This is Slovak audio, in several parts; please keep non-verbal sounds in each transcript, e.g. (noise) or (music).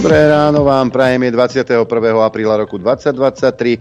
Dobré ráno vám prajem, je 21. apríla roku 2023. E,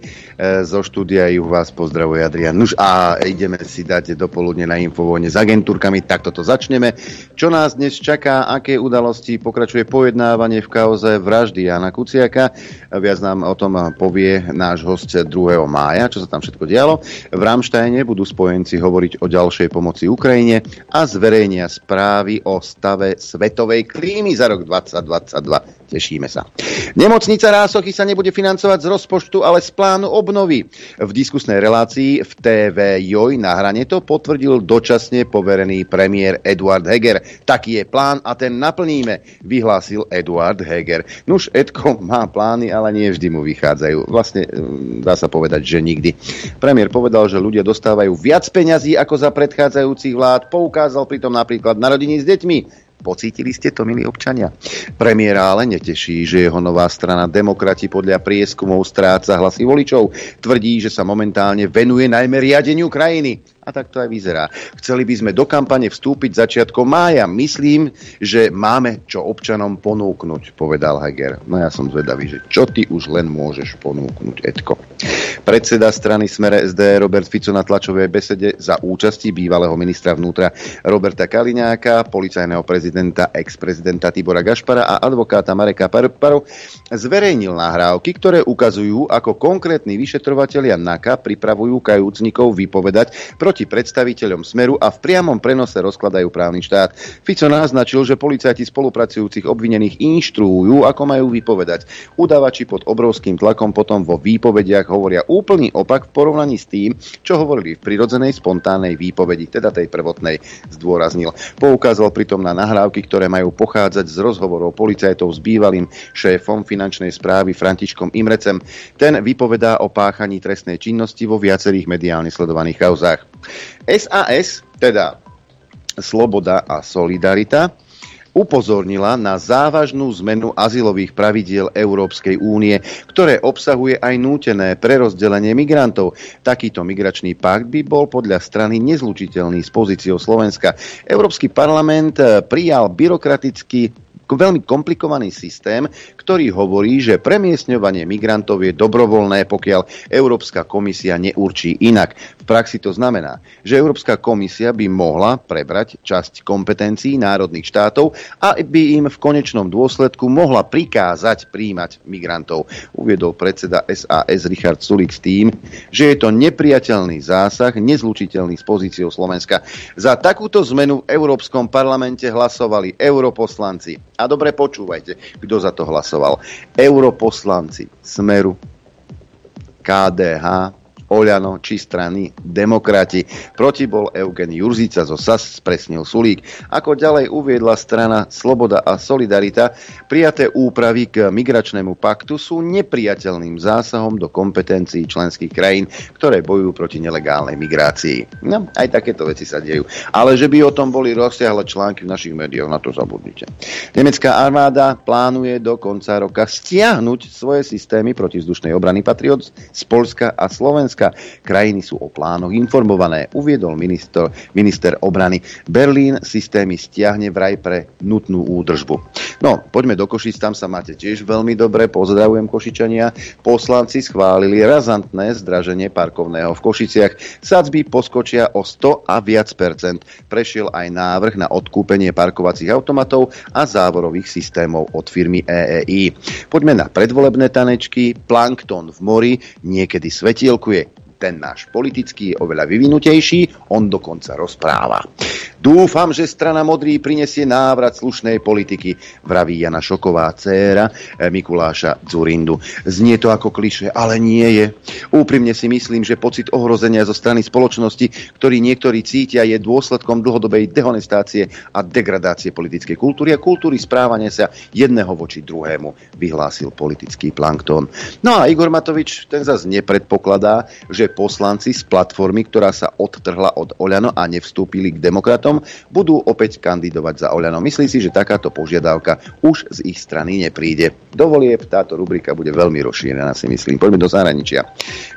zo štúdia ju vás pozdravuje Adrian Nuž a ideme si dať dopoludne na Infovojne s agentúrkami, tak toto začneme. Čo nás dnes čaká, aké udalosti, pokračuje pojednávanie v kauze vraždy Jana Kuciaka. Viac nám o tom povie náš host 2. mája, čo sa tam všetko dialo. V Ramštajne budú spojenci hovoriť o ďalšej pomoci Ukrajine a zverejnia správy o stave svetovej klímy za rok 2022. Tešíme sa. Nemocnica Rásochy sa nebude financovať z rozpočtu, ale z plánu obnovy. V diskusnej relácii v TV Joj na hrane to potvrdil dočasne poverený premiér Eduard Heger. Taký je plán a ten naplníme, vyhlásil Eduard Heger. Nuž, Edko má plány, ale nie vždy mu vychádzajú. Vlastne mm, dá sa povedať, že nikdy. Premiér povedal, že ľudia dostávajú viac peňazí ako za predchádzajúcich vlád. Poukázal pritom napríklad na rodiny s deťmi. Pocítili ste to, milí občania? Premiéra ale neteší, že jeho nová strana Demokrati podľa prieskumov stráca hlasy voličov. Tvrdí, že sa momentálne venuje najmä riadeniu krajiny. A tak to aj vyzerá. Chceli by sme do kampane vstúpiť začiatkom mája. Myslím, že máme čo občanom ponúknuť, povedal Heger. No ja som zvedavý, že čo ty už len môžeš ponúknuť, Edko. Predseda strany Smere SD Robert Fico na tlačovej besede za účasti bývalého ministra vnútra Roberta Kaliňáka, policajného prezidenta, ex-prezidenta Tibora Gašpara a advokáta Mareka Parparu zverejnil nahrávky, ktoré ukazujú, ako konkrétni vyšetrovatelia NAKA pripravujú kajúcnikov vypovedať proti proti predstaviteľom Smeru a v priamom prenose rozkladajú právny štát. Fico naznačil, že policajti spolupracujúcich obvinených inštruujú, ako majú vypovedať. Udavači pod obrovským tlakom potom vo výpovediach hovoria úplný opak v porovnaní s tým, čo hovorili v prirodzenej spontánnej výpovedi, teda tej prvotnej, zdôraznil. Poukázal pritom na nahrávky, ktoré majú pochádzať z rozhovorov policajtov s bývalým šéfom finančnej správy Františkom Imrecem. Ten vypovedá o páchaní trestnej činnosti vo viacerých mediálne sledovaných kauzách. SAS, teda Sloboda a Solidarita, upozornila na závažnú zmenu azylových pravidiel Európskej únie, ktoré obsahuje aj nútené prerozdelenie migrantov. Takýto migračný pakt by bol podľa strany nezlučiteľný s pozíciou Slovenska. Európsky parlament prijal byrokratický veľmi komplikovaný systém, ktorý hovorí, že premiesňovanie migrantov je dobrovoľné, pokiaľ Európska komisia neurčí inak. Praxi to znamená, že Európska komisia by mohla prebrať časť kompetencií národných štátov a by im v konečnom dôsledku mohla prikázať príjmať migrantov. Uviedol predseda SAS Richard Sulik s tým, že je to nepriateľný zásah, nezlučiteľný s pozíciou Slovenska. Za takúto zmenu v Európskom parlamente hlasovali europoslanci a dobre počúvajte, kto za to hlasoval. Europoslanci Smeru, KDH, Oľano či strany Demokrati. Proti bol Eugen Jurzica zo SAS, spresnil Sulík. Ako ďalej uviedla strana Sloboda a Solidarita, prijaté úpravy k migračnému paktu sú nepriateľným zásahom do kompetencií členských krajín, ktoré bojujú proti nelegálnej migrácii. No, aj takéto veci sa dejú. Ale že by o tom boli rozsiahle články v našich médiách, na to zabudnite. Nemecká armáda plánuje do konca roka stiahnuť svoje systémy protivzdušnej obrany Patriot z Polska a Slovenska Slovenska. Krajiny sú o plánoch informované, uviedol minister, minister obrany. Berlín systémy stiahne vraj pre nutnú údržbu. No, poďme do Košic, tam sa máte tiež veľmi dobre, pozdravujem Košičania. Poslanci schválili razantné zdraženie parkovného v Košiciach. Sadzby poskočia o 100 a viac percent. Prešiel aj návrh na odkúpenie parkovacích automatov a závorových systémov od firmy EEI. Poďme na predvolebné tanečky. Plankton v mori niekedy svetielkuje ten náš politický je oveľa vyvinutejší, on dokonca rozpráva. Dúfam, že strana Modrý prinesie návrat slušnej politiky, vraví Jana Šoková, dcéra eh, Mikuláša Zurindu. Znie to ako kliše, ale nie je. Úprimne si myslím, že pocit ohrozenia zo strany spoločnosti, ktorý niektorí cítia, je dôsledkom dlhodobej dehonestácie a degradácie politickej kultúry a kultúry správania sa jedného voči druhému, vyhlásil politický plankton. No a Igor Matovič ten zase nepredpokladá, že poslanci z platformy, ktorá sa odtrhla od Oľano a nevstúpili k demokratom, potom budú opäť kandidovať za Oľano. Myslí si, že takáto požiadavka už z ich strany nepríde. Dovolie, táto rubrika bude veľmi rozšírená, si myslím. Poďme do zahraničia.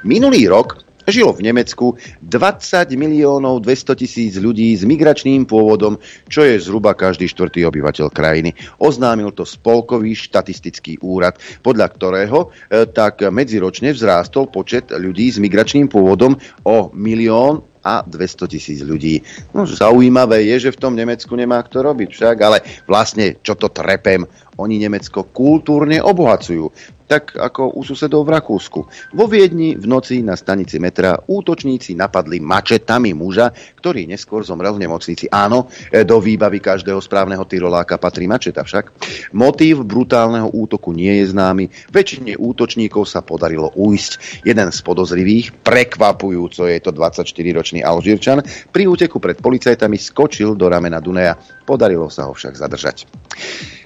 Minulý rok žilo v Nemecku 20 miliónov 200 tisíc ľudí s migračným pôvodom, čo je zhruba každý štvrtý obyvateľ krajiny. Oznámil to Spolkový štatistický úrad, podľa ktorého e, tak medziročne vzrástol počet ľudí s migračným pôvodom o milión a 200 tisíc ľudí. No, zaujímavé je, že v tom Nemecku nemá kto robiť však, ale vlastne, čo to trepem, oni Nemecko kultúrne obohacujú tak ako u susedov v Rakúsku. Vo Viedni v noci na stanici metra útočníci napadli mačetami muža, ktorý neskôr zomrel v nemocnici. Áno, do výbavy každého správneho tyroláka patrí mačeta však. Motív brutálneho útoku nie je známy. Väčšine útočníkov sa podarilo uísť. Jeden z podozrivých, prekvapujúco je to 24-ročný Alžírčan, pri úteku pred policajtami skočil do ramena Duneja. Podarilo sa ho však zadržať.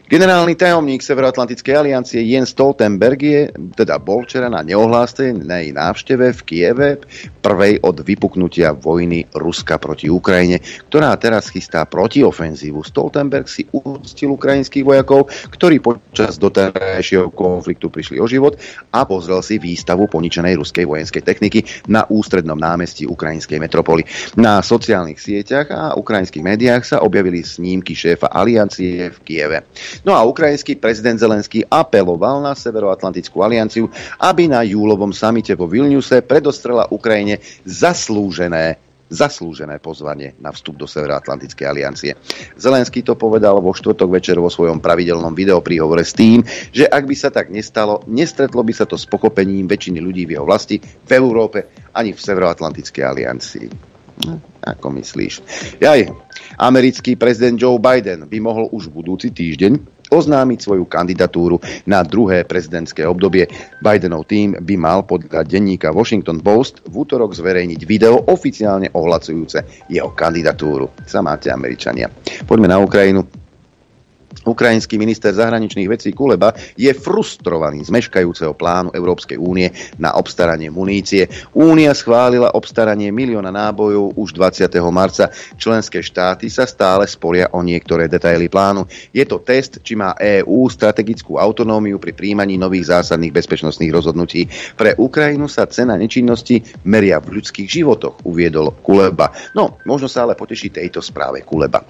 Generálny tajomník Severoatlantickej aliancie Jens Stoltenberg je, teda bol včera na neohlásenej návšteve v Kieve, prvej od vypuknutia vojny Ruska proti Ukrajine, ktorá teraz chystá protiofenzívu. Stoltenberg si úctil ukrajinských vojakov, ktorí počas doterajšieho konfliktu prišli o život a pozrel si výstavu poničenej ruskej vojenskej techniky na ústrednom námestí ukrajinskej metropoly. Na sociálnych sieťach a ukrajinských médiách sa objavili snímky šéfa aliancie v Kieve. No a ukrajinský prezident Zelenský apeloval na Severoatlantickú alianciu, aby na júlovom samite vo Vilniuse predostrela Ukrajine zaslúžené zaslúžené pozvanie na vstup do Severoatlantickej aliancie. Zelenský to povedal vo štvrtok večer vo svojom pravidelnom videopríhovore s tým, že ak by sa tak nestalo, nestretlo by sa to s pochopením väčšiny ľudí v jeho vlasti, v Európe ani v Severoatlantickej aliancii. No, ako myslíš? Jaj, americký prezident Joe Biden by mohol už budúci týždeň oznámiť svoju kandidatúru na druhé prezidentské obdobie. Bidenov tým by mal podľa denníka Washington Post v útorok zverejniť video oficiálne ohlasujúce jeho kandidatúru. Sa máte Američania. Poďme na Ukrajinu. Ukrajinský minister zahraničných vecí Kuleba je frustrovaný z meškajúceho plánu Európskej únie na obstaranie munície. Únia schválila obstaranie milióna nábojov už 20. marca. Členské štáty sa stále sporia o niektoré detaily plánu. Je to test, či má EÚ strategickú autonómiu pri príjmaní nových zásadných bezpečnostných rozhodnutí. Pre Ukrajinu sa cena nečinnosti meria v ľudských životoch, uviedol Kuleba. No, možno sa ale poteší tejto správe Kuleba.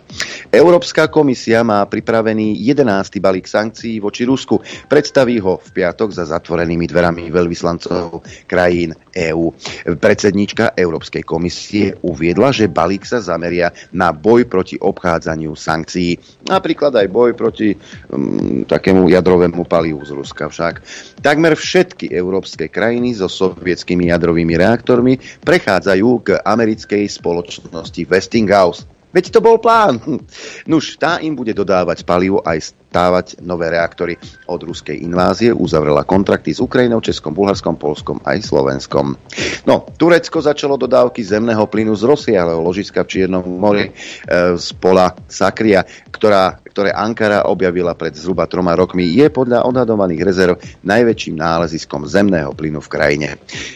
Európska komisia má pripravený 11. balík sankcií voči Rusku. Predstaví ho v piatok za zatvorenými dverami veľvyslancov krajín EÚ. Predsednička Európskej komisie uviedla, že balík sa zameria na boj proti obchádzaniu sankcií. Napríklad aj boj proti um, takému jadrovému palivu z Ruska však. Takmer všetky európske krajiny so sovietskými jadrovými reaktormi prechádzajú k americkej spoločnosti Westinghouse. Veď to bol plán. (laughs) Nuž, tá im bude dodávať palivo aj stávať nové reaktory od ruskej invázie. Uzavrela kontrakty s Ukrajinou, Českom, Bulharskom, Polskom aj Slovenskom. No, Turecko začalo dodávky zemného plynu z rozsiahleho ložiska v Čiernom mori e, z pola Sakria, ktorá, ktoré Ankara objavila pred zhruba troma rokmi, je podľa odhadovaných rezerv najväčším náleziskom zemného plynu v krajine.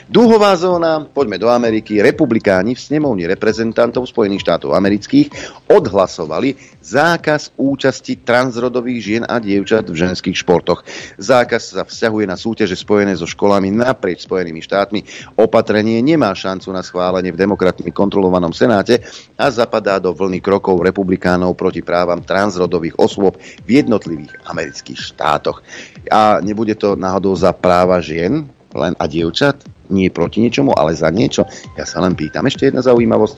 Dúhová zóna, poďme do Ameriky, republikáni v snemovni reprezentantov Spojených štátov amerických odhlasovali zákaz účasti transrodových žien a dievčat v ženských športoch. Zákaz sa vzťahuje na súťaže spojené so školami naprieč Spojenými štátmi. Opatrenie nemá šancu na schválenie v demokratmi kontrolovanom Senáte a zapadá do vlny krokov republikánov proti právam transrodových osôb v jednotlivých amerických štátoch. A nebude to náhodou za práva žien len a dievčat? Nie proti niečomu, ale za niečo? Ja sa len pýtam. Ešte jedna zaujímavosť.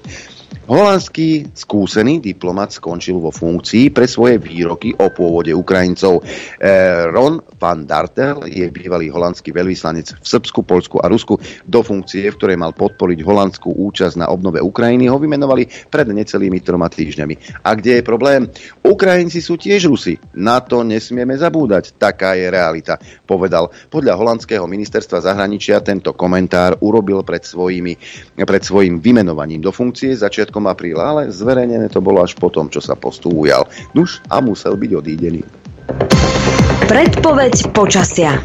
Holandský skúsený diplomat skončil vo funkcii pre svoje výroky o pôvode Ukrajincov. E, Ron van Dartel je bývalý holandský veľvyslanec v Srbsku, Polsku a Rusku. Do funkcie, v ktorej mal podporiť holandskú účasť na obnove Ukrajiny, ho vymenovali pred necelými troma týždňami. A kde je problém? Ukrajinci sú tiež Rusi. Na to nesmieme zabúdať. Taká je realita, povedal. Podľa holandského ministerstva zahraničia tento komentár urobil pred, svojimi, pred svojim vymenovaním do funkcie začiatku začiatkom apríla, ale zverejnené to bolo až potom, čo sa postu ujal. Nuž a musel byť odídený. Predpoveď počasia.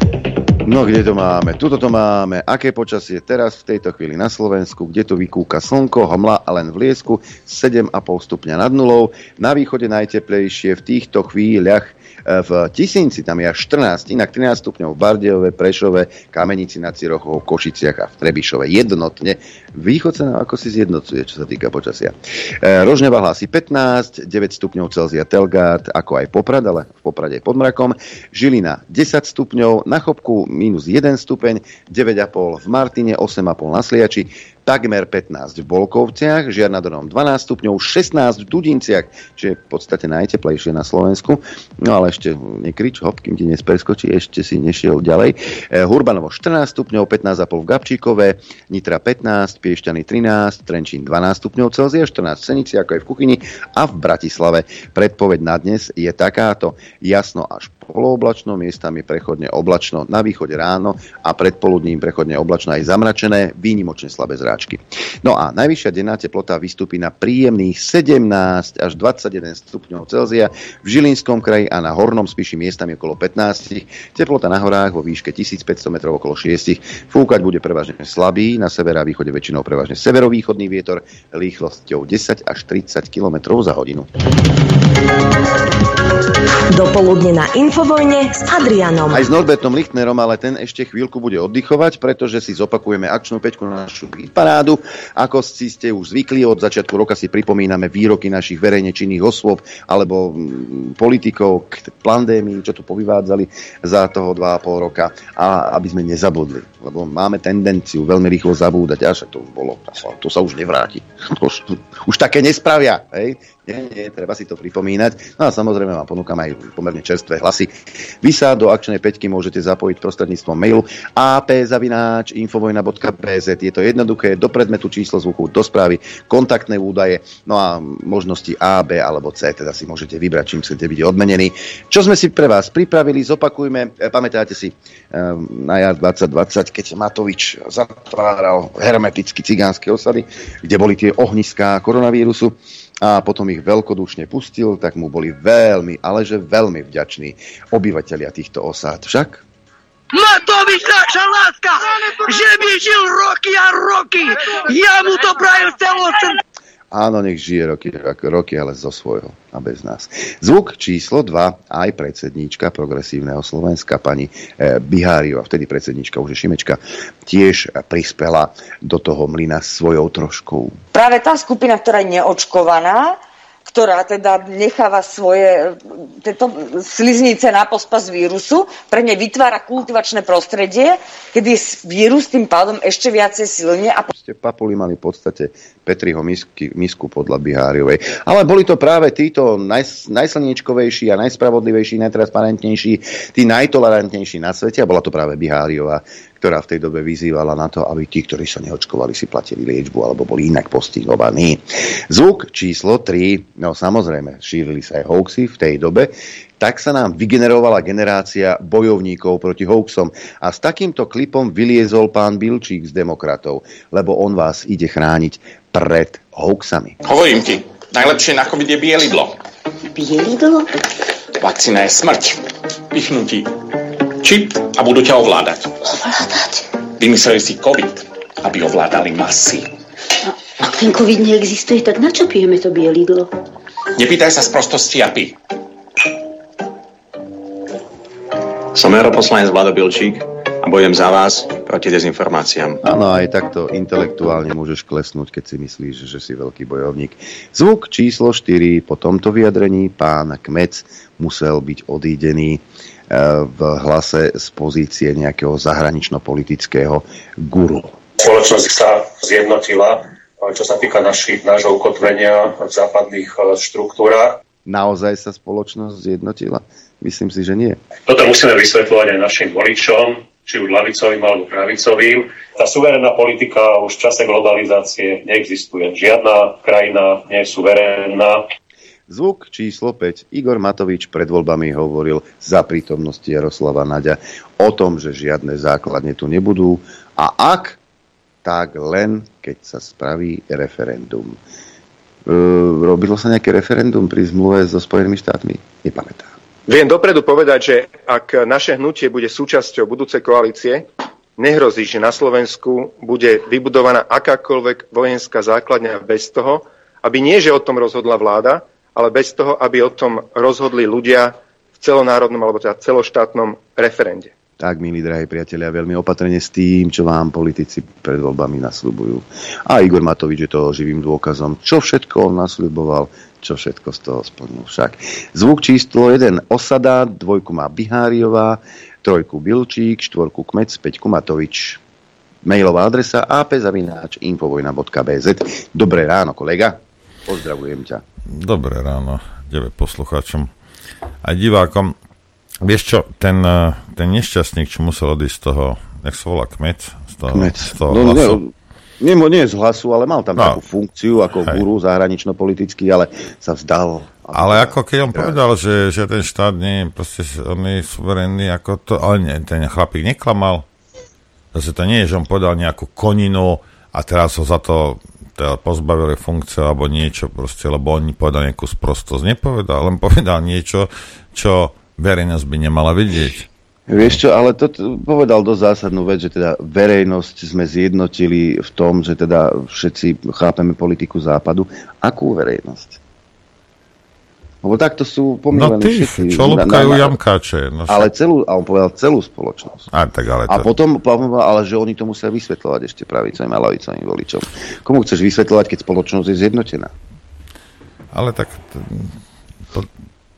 No, kde to máme? Tuto to máme. Aké počasie teraz v tejto chvíli na Slovensku? Kde to vykúka slnko, hmla a len v Liesku 7,5 stupňa nad nulou. Na východe najteplejšie v týchto chvíľach v Tisínci tam je až 14, inak 13 stupňov v Bardejove, Prešove, Kamenici na Cirochov, Košiciach a v Trebišove. Jednotne. Východ sa ako si zjednocuje, čo sa týka počasia. E, Rožňava hlási 15, 9 stupňov Celzia Telgard, ako aj Poprad, ale v Poprade je pod mrakom. Žilina 10 stupňov, na Chopku minus 1 stupeň, 9,5 v Martine, 8,5 na Sliači, takmer 15 v Bolkovciach, Žiar nad 12 stupňov, 16 v Dudinciach, čo je v podstate najteplejšie na Slovensku. No ale ešte nekrič, hop, kým ti nespreskočí, ešte si nešiel ďalej. E, Hurbanovo 14 stupňov, 15,5 v Gabčíkove, Nitra 15, Piešťany 13, Trenčín 12 stupňov Celzia, 14 v Senici, ako aj v Kuchyni a v Bratislave. Predpoveď na dnes je takáto. Jasno až polooblačno, miestami prechodne oblačno, na východe ráno a predpoludním prechodne oblačno aj zamračené, výnimočne slabé zráčky. No a najvyššia denná teplota vystúpi na príjemných 17 až 21 stupňov Celzia v Žilinskom kraji a na Hornom spíši miestami okolo 15. Teplota na horách vo výške 1500 metrov okolo 6. Fúkať bude prevažne slabý, na severa a východe väčšinou prevažne severovýchodný vietor rýchlosťou 10 až 30 km za hodinu. Dopoludne na Infovojne s Adrianom. Aj s Norbertom Lichtnerom, ale ten ešte chvíľku bude oddychovať, pretože si zopakujeme akčnú peťku na našu parádu. Ako si ste už zvykli, od začiatku roka si pripomíname výroky našich verejne činných osôb alebo mm, politikov k pandémii, čo tu povyvádzali za toho 2,5 roka a aby sme nezabudli, lebo máme tendenciu veľmi rýchlo zabúdať, až to už bolo, to sa už nevráti. (laughs) už, už také nespravia. Hej? Nie, nie, treba si to pripomínať. No a samozrejme vám ponúkam aj pomerne čerstvé hlasy. Vy sa do akčnej peťky môžete zapojiť prostredníctvom mailu ap.infovojna.bz Je to jednoduché, do predmetu číslo zvuku, do správy, kontaktné údaje, no a možnosti A, B alebo C, teda si môžete vybrať, čím chcete byť odmenení. Čo sme si pre vás pripravili, zopakujme, e, pamätáte si e, na jar 2020, keď Matovič zatváral hermeticky cigánske osady, kde boli tie ohniská koronavírusu a potom ich veľkodušne pustil, tak mu boli veľmi, ale že veľmi vďační obyvateľia týchto osád. Však? Matovič naša láska, že by žil roky a roky. Ja mu to prajem celou Áno, nech žije roky, roky, ale zo svojho a bez nás. Zvuk číslo 2, aj predsedníčka progresívneho Slovenska, pani e, Biháriova, vtedy predsedníčka už Šimečka, tiež prispela do toho mlyna svojou troškou. Práve tá skupina, ktorá je neočkovaná, ktorá teda necháva svoje tieto sliznice na pospas vírusu, pre ne vytvára kultivačné prostredie, kedy vírus tým pádom ešte viacej silne. A... Ste papuli mali v podstate Petriho misky, misku podľa Biháriovej. Ale boli to práve títo naj, najslniečkovejší a najspravodlivejší, najtransparentnejší, tí najtolerantnejší na svete a bola to práve Biháriová, ktorá v tej dobe vyzývala na to, aby tí, ktorí sa neočkovali, si platili liečbu alebo boli inak postihovaní. Zvuk číslo 3, no samozrejme, šírili sa aj hoaxy v tej dobe, tak sa nám vygenerovala generácia bojovníkov proti hoaxom. A s takýmto klipom vyliezol pán Bilčík z demokratov, lebo on vás ide chrániť pred hoaxami. Hovorím ti, najlepšie na COVID je bielidlo. Bielidlo? Vakcína je smrť. Pichnutí čip a budú ťa ovládať. Ovládať? Vymysleli si COVID, aby ovládali masy. A, ak ten COVID neexistuje, tak na čo pijeme to bielidlo? Nepýtaj sa z prostosti a pí. Som europoslanec Vlado Bilčík a bojujem za vás proti dezinformáciám. Áno, aj takto intelektuálne môžeš klesnúť, keď si myslíš, že si veľký bojovník. Zvuk číslo 4 po tomto vyjadrení pán Kmec musel byť odídený v hlase z pozície nejakého zahranično-politického guru. Spoločnosť sa zjednotila, čo sa týka naši, nášho ukotvenia v západných e, štruktúrach. Naozaj sa spoločnosť zjednotila? Myslím si, že nie. Toto musíme vysvetľovať aj našim voličom, či už lavicovým alebo pravicovým. Tá suverénna politika už v čase globalizácie neexistuje. Žiadna krajina nie je suverénna. Zvuk číslo 5. Igor Matovič pred voľbami hovoril za prítomnosti Jaroslava Naďa o tom, že žiadne základne tu nebudú a ak, tak len keď sa spraví referendum. E, robilo sa nejaké referendum pri zmluve so Spojenými štátmi? Nepamätám. Viem dopredu povedať, že ak naše hnutie bude súčasťou budúcej koalície, nehrozí, že na Slovensku bude vybudovaná akákoľvek vojenská základňa bez toho, aby nie, že o tom rozhodla vláda, ale bez toho, aby o tom rozhodli ľudia v celonárodnom alebo teda celoštátnom referende. Tak, milí drahí priatelia, veľmi opatrne s tým, čo vám politici pred voľbami nasľubujú. A Igor Matovič je toho živým dôkazom, čo všetko on nasľuboval, čo všetko z toho splnil však. Zvuk číslo 1 Osada, dvojku má Biháriová, trojku Bilčík, štvorku Kmec, peťku Matovič. Mailová adresa apzavináč.infovojna.bz Dobré ráno, kolega. Pozdravujem ťa. Dobré ráno, debe poslucháčom a divákom. Vieš čo, ten, eh, ten nešťastník, čo musel odísť z toho, jak sa volá, kmet? Z toho, Kmec. Z toho No, hlasu. nie, nie, nie z hlasu, ale mal tam No. takú funkciu ako Hej. guru zahranično-politický, ale sa vzdal. Ale ako keď on povedal, že, že ten štát nie je proste on je suverénny, ako to, ale nie, ten chlapík neklamal. Zase to nie je, že on povedal nejakú koninu a teraz ho za to teda pozbavili funkcie alebo niečo proste, lebo on povedal nejakú sprostosť. Nepovedal, len povedal niečo, čo verejnosť by nemala vidieť. Vieš čo, ale to povedal dosť zásadnú vec, že teda verejnosť sme zjednotili v tom, že teda všetci chápeme politiku západu. Akú verejnosť? Lebo takto sú No pomílení tí, všetci. čo lupkajú jamkáče. No, Ale celú, a on povedal celú spoločnosť. a, tak ale A to, potom povedal, ale že oni to musia vysvetľovať ešte pravicovým a lavicovým voličom. Komu chceš vysvetľovať, keď spoločnosť je zjednotená? Ale tak to, to,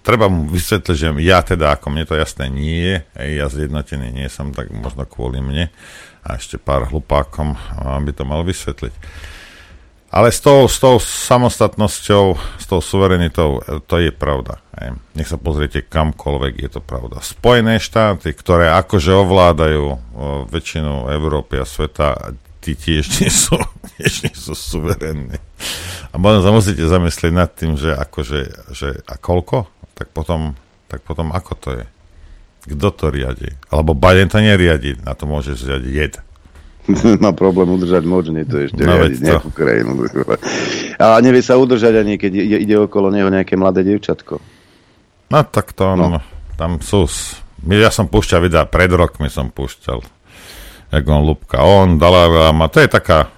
treba mu vysvetliť, že ja teda, ako mne to jasné nie je, ja zjednotený nie som, tak možno kvôli mne a ešte pár hlupákom a by to mal vysvetliť. Ale s tou, s tou samostatnosťou, s tou suverenitou, e, to je pravda. Hej. Nech sa pozriete kamkoľvek, je to pravda. Spojené štáty, ktoré akože ovládajú o, väčšinu Európy a sveta, tí tiež nie sú, (laughs) tiež nie sú suverénni. A možno sa musíte zamyslieť nad tým, že akože, že a koľko? Tak potom, tak potom ako to je? Kto to riadi? Alebo Biden to neriadi, na to môže zriadiť jed. (laughs) Má problém udržať moč, nie to ešte No, riadiť nejakú krajinu. (laughs) A nevie sa udržať ani keď ide, okolo neho nejaké mladé devčatko. No tak to, no. tam sú... s- Ja som púšťal videa, pred rokmi som púšťal, jak on lúbka. On, Dalai Lama, to je taká...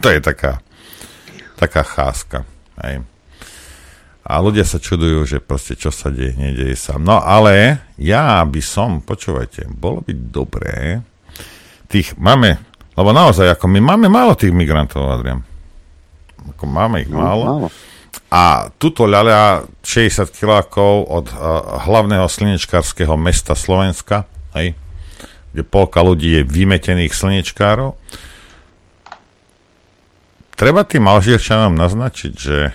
To je taká... Taká cháska. Hej. A ľudia sa čudujú, že proste čo sa deje, nedeje sa. No ale ja by som, počúvajte, bolo by dobré, tých máme, lebo naozaj, ako my máme málo tých migrantov, Adrian. Ako máme ich málo. málo. A tuto ľalia 60 kilákov od uh, hlavného slnečkárskeho mesta Slovenska, hej, kde polka ľudí je vymetených slnečkárov. Treba tým Alžírčanom naznačiť, že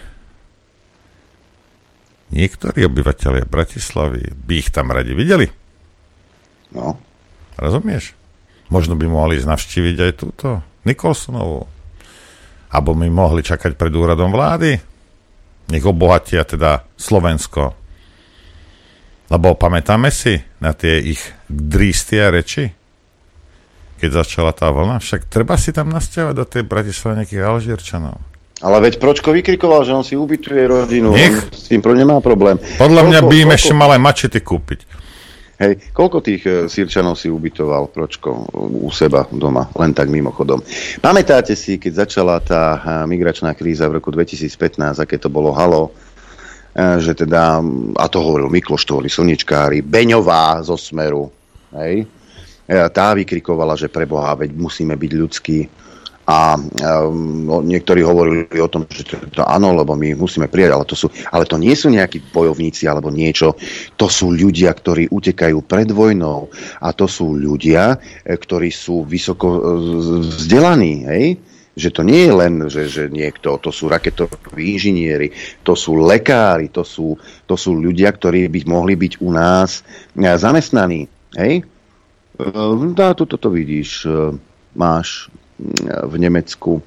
niektorí obyvateľia Bratislavy by ich tam radi videli. No. Rozumieš? Možno by mohli ísť navštíviť aj túto Nikolsonovú. Abo by mohli čakať pred úradom vlády. Nech obohatia teda Slovensko. Lebo pamätáme si na tie ich drístia reči? Keď začala tá vlna. Však treba si tam nasťahovať do tej Bratislavy nejakých Alžírčanov. Ale veď Pročko vykrikoval, že on si ubytuje rodinu. Nech. On s tým pro nemá problém. Podľa mňa Koľko- by im koľko- ešte mal aj mačety kúpiť. Hej, koľko tých e, Sýrčanov si ubytoval Pročko u seba doma, len tak mimochodom. Pamätáte si, keď začala tá e, migračná kríza v roku 2015, aké to bolo halo, e, že teda, a to hovoril Mikloš, to hovorili slničkári, Beňová zo Smeru, hej, E, tá vykrikovala, že pre Boha, veď musíme byť ľudskí. A um, niektorí hovorili o tom, že to, to áno, lebo my musíme prijať, ale to, sú, ale to nie sú nejakí bojovníci alebo niečo, to sú ľudia, ktorí utekajú pred vojnou a to sú ľudia, e, ktorí sú vysoko e, vzdelaní, hej? že to nie je len, že, že niekto, to sú raketoví inžinieri, to sú lekári, to sú, to sú ľudia, ktorí by mohli byť u nás e, zamestnaní. Hej? Dá, toto to vidíš. Máš v Nemecku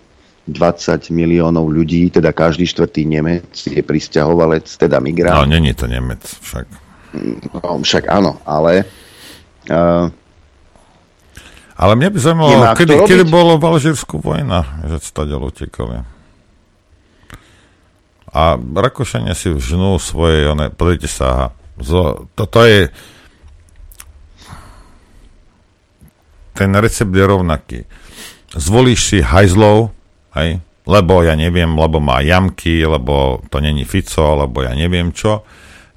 20 miliónov ľudí, teda každý štvrtý Nemec je pristahovalec, teda No, migrant. není to Nemec však. No, však áno, ale uh, Ale mňa by zaujímalo, kedy, kedy bolo v Alžírsku vojna, že stadiaľ utekali. A Rakúšania si vžnú svoje, one, pozrite sa, zo, toto je ten recept je rovnaký. Zvolíš si hajzlov, hej, lebo ja neviem, lebo má jamky, lebo to není Fico, alebo ja neviem čo,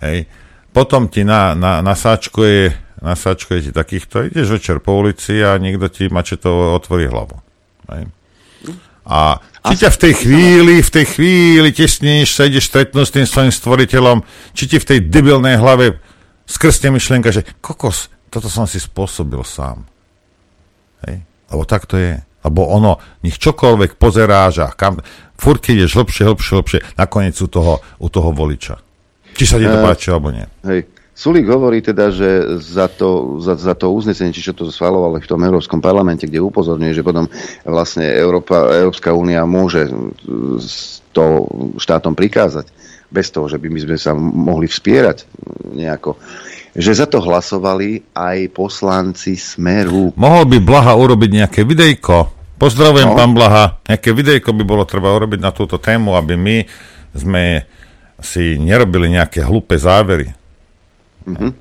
hej, potom ti na, na, nasáčkuje, nasáčkuje ti takýchto, ideš večer po ulici a niekto ti mačetovo otvorí hlavu. Hej. A či ťa v tej chvíli, v tej chvíli tesne, sa ideš stretnúť s tým svojim stvoriteľom, či ti v tej debilnej hlave skrsne myšlienka, že kokos, toto som si spôsobil sám. Hej. Lebo tak to je. Lebo ono, nech čokoľvek pozeráš a kam, furt ideš hlbšie, hlbšie, hlbšie, nakoniec u toho, u toho voliča. Či sa ti to uh, páči, alebo nie. Hej. Sulik hovorí teda, že za to, za, za to uznesenie, či čo to schvalovali v tom Európskom parlamente, kde upozorňuje, že potom vlastne Európa, Európska únia môže to štátom prikázať, bez toho, že by my sme sa mohli vspierať nejako že za to hlasovali aj poslanci Smeru. Mohol by Blaha urobiť nejaké videjko. Pozdravujem, no. pán Blaha. Nejaké videjko by bolo treba urobiť na túto tému, aby my sme si nerobili nejaké hlúpe závery. Mm-hmm.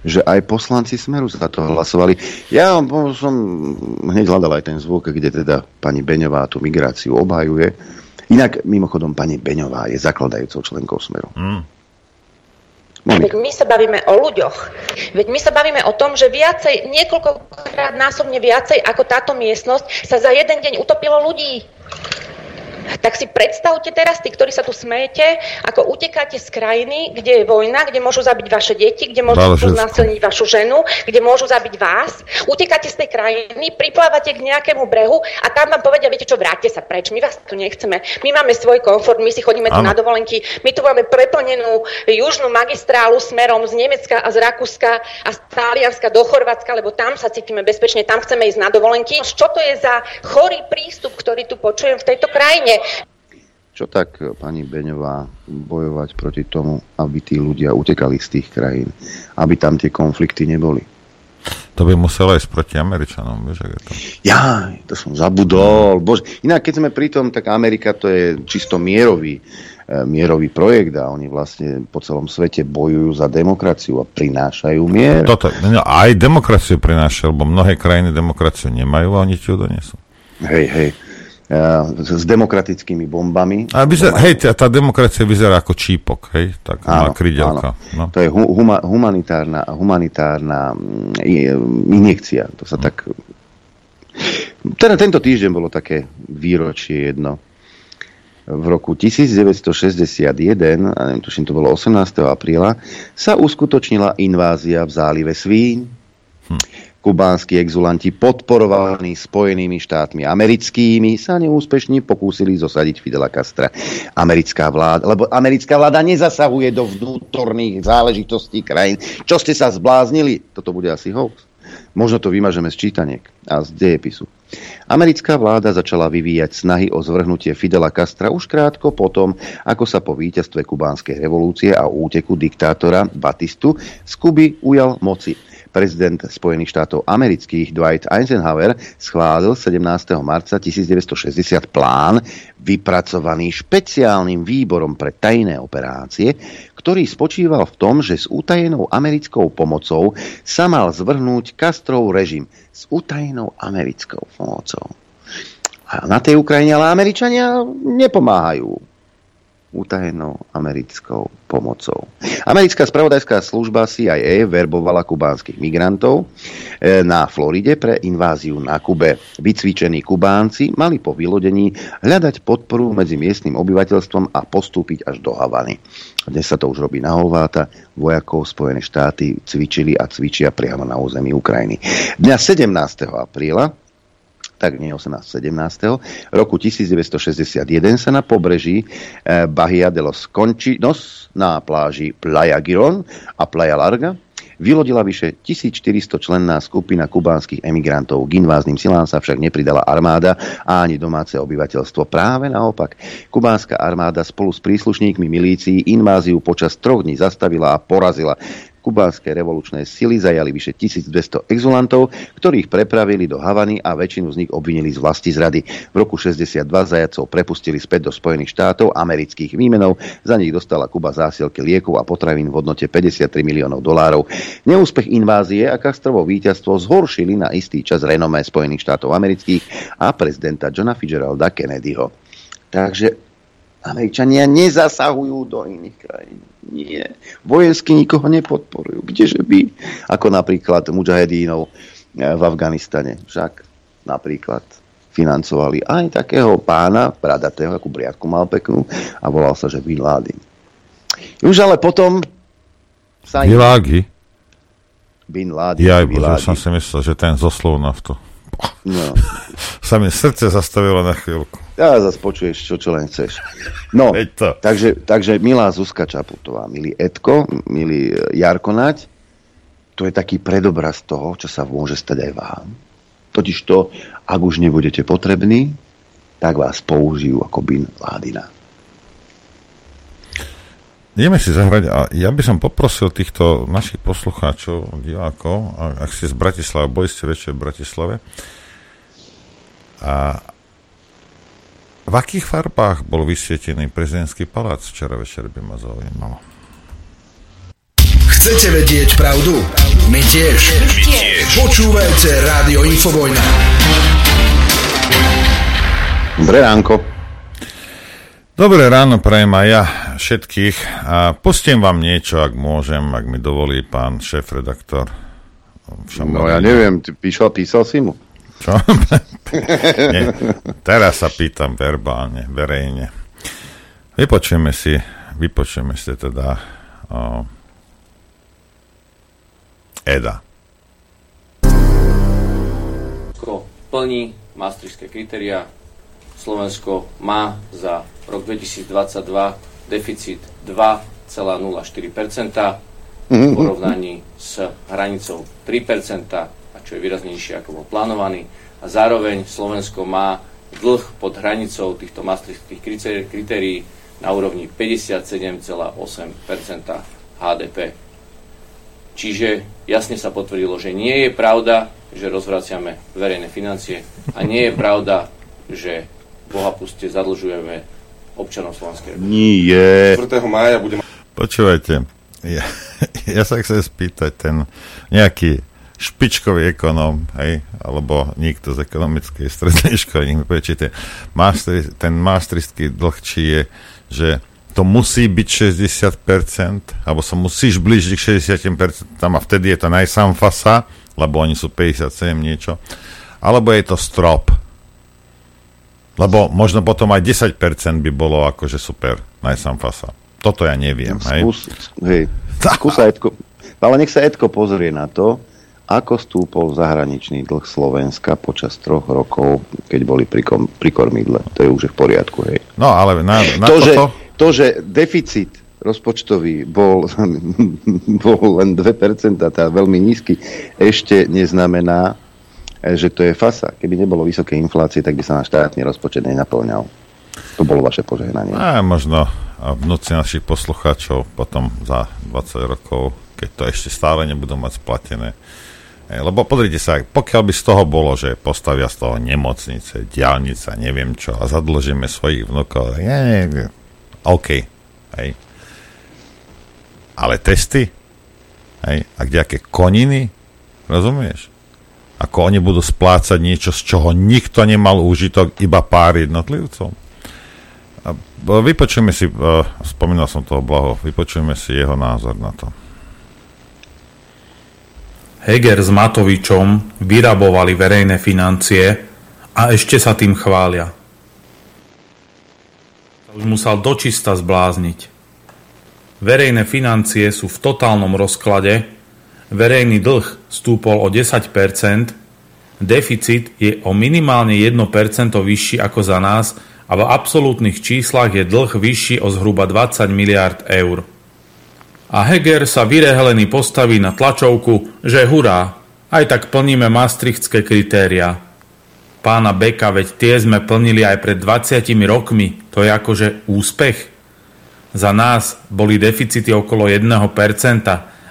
Že aj poslanci Smeru za to hlasovali. Ja som hneď hľadal aj ten zvuk, kde teda pani Beňová tú migráciu obhajuje. Inak, mimochodom, pani Beňová je zakladajúcou členkou Smeru. Mm. Veď my sa bavíme o ľuďoch. Veď my sa bavíme o tom, že viacej, niekoľkokrát násobne viacej ako táto miestnosť sa za jeden deň utopilo ľudí. Tak si predstavte teraz, tí, ktorí sa tu smejete, ako utekáte z krajiny, kde je vojna, kde môžu zabiť vaše deti, kde môžu znásilniť vašu ženu, kde môžu zabiť vás. Utekáte z tej krajiny, priplávate k nejakému brehu a tam vám povedia, viete čo, vráťte sa preč, my vás tu nechceme. My máme svoj komfort, my si chodíme tu na dovolenky, my tu máme preplnenú južnú magistrálu smerom z Nemecka a z Rakúska a z Talianska do Chorvátska, lebo tam sa cítime bezpečne, tam chceme ísť na dovolenky. Čo to je za chorý prístup, ktorý tu počujem v tejto krajine? Čo tak, pani Beňová, bojovať proti tomu, aby tí ľudia utekali z tých krajín, aby tam tie konflikty neboli? To by muselo ísť proti Američanom, vieš, je to... Ja, to som zabudol. Bože. Inak, keď sme pri tom, tak Amerika to je čisto mierový, e, mierový projekt a oni vlastne po celom svete bojujú za demokraciu a prinášajú mier. Toto, no, aj demokraciu prinášajú, lebo mnohé krajiny demokraciu nemajú a oni ti ju donesú. Hej, hej. Eh, s demokratickými bombami. A vyzer, hej, tá, tá demokracia vyzerá ako čípok, hej, tak áno, má krydelka. No. To je huma, humanitárna, humanitárna mm, injekcia, to sa hmm. tak... Teda tento týždeň bolo také výročie jedno. V roku 1961, a neviem, tuším, to bolo 18. apríla, sa uskutočnila invázia v zálive Svíň. Hm kubánsky exulanti podporovaní Spojenými štátmi americkými sa neúspešne pokúsili zosadiť Fidela Castra. Americká vláda, lebo americká vláda nezasahuje do vnútorných záležitostí krajín. Čo ste sa zbláznili? Toto bude asi hoax. Možno to vymažeme z čítaniek a z dejepisu. Americká vláda začala vyvíjať snahy o zvrhnutie Fidela Castra už krátko potom, ako sa po víťazstve kubánskej revolúcie a úteku diktátora Batistu z Kuby ujal moci prezident Spojených štátov amerických Dwight Eisenhower schválil 17. marca 1960 plán vypracovaný špeciálnym výborom pre tajné operácie, ktorý spočíval v tom, že s utajenou americkou pomocou sa mal zvrhnúť Castrov režim s utajenou americkou pomocou. A na tej Ukrajine ale Američania nepomáhajú utajenou americkou pomocou. Americká spravodajská služba CIA verbovala kubánskych migrantov e, na Floride pre inváziu na Kube. Vycvičení Kubánci mali po vylodení hľadať podporu medzi miestnym obyvateľstvom a postúpiť až do Havany. Dnes sa to už robí na Holváta. Vojakov Spojené štáty cvičili a cvičia priamo na území Ukrajiny. Dňa 17. apríla tak nie 18. 17. roku 1961 sa na pobreží eh, Bahia de los Conchinos na pláži Playa Giron a Playa Larga vylodila vyše 1400 členná skupina kubánskych emigrantov. K invázným silám sa však nepridala armáda a ani domáce obyvateľstvo. Práve naopak, kubánska armáda spolu s príslušníkmi milícií inváziu počas troch dní zastavila a porazila kubánske revolučné sily zajali vyše 1200 exulantov, ktorých prepravili do Havany a väčšinu z nich obvinili z vlasti zrady. V roku 62 zajacov prepustili späť do Spojených štátov amerických výmenov. Za nich dostala Kuba zásielky liekov a potravín v hodnote 53 miliónov dolárov. Neúspech invázie a Castrovo víťazstvo zhoršili na istý čas renomé Spojených štátov amerických a prezidenta Johna Fitzgeralda Kennedyho. Takže Američania nezasahujú do iných krajín. Nie. Vojensky nikoho nepodporujú. Kdeže by? Ako napríklad mujahedínov eh, v Afganistane. Však napríklad financovali aj takého pána, bradatého, akú briadku mal peknú a volal sa, že Bin Laden. Už ale potom sa... Bilági? Bin Laden. Ja aj som si myslel, že ten zo Slovnaftu. No. sa mi srdce zastavilo na chvíľku. Ja zase počuješ, čo, čo len chceš. No, takže, takže milá Zuzka Čaputová, milý Edko, milý e, Jarko Nať, to je taký predobraz toho, čo sa môže stať aj vám. Totiž to, ak už nebudete potrební, tak vás použijú ako Bin Ládina. Ideme si zahrať a ja by som poprosil týchto našich poslucháčov, divákov, ak ste z Bratislava, boli ste väčšie v Bratislave, a v akých farbách bol vysvietený prezidentský palác včera večer by ma zaujímalo. Chcete vedieť pravdu? My tiež. My tiež. Počúvajte Rádio Infovojna. Dobré ránko. Dobré ráno prajem aj ja všetkých a pustím vám niečo, ak môžem, ak mi dovolí pán šéf-redaktor. No ja neviem, ty písal, písal si mu? Čo? (laughs) Nie, teraz sa pýtam verbálne, verejne. Vypočujeme si, vypočujeme si teda o, Eda. plní maastrichtské kritéria. Slovensko má za rok 2022 deficit 2,04% v porovnaní s hranicou 3%, a čo je výraznejšie ako bol plánovaný. A zároveň Slovensko má dlh pod hranicou týchto maastrichtských kritérií na úrovni 57,8% HDP. Čiže jasne sa potvrdilo, že nie je pravda, že rozvraciame verejné financie a nie je pravda, že Boha puste zadlžujeme občanov Slovenskej republiky. Nie. 4. mája budeme... Počúvajte, ja, (laughs) ja sa chcem spýtať ten nejaký špičkový ekonóm, hej, alebo niekto z ekonomickej strednej (laughs) školy, nech mi povie, či ten, ten maastrichtský dlh, či je, že to musí byť 60%, alebo sa musíš blížiť k 60%, tam a vtedy je to najsamfasa, lebo oni sú 57 niečo, alebo je to strop. Lebo možno potom aj 10% by bolo akože super, najsamfasa. Toto ja neviem. Skús, hej. Skús (laughs) Edko, ale nech sa Edko pozrie na to, ako stúpol zahraničný dlh Slovenska počas troch rokov, keď boli pri, kom, pri kormidle. To je už v poriadku, hej. No, ale na, na to, toto... že, to, že deficit rozpočtový bol, (laughs) bol len 2%, tá veľmi nízky, ešte neznamená, že to je fasa. Keby nebolo vysoké inflácie, tak by sa náš štátny rozpočet nenaplňal. To bolo vaše požehnanie. A možno v noci našich poslucháčov potom za 20 rokov, keď to ešte stále nebudú mať splatené. Lebo pozrite sa, pokiaľ by z toho bolo, že postavia z toho nemocnice, diálnica, neviem čo, a zadlžíme svojich vnúkov, je, je, je, OK. Hej. Ale testy? Hej. A kdejaké koniny? Rozumieš? Ako oni budú splácať niečo, z čoho nikto nemal úžitok, iba pár jednotlivcov. A vypočujeme si, uh, spomínal som toho blaho, vypočujeme si jeho názor na to. Heger s Matovičom vyrabovali verejné financie a ešte sa tým chvália už musel dočista zblázniť. Verejné financie sú v totálnom rozklade, verejný dlh stúpol o 10%, deficit je o minimálne 1% vyšší ako za nás a v absolútnych číslach je dlh vyšší o zhruba 20 miliard eur. A Heger sa vyrehlený postaví na tlačovku, že hurá, aj tak plníme maastrichtské kritéria pána Beka, veď tie sme plnili aj pred 20 rokmi. To je akože úspech. Za nás boli deficity okolo 1%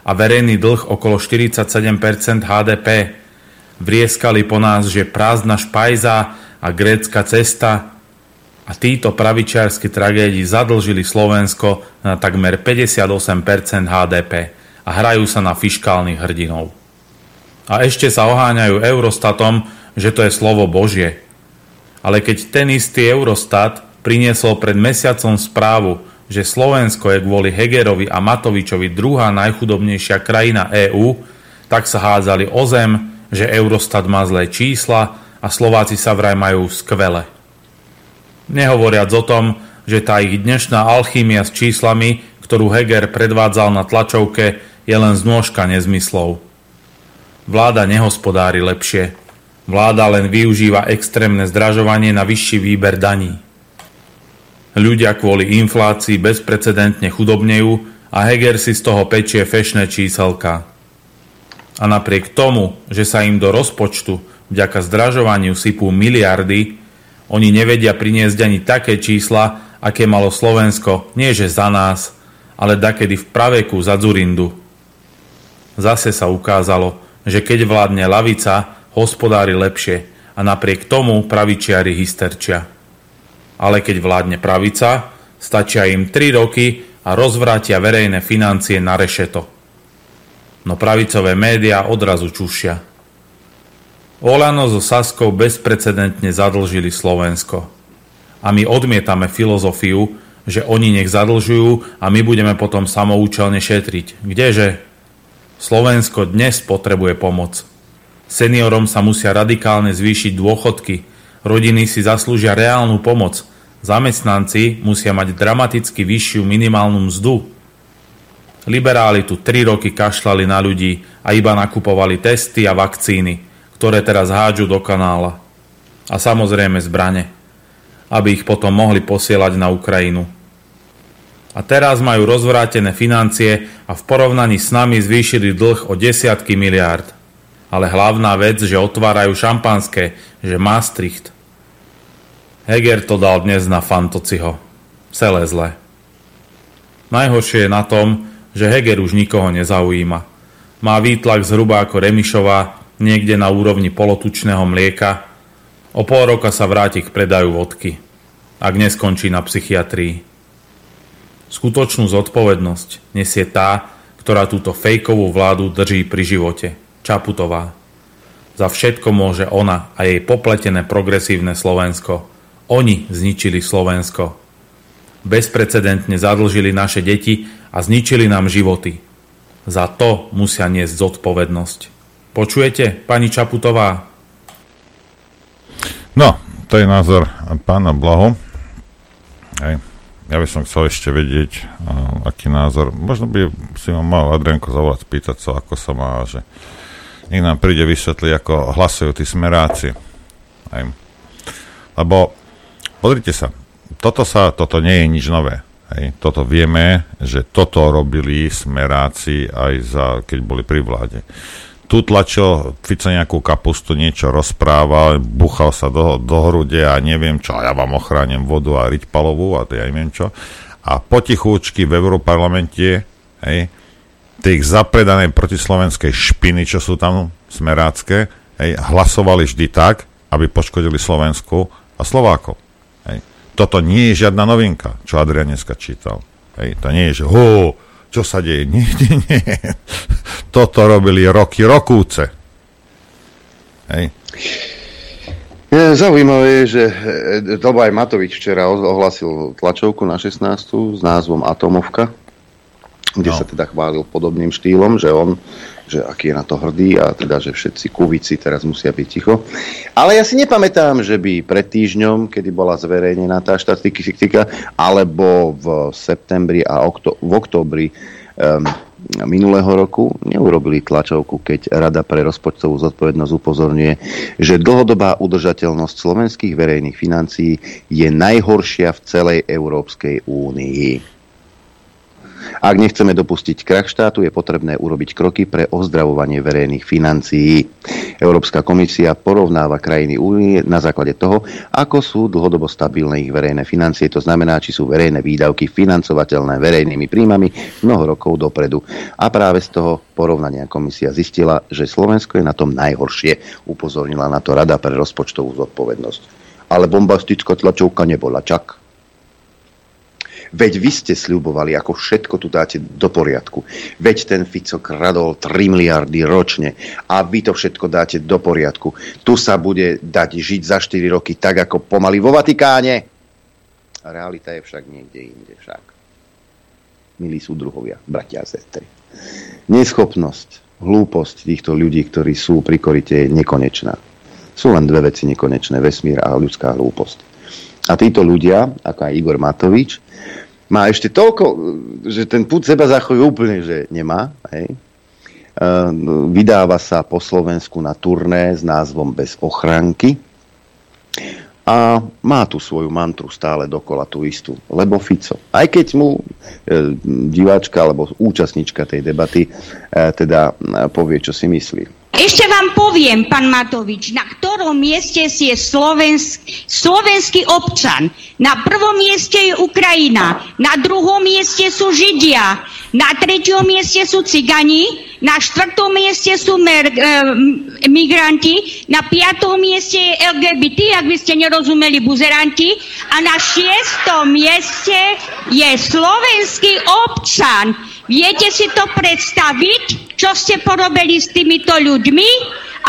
a verejný dlh okolo 47% HDP. Vrieskali po nás, že prázdna špajza a grécka cesta a títo pravičiarsky tragédii zadlžili Slovensko na takmer 58% HDP a hrajú sa na fiškálnych hrdinov. A ešte sa oháňajú Eurostatom, že to je slovo Božie. Ale keď ten istý Eurostat priniesol pred mesiacom správu, že Slovensko je kvôli Hegerovi a Matovičovi druhá najchudobnejšia krajina EÚ, tak sa hádzali o zem, že Eurostat má zlé čísla a Slováci sa vraj majú skvele. Nehovoriac o tom, že tá ich dnešná alchýmia s číslami, ktorú Heger predvádzal na tlačovke, je len znôžka nezmyslov. Vláda nehospodári lepšie. Vláda len využíva extrémne zdražovanie na vyšší výber daní. Ľudia kvôli inflácii bezprecedentne chudobnejú a Heger si z toho pečie fešné číselka. A napriek tomu, že sa im do rozpočtu vďaka zdražovaniu sypú miliardy, oni nevedia priniesť ani také čísla, aké malo Slovensko, nie že za nás, ale dakedy v praveku za Zurindu. Zase sa ukázalo, že keď vládne lavica, hospodári lepšie a napriek tomu pravičiari hysterčia ale keď vládne pravica, stačia im 3 roky a rozvrátia verejné financie na rešeto. No pravicové médiá odrazu čušia. Olano so Saskou bezprecedentne zadlžili Slovensko. A my odmietame filozofiu, že oni nech zadlžujú a my budeme potom samoučelne šetriť. Kdeže? Slovensko dnes potrebuje pomoc. Seniorom sa musia radikálne zvýšiť dôchodky, rodiny si zaslúžia reálnu pomoc, Zamestnanci musia mať dramaticky vyššiu minimálnu mzdu. Liberáli tu 3 roky kašľali na ľudí a iba nakupovali testy a vakcíny, ktoré teraz hádžu do kanála. A samozrejme zbrane, aby ich potom mohli posielať na Ukrajinu. A teraz majú rozvrátené financie a v porovnaní s nami zvýšili dlh o desiatky miliárd. Ale hlavná vec, že otvárajú šampanské, že Maastricht – Heger to dal dnes na Fantociho. Celé zle. Najhoršie je na tom, že Heger už nikoho nezaujíma. Má výtlak zhruba ako Remišová, niekde na úrovni polotučného mlieka. O pol roka sa vráti k predaju vodky. Ak neskončí na psychiatrii. Skutočnú zodpovednosť nesie tá, ktorá túto fejkovú vládu drží pri živote. Čaputová. Za všetko môže ona a jej popletené progresívne Slovensko. Oni zničili Slovensko. Bezprecedentne zadlžili naše deti a zničili nám životy. Za to musia niesť zodpovednosť. Počujete, pani Čaputová? No, to je názor pána Blaho. Hej. Ja by som chcel ešte vedieť, uh, aký názor. Možno by si ma mal Adrianko zavolať, spýtať sa, ako sa má, že nech nám príde vysvetliť, ako hlasujú tí smeráci. Hej. Lebo Pozrite sa, toto, sa, toto nie je nič nové. Hej. Toto vieme, že toto robili smeráci aj za, keď boli pri vláde. Tu tlačil Fico nejakú kapustu, niečo rozprával, buchal sa do, do hrude a neviem čo, a ja vám ochránim vodu a riťpalovú a to ja neviem čo. A potichúčky v Európarlamente, hej, tých zapredanej protislovenskej špiny, čo sú tam smerácké, hej, hlasovali vždy tak, aby poškodili Slovensku a Slovákov. Toto nie je žiadna novinka, čo Adrian dneska čítal. Hej. To nie je, že ho, čo sa deje. Nie, nie, nie. (laughs) Toto robili roky, rokúce. Hej. Zaujímavé je, že to aj Matovič včera ohlasil tlačovku na 16. s názvom Atomovka, kde no. sa teda chválil podobným štýlom, že on že aký je na to hrdý a teda, že všetci kuvici teraz musia byť ticho. Ale ja si nepamätám, že by pred týždňom, kedy bola zverejnená tá štatistika, alebo v septembri a okto- v oktobri um, minulého roku neurobili tlačovku, keď Rada pre rozpočtovú zodpovednosť upozorňuje, že dlhodobá udržateľnosť slovenských verejných financií je najhoršia v celej Európskej únii. Ak nechceme dopustiť krach štátu, je potrebné urobiť kroky pre ozdravovanie verejných financií. Európska komisia porovnáva krajiny únie na základe toho, ako sú dlhodobo stabilné ich verejné financie, to znamená, či sú verejné výdavky financovateľné verejnými príjmami mnoho rokov dopredu. A práve z toho porovnania komisia zistila, že Slovensko je na tom najhoršie. Upozornila na to Rada pre rozpočtovú zodpovednosť. Ale bombastická tlačovka nebola, čak. Veď vy ste sľubovali, ako všetko tu dáte do poriadku. Veď ten Fico kradol 3 miliardy ročne a vy to všetko dáte do poriadku. Tu sa bude dať žiť za 4 roky tak, ako pomaly vo Vatikáne. Realita je však niekde inde však. Milí súdruhovia, bratia a. Neschopnosť, hlúposť týchto ľudí, ktorí sú pri korite, je nekonečná. Sú len dve veci nekonečné, vesmír a ľudská hlúposť. A títo ľudia, ako aj Igor Matovič, má ešte toľko, že ten put seba zachovuje úplne, že nemá. Hej. Vydáva sa po Slovensku na turné s názvom Bez ochranky a má tu svoju mantru stále dokola tú istú, lebo Fico. Aj keď mu e, diváčka alebo účastnička tej debaty e, teda e, povie, čo si myslí. Ešte vám poviem, pán Matovič, na ktorom mieste je slovensk, slovenský občan. Na prvom mieste je Ukrajina, na druhom mieste sú Židia, na treťom mieste sú Cigani, na štvrtom mieste sú mer, e, migranti, na piatom mieste je LGBT, ak by ste nerozumeli buzeranti, a na šiestom mieste je slovenský občan. Viete si to predstaviť, čo ste porobili s týmito ľuďmi?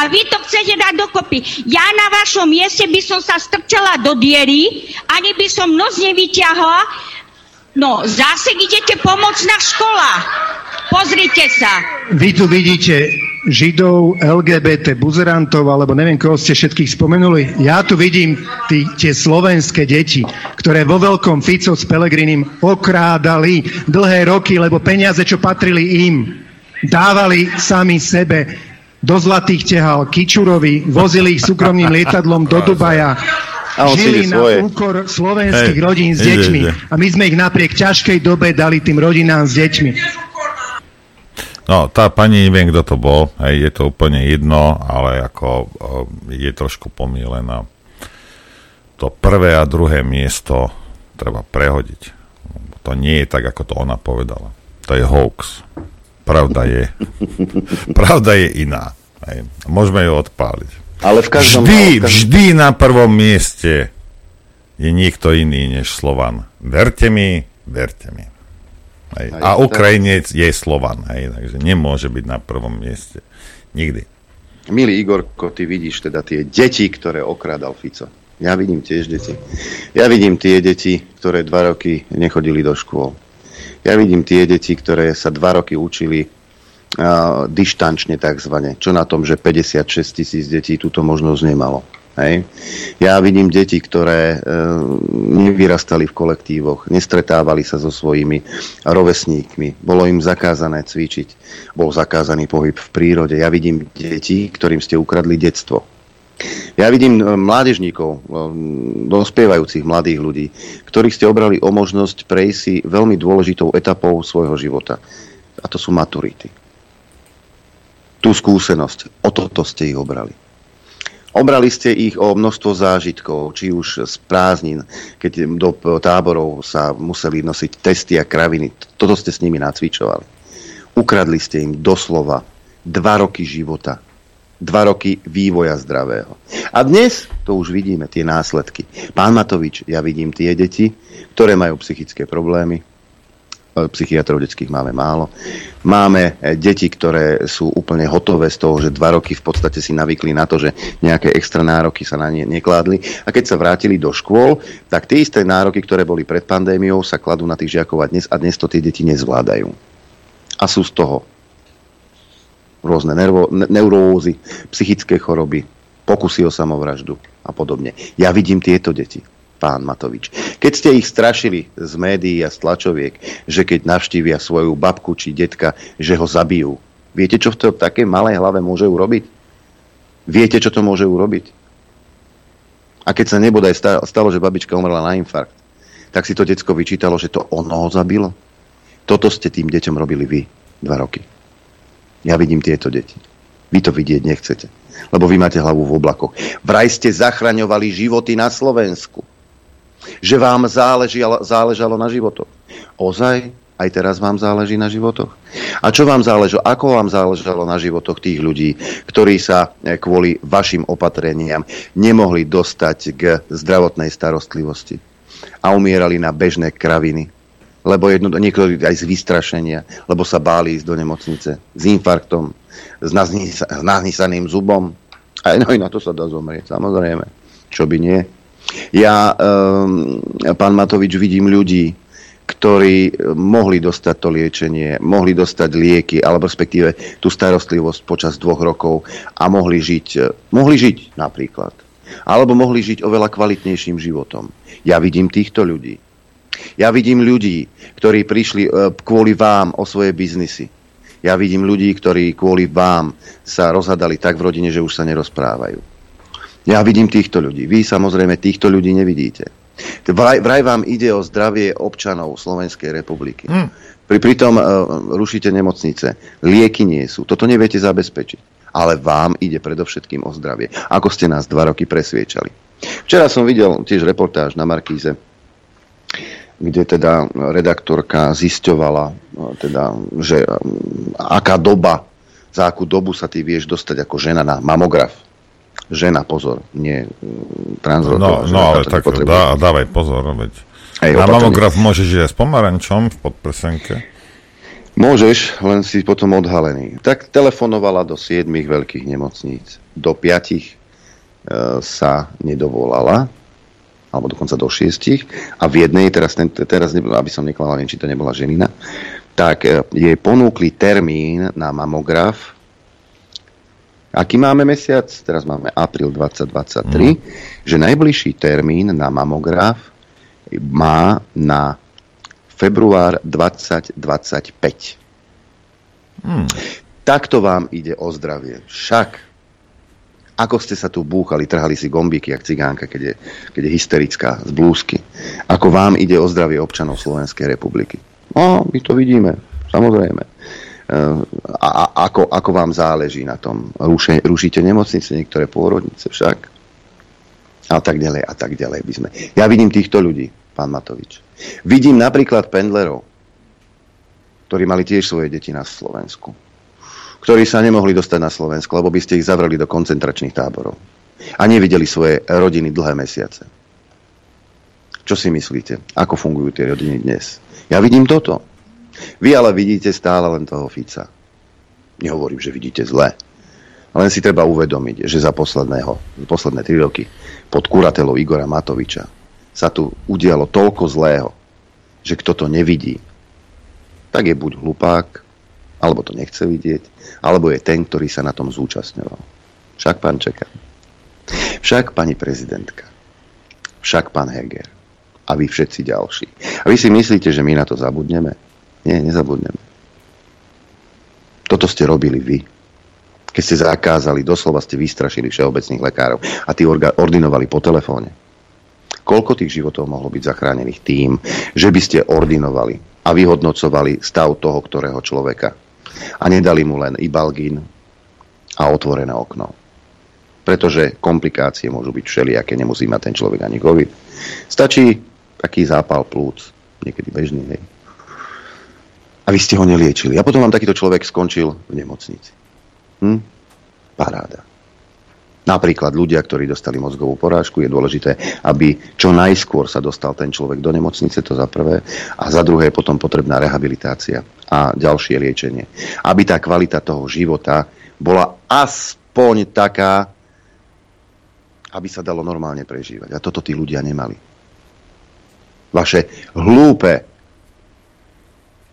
A vy to chcete dať dokopy. Ja na vašom mieste by som sa strčala do diery, ani by som noc nevyťahla, No, zase idete pomôcť na škola. Pozrite sa. Vy tu vidíte Židov, LGBT, buzerantov, alebo neviem, koho ste všetkých spomenuli. Ja tu vidím tí, tie slovenské deti, ktoré vo veľkom Fico s Pelegrinim okrádali dlhé roky, lebo peniaze, čo patrili im, dávali sami sebe do zlatých tehal Kičurovi, vozili ich súkromným lietadlom do (laughs) Dubaja, a on žili na svoje. úkor slovenských hey, rodín s deťmi. Ide, ide. A my sme ich napriek ťažkej dobe dali tým rodinám s deťmi. No, tá pani, neviem, kto to bol, hej, je to úplne jedno, ale ako je trošku pomílená. To prvé a druhé miesto treba prehodiť. To nie je tak, ako to ona povedala. To je hoax. Pravda je. (laughs) Pravda je iná. Hej. Môžeme ju odpáliť. Ale v každom... Vždy, v každom... vždy na prvom mieste je niekto iný než Slovan. Verte mi, verte mi. Hej. A Ukrajinec je Slovan, hej, takže nemôže byť na prvom mieste. Nikdy. Milý Igorko, ty vidíš teda tie deti, ktoré okrádal Fico. Ja vidím tiež deti. Ja vidím tie deti, ktoré dva roky nechodili do škôl. Ja vidím tie deti, ktoré sa dva roky učili uh, dištančne takzvané. Čo na tom, že 56 tisíc detí túto možnosť nemalo. Hej. Ja vidím deti, ktoré e, nevyrastali v kolektívoch, nestretávali sa so svojimi rovesníkmi, bolo im zakázané cvičiť, bol zakázaný pohyb v prírode. Ja vidím deti, ktorým ste ukradli detstvo. Ja vidím mládežníkov, dospievajúcich mladých ľudí, ktorých ste obrali o možnosť prejsť si veľmi dôležitou etapou svojho života. A to sú maturity tú skúsenosť. O toto ste ich obrali. Obrali ste ich o množstvo zážitkov, či už z prázdnin, keď do táborov sa museli nosiť testy a kraviny. Toto ste s nimi nacvičovali. Ukradli ste im doslova dva roky života, dva roky vývoja zdravého. A dnes to už vidíme, tie následky. Pán Matovič, ja vidím tie deti, ktoré majú psychické problémy, psychiatrov detských máme málo. Máme e, deti, ktoré sú úplne hotové z toho, že dva roky v podstate si navykli na to, že nejaké extra nároky sa na ne nekládli. A keď sa vrátili do škôl, tak tie isté nároky, ktoré boli pred pandémiou, sa kladú na tých žiakov a dnes, a dnes to tie deti nezvládajú. A sú z toho rôzne nervo, ne, neurózy, psychické choroby, pokusy o samovraždu a podobne. Ja vidím tieto deti pán Matovič. Keď ste ich strašili z médií a z tlačoviek, že keď navštívia svoju babku či detka, že ho zabijú. Viete, čo v to také malej hlave môže urobiť? Viete, čo to môže urobiť? A keď sa nebodaj stalo, že babička umrela na infarkt, tak si to decko vyčítalo, že to ono ho zabilo. Toto ste tým deťom robili vy dva roky. Ja vidím tieto deti. Vy to vidieť nechcete, lebo vy máte hlavu v oblakoch. Vraj ste zachraňovali životy na Slovensku že vám záležalo, záležalo na životoch. Ozaj, aj teraz vám záleží na životoch? A čo vám záležalo, ako vám záležalo na životoch tých ľudí, ktorí sa eh, kvôli vašim opatreniam nemohli dostať k zdravotnej starostlivosti a umierali na bežné kraviny? Lebo jedno, niektorí aj z vystrašenia, lebo sa báli ísť do nemocnice s infarktom, s, naznisaným zubom. Aj no, na to sa dá zomrieť, samozrejme. Čo by nie? Ja, um, pán Matovič, vidím ľudí, ktorí mohli dostať to liečenie, mohli dostať lieky, alebo respektíve tú starostlivosť počas dvoch rokov a mohli žiť, mohli žiť napríklad. Alebo mohli žiť oveľa kvalitnejším životom. Ja vidím týchto ľudí. Ja vidím ľudí, ktorí prišli e, kvôli vám o svoje biznisy. Ja vidím ľudí, ktorí kvôli vám sa rozhadali tak v rodine, že už sa nerozprávajú. Ja vidím týchto ľudí. Vy samozrejme týchto ľudí nevidíte. Vraj, vraj vám ide o zdravie občanov Slovenskej republiky. Hmm. Pri, pritom uh, rušíte nemocnice. Lieky nie sú. Toto neviete zabezpečiť. Ale vám ide predovšetkým o zdravie. Ako ste nás dva roky presviečali. Včera som videl tiež reportáž na Markíze, kde teda redaktorka zisťovala, no, teda, že um, aká doba, za akú dobu sa ty vieš dostať ako žena na mamograf. Žena, pozor, nie mm, transrodová. No, no ale tak dá, dávaj pozor, veď Ej, na mamograf môžeš ísť s pomarančom v podprsenke. Môžeš, len si potom odhalený. Tak telefonovala do 7 veľkých nemocníc. Do 5 e, sa nedovolala alebo dokonca do šiestich. A v jednej, teraz, teraz aby som neklamal, či to nebola ženina, tak e, jej ponúkli termín na mamograf. Aký máme mesiac? Teraz máme apríl 2023. Mm. Že najbližší termín na mamograf má na február 2025. Mm. Takto vám ide o zdravie. Však ako ste sa tu búchali, trhali si gombíky, jak cigánka, keď je, keď je hysterická z blúzky. Ako vám ide o zdravie občanov Slovenskej republiky. No, my to vidíme, samozrejme. E, a, a ako, ako vám záleží na tom? Ruše, rušíte nemocnice, niektoré pôrodnice však? A tak ďalej, a tak ďalej by sme. Ja vidím týchto ľudí, pán Matovič. Vidím napríklad pendlerov, ktorí mali tiež svoje deti na Slovensku ktorí sa nemohli dostať na Slovensko, lebo by ste ich zavreli do koncentračných táborov. A nevideli svoje rodiny dlhé mesiace. Čo si myslíte? Ako fungujú tie rodiny dnes? Ja vidím toto. Vy ale vidíte stále len toho Fica. Nehovorím, že vidíte zle. Len si treba uvedomiť, že za posledného, posledné tri roky pod kuratelou Igora Matoviča sa tu udialo toľko zlého, že kto to nevidí, tak je buď hlupák, alebo to nechce vidieť, alebo je ten, ktorý sa na tom zúčastňoval. Však pán Čeka. Však pani prezidentka. Však pán Heger. A vy všetci ďalší. A vy si myslíte, že my na to zabudneme? Nie, nezabudneme. Toto ste robili vy. Keď ste zakázali, doslova ste vystrašili všeobecných lekárov a tí ordinovali po telefóne. Koľko tých životov mohlo byť zachránených tým, že by ste ordinovali a vyhodnocovali stav toho, ktorého človeka a nedali mu len ibalgín a otvorené okno. Pretože komplikácie môžu byť všelijaké, nemusí mať ten človek ani COVID. Stačí taký zápal plúc, niekedy bežný, hej. A vy ste ho neliečili. A potom vám takýto človek skončil v nemocnici. Hm? Paráda. Napríklad ľudia, ktorí dostali mozgovú porážku, je dôležité, aby čo najskôr sa dostal ten človek do nemocnice, to za prvé, a za druhé je potom potrebná rehabilitácia a ďalšie liečenie. Aby tá kvalita toho života bola aspoň taká, aby sa dalo normálne prežívať. A toto tí ľudia nemali. Vaše hlúpe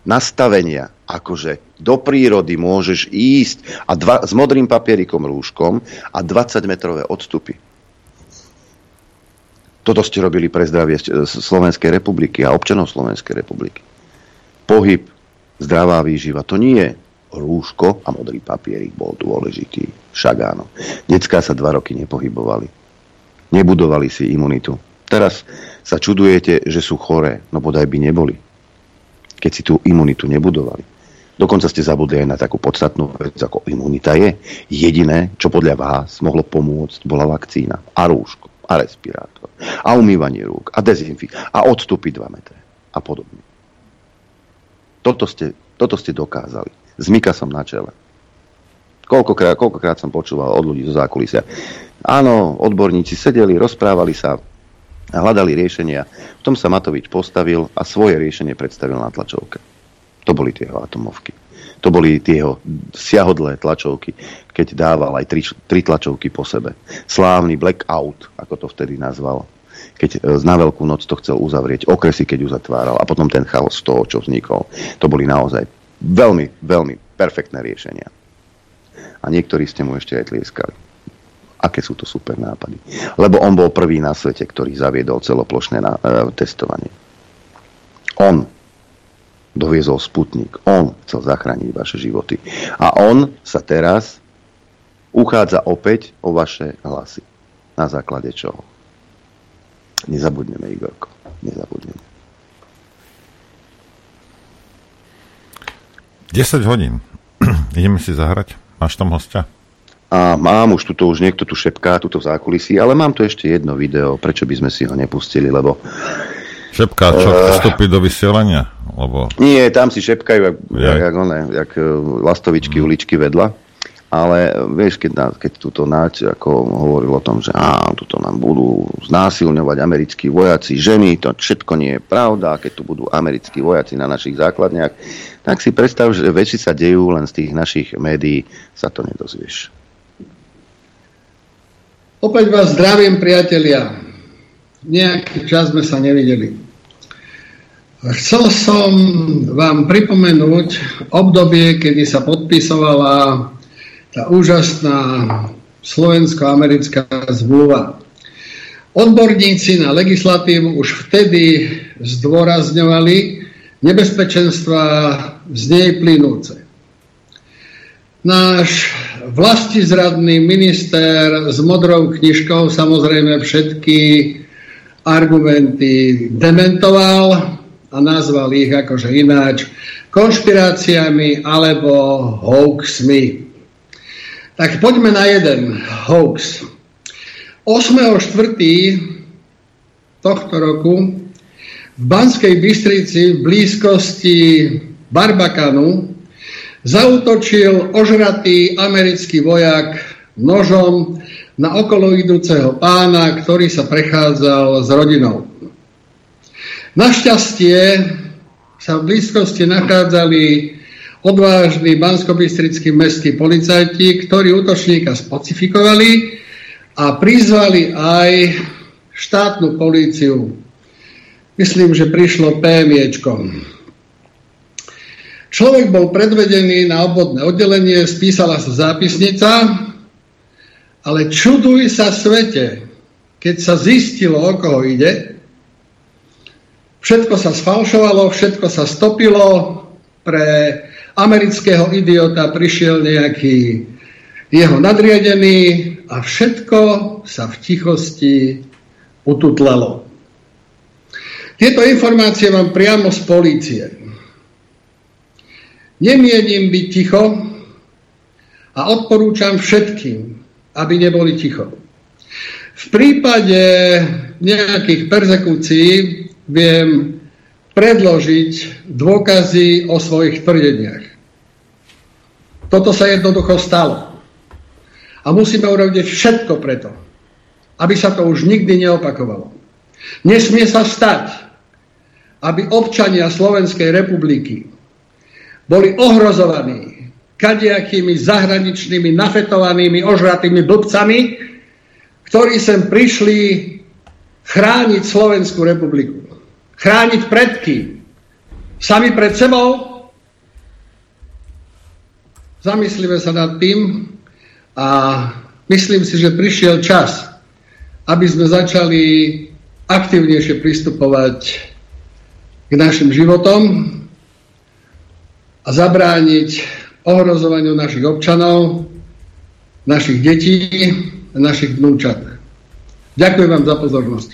nastavenia, akože do prírody môžeš ísť a dva, s modrým papierikom rúškom a 20 metrové odstupy. Toto ste robili pre zdravie Slovenskej republiky a občanov Slovenskej republiky. Pohyb, zdravá výživa, to nie je rúško a modrý papierik bol dôležitý. Však áno. Decká sa dva roky nepohybovali. Nebudovali si imunitu. Teraz sa čudujete, že sú choré, no bodaj by neboli keď si tú imunitu nebudovali. Dokonca ste zabudli aj na takú podstatnú vec, ako imunita je. Jediné, čo podľa vás mohlo pomôcť, bola vakcína a rúško a respirátor a umývanie rúk a dezinfik a odstupy 2 metre a podobne. Toto ste, toto ste dokázali. Zmyka som na čele. Koľkokrát, koľkokrát som počúval od ľudí zo zákulisia. Áno, odborníci sedeli, rozprávali sa, a hľadali riešenia. V tom sa Matovič postavil a svoje riešenie predstavil na tlačovke. To boli tie jeho atomovky. To boli tie jeho siahodlé tlačovky, keď dával aj tri, tri tlačovky po sebe. Slávny blackout, ako to vtedy nazval. keď e, na Veľkú noc to chcel uzavrieť, okresy, keď uzatváral a potom ten chaos z toho, čo vznikol. To boli naozaj veľmi, veľmi perfektné riešenia. A niektorí ste mu ešte aj tlieskali. Aké sú to super nápady. Lebo on bol prvý na svete, ktorý zaviedol celoplošné na, e, testovanie. On doviezol Sputnik. On chcel zachrániť vaše životy. A on sa teraz uchádza opäť o vaše hlasy. Na základe čoho? Nezabudneme, Igorko. Nezabudneme. 10 hodín. (clears throat) Ideme si zahrať. Máš tam hostia? A mám už tuto, už niekto tu šepká, tuto v zákulisí, ale mám tu ešte jedno video, prečo by sme si ho nepustili, lebo... Šepká, čo, uh, vstúpi do vysielania? Lebo... Nie, tam si šepkajú, jak, jak, jak, one, jak e, lastovičky, hmm. uličky vedľa. Ale vieš, keď, keď túto náť ako hovoril o tom, že á, tuto nám budú znásilňovať americkí vojaci, ženy, to všetko nie je pravda, keď tu budú americkí vojaci na našich základniach, tak si predstav, že veci sa dejú, len z tých našich médií sa to nedozvieš. Opäť vás zdravím, priatelia. Nejaký čas sme sa nevideli. Chcel som vám pripomenúť obdobie, kedy sa podpisovala tá úžasná slovensko-americká zmluva. Odborníci na legislatívu už vtedy zdôrazňovali nebezpečenstva z nej plynúce. Náš vlastizradný minister s modrou knižkou samozrejme všetky argumenty dementoval a nazval ich akože ináč konšpiráciami alebo hoaxmi. Tak poďme na jeden hoax. 8.4. tohto roku v Banskej Bystrici v blízkosti Barbakanu zautočil ožratý americký vojak nožom na okolo idúceho pána, ktorý sa prechádzal s rodinou. Našťastie sa v blízkosti nachádzali odvážni banskobistrickí mestskí policajti, ktorí útočníka spacifikovali a prizvali aj štátnu políciu. Myslím, že prišlo PMIčko. Človek bol predvedený na obvodné oddelenie, spísala sa zápisnica, ale čuduj sa svete, keď sa zistilo, o koho ide, všetko sa sfalšovalo, všetko sa stopilo, pre amerického idiota prišiel nejaký jeho nadriadený a všetko sa v tichosti ututlalo. Tieto informácie mám priamo z polície. Nemienim byť ticho a odporúčam všetkým, aby neboli ticho. V prípade nejakých persekúcií viem predložiť dôkazy o svojich tvrdeniach. Toto sa jednoducho stalo. A musíme urobiť všetko preto, aby sa to už nikdy neopakovalo. Nesmie sa stať, aby občania Slovenskej republiky boli ohrozovaní kadejakými zahraničnými, nafetovanými, ožratými blbcami, ktorí sem prišli chrániť Slovenskú republiku chrániť pred kým? Sami pred sebou? Zamyslíme sa nad tým a myslím si, že prišiel čas, aby sme začali aktivnejšie pristupovať k našim životom a zabrániť ohrozovaniu našich občanov, našich detí a našich vnúčat. Ďakujem vám za pozornosť.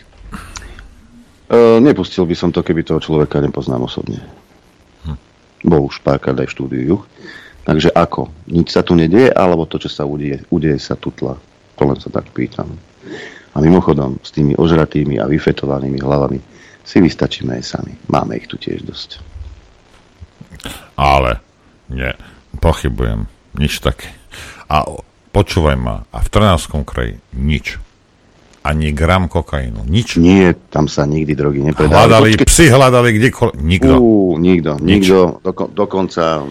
Uh, nepustil by som to, keby toho človeka nepoznám osobne. Hm. Bol už párkrát aj v štúdiu. Takže ako? Nič sa tu nedieje, alebo to, čo sa udieje, udieje sa tutla? To len sa tak pýtam. A mimochodom, s tými ožratými a vyfetovanými hlavami si vystačíme aj sami. Máme ich tu tiež dosť. Ale, nie, pochybujem. Nič také. A počúvaj ma, a v Trnavskom kraji nič ani gram kokainu. Nič. Nie, tam sa nikdy drogy nepredali. Hľadali, Počkej. psi hľadali kdekoľvek. Nikto. Ú, nikto. Nič. Nikto. Doko, dokonca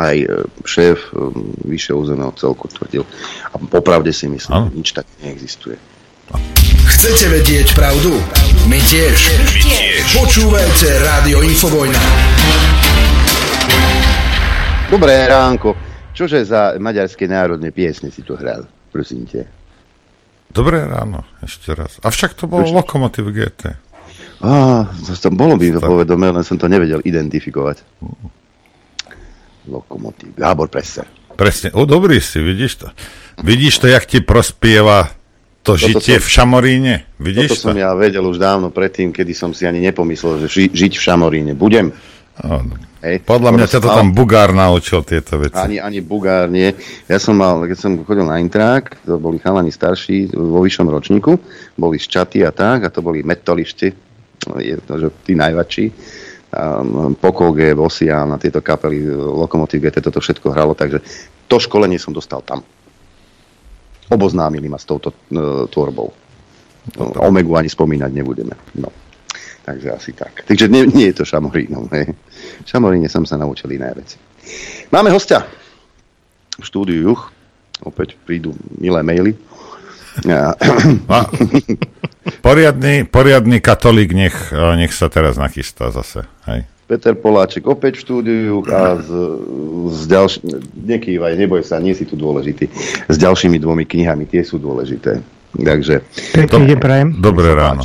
aj e, šéf e, vyššieho územného celku tvrdil. A popravde si myslím, ano. nič tak neexistuje. Chcete vedieť pravdu? My tiež. My tiež. Počúvajte Rádio Infovojna. Dobré ránko. Čože za maďarské národné piesne si tu hral? Prosím te. Dobré ráno, ešte raz. Avšak to bol Počkej. Lokomotiv GT. Á, to bolo by to povedomé, len som to nevedel identifikovať. Lokomotív. Gábor Presser. Presne. O, dobrý si, vidíš to. Vidíš to, jak ti prospieva to toto žitie som, v Šamoríne? Vidíš toto to? som ja vedel už dávno predtým, kedy som si ani nepomyslel, že ži, žiť v Šamoríne budem. Hej. Podľa mňa ťa to tam Bugár naučil tieto veci. Ani, ani Bugár nie. Ja som mal, keď som chodil na intrák, to boli chalani starší vo vyššom ročníku, boli z čaty a tak, a to boli metolišti, je to, že tí najväčší. Um, Pokolge, Vosian a tieto kapely, Lokomotiv GT, toto všetko hralo, takže to školenie som dostal tam. Oboznámili ma s touto uh, tvorbou. No, Omegu ani spomínať nebudeme. No. Takže asi tak. Takže nie, nie je to šamorínom. Hej. V šamoríne som sa naučil iné veci. Máme hostia v štúdiu Juch. Opäť prídu milé maily. Ja. poriadny, poriadny katolík nech, nech sa teraz nachystá zase. Hej. Peter Poláček opäť v štúdiu a s, s ďalšími, nekývaj, neboj sa, nie si tu dôležitý, s ďalšími dvomi knihami, tie sú dôležité. Takže... Pekný deň prajem. Dobré ráno.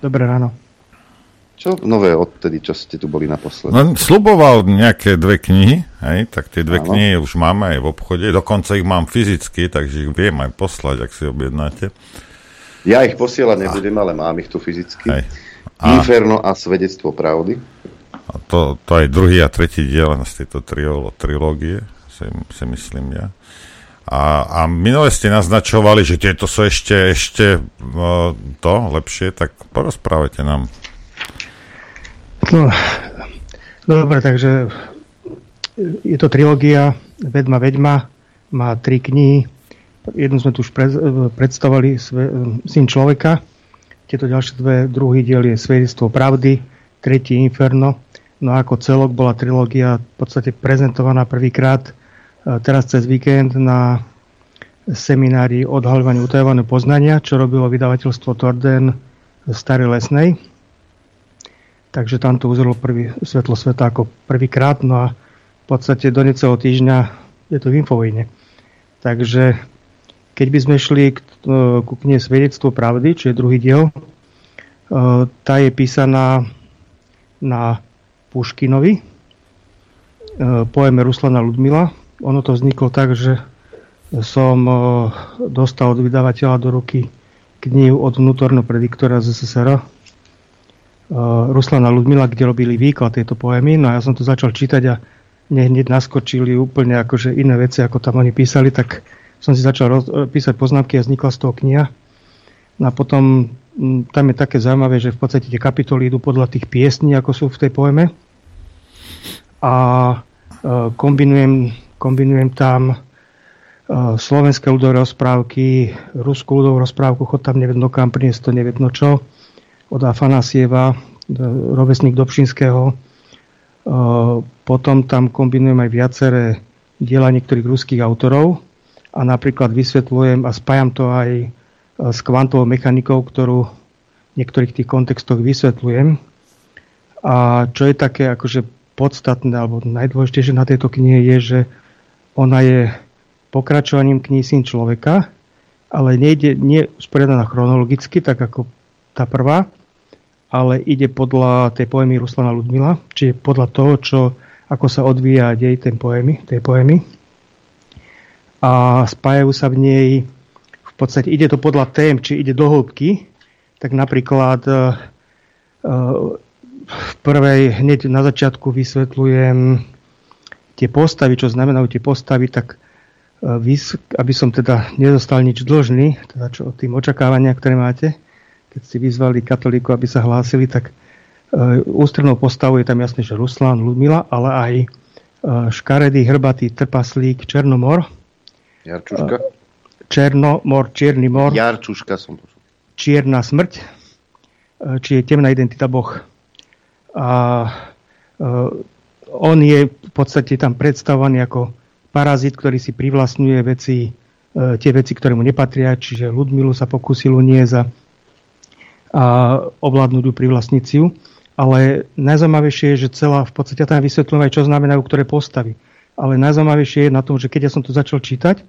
Dobré ráno. Čo nové odtedy, čo ste tu boli naposledy? No, sluboval nejaké dve knihy, hej, tak tie dve Áno. knihy už máme aj v obchode, dokonca ich mám fyzicky, takže ich viem aj poslať, ak si objednáte. Ja ich posielať nebudem, ale mám ich tu fyzicky. Hej. A... Inferno a svedectvo pravdy. A to, to aj druhý a tretí diel z tejto trilógie, si, si myslím ja. A, a minule ste naznačovali, že tieto sú ešte, ešte uh, to lepšie, tak porozprávajte nám. No, dobre, takže je to trilógia Vedma Vedma, má tri knihy. Jednu sme tu už predstavovali, Syn človeka. Tieto ďalšie dve, druhý diel je Svedectvo pravdy, tretí Inferno. No a ako celok bola trilógia v podstate prezentovaná prvýkrát e, teraz cez víkend na seminári odhaľovania utajovaného poznania, čo robilo vydavateľstvo Torden v Starej Lesnej takže tam to uzrelo prvý, svetlo sveta ako prvýkrát, no a v podstate do necelého týždňa je to v Infovojne. Takže keď by sme šli k, ku knihe Svedectvo pravdy, čo je druhý diel, e, tá je písaná na Puškinovi, e, poeme Ruslana Ludmila. Ono to vzniklo tak, že som e, dostal od vydavateľa do ruky knihu od vnútorného prediktora z SSR, Ruslana Ludmila, kde robili výklad tejto poemy. No a ja som to začal čítať a hneď naskočili úplne akože iné veci, ako tam oni písali, tak som si začal roz, písať poznámky a vznikla z toho kniha. No a potom tam je také zaujímavé, že v podstate tie kapitoly idú podľa tých piesní, ako sú v tej poeme. A e, kombinujem, kombinujem tam e, slovenské ľudové rozprávky, ruskú ľudovú rozprávku, chod tam nevedno kam priniesť to nevedno čo od Afanasieva, rovesník Dobšinského. E, potom tam kombinujem aj viaceré diela niektorých ruských autorov a napríklad vysvetľujem a spájam to aj e, s kvantovou mechanikou, ktorú v niektorých tých kontextoch vysvetľujem. A čo je také akože podstatné alebo najdôležitejšie na tejto knihe je, že ona je pokračovaním knihy Syn človeka, ale nejde, nie usporiadaná chronologicky, tak ako tá prvá, ale ide podľa tej poemy Ruslana Ludmila, čiže podľa toho, čo, ako sa odvíja dej ten poemy, tej poemy. A spájajú sa v nej, v podstate ide to podľa tém, či ide do hĺbky, tak napríklad uh, v prvej, hneď na začiatku vysvetľujem tie postavy, čo znamenajú tie postavy, tak uh, aby som teda nedostal nič dlžný, teda čo tým očakávania, ktoré máte, keď si vyzvali katolíku, aby sa hlásili, tak e, ústrednou postavou je tam jasne, že Ruslan, Ludmila, ale aj e, škaredý, hrbatý trpaslík Černomor. Jarčuška? E, Černomor, Čierny mor. Jarčuška som počul. Čierna smrť, či je temná identita Boh. A on je v podstate tam predstavovaný ako parazit, ktorý si privlastňuje veci tie veci, ktoré mu nepatria, čiže Ludmilu sa pokúsil uniesť a, ovládnuť ju pri vlastniciu. Ale najzaujímavejšie je, že celá, v podstate tam vysvetľujem aj, čo znamenajú ktoré postavy. Ale najzaujímavejšie je na tom, že keď ja som to začal čítať,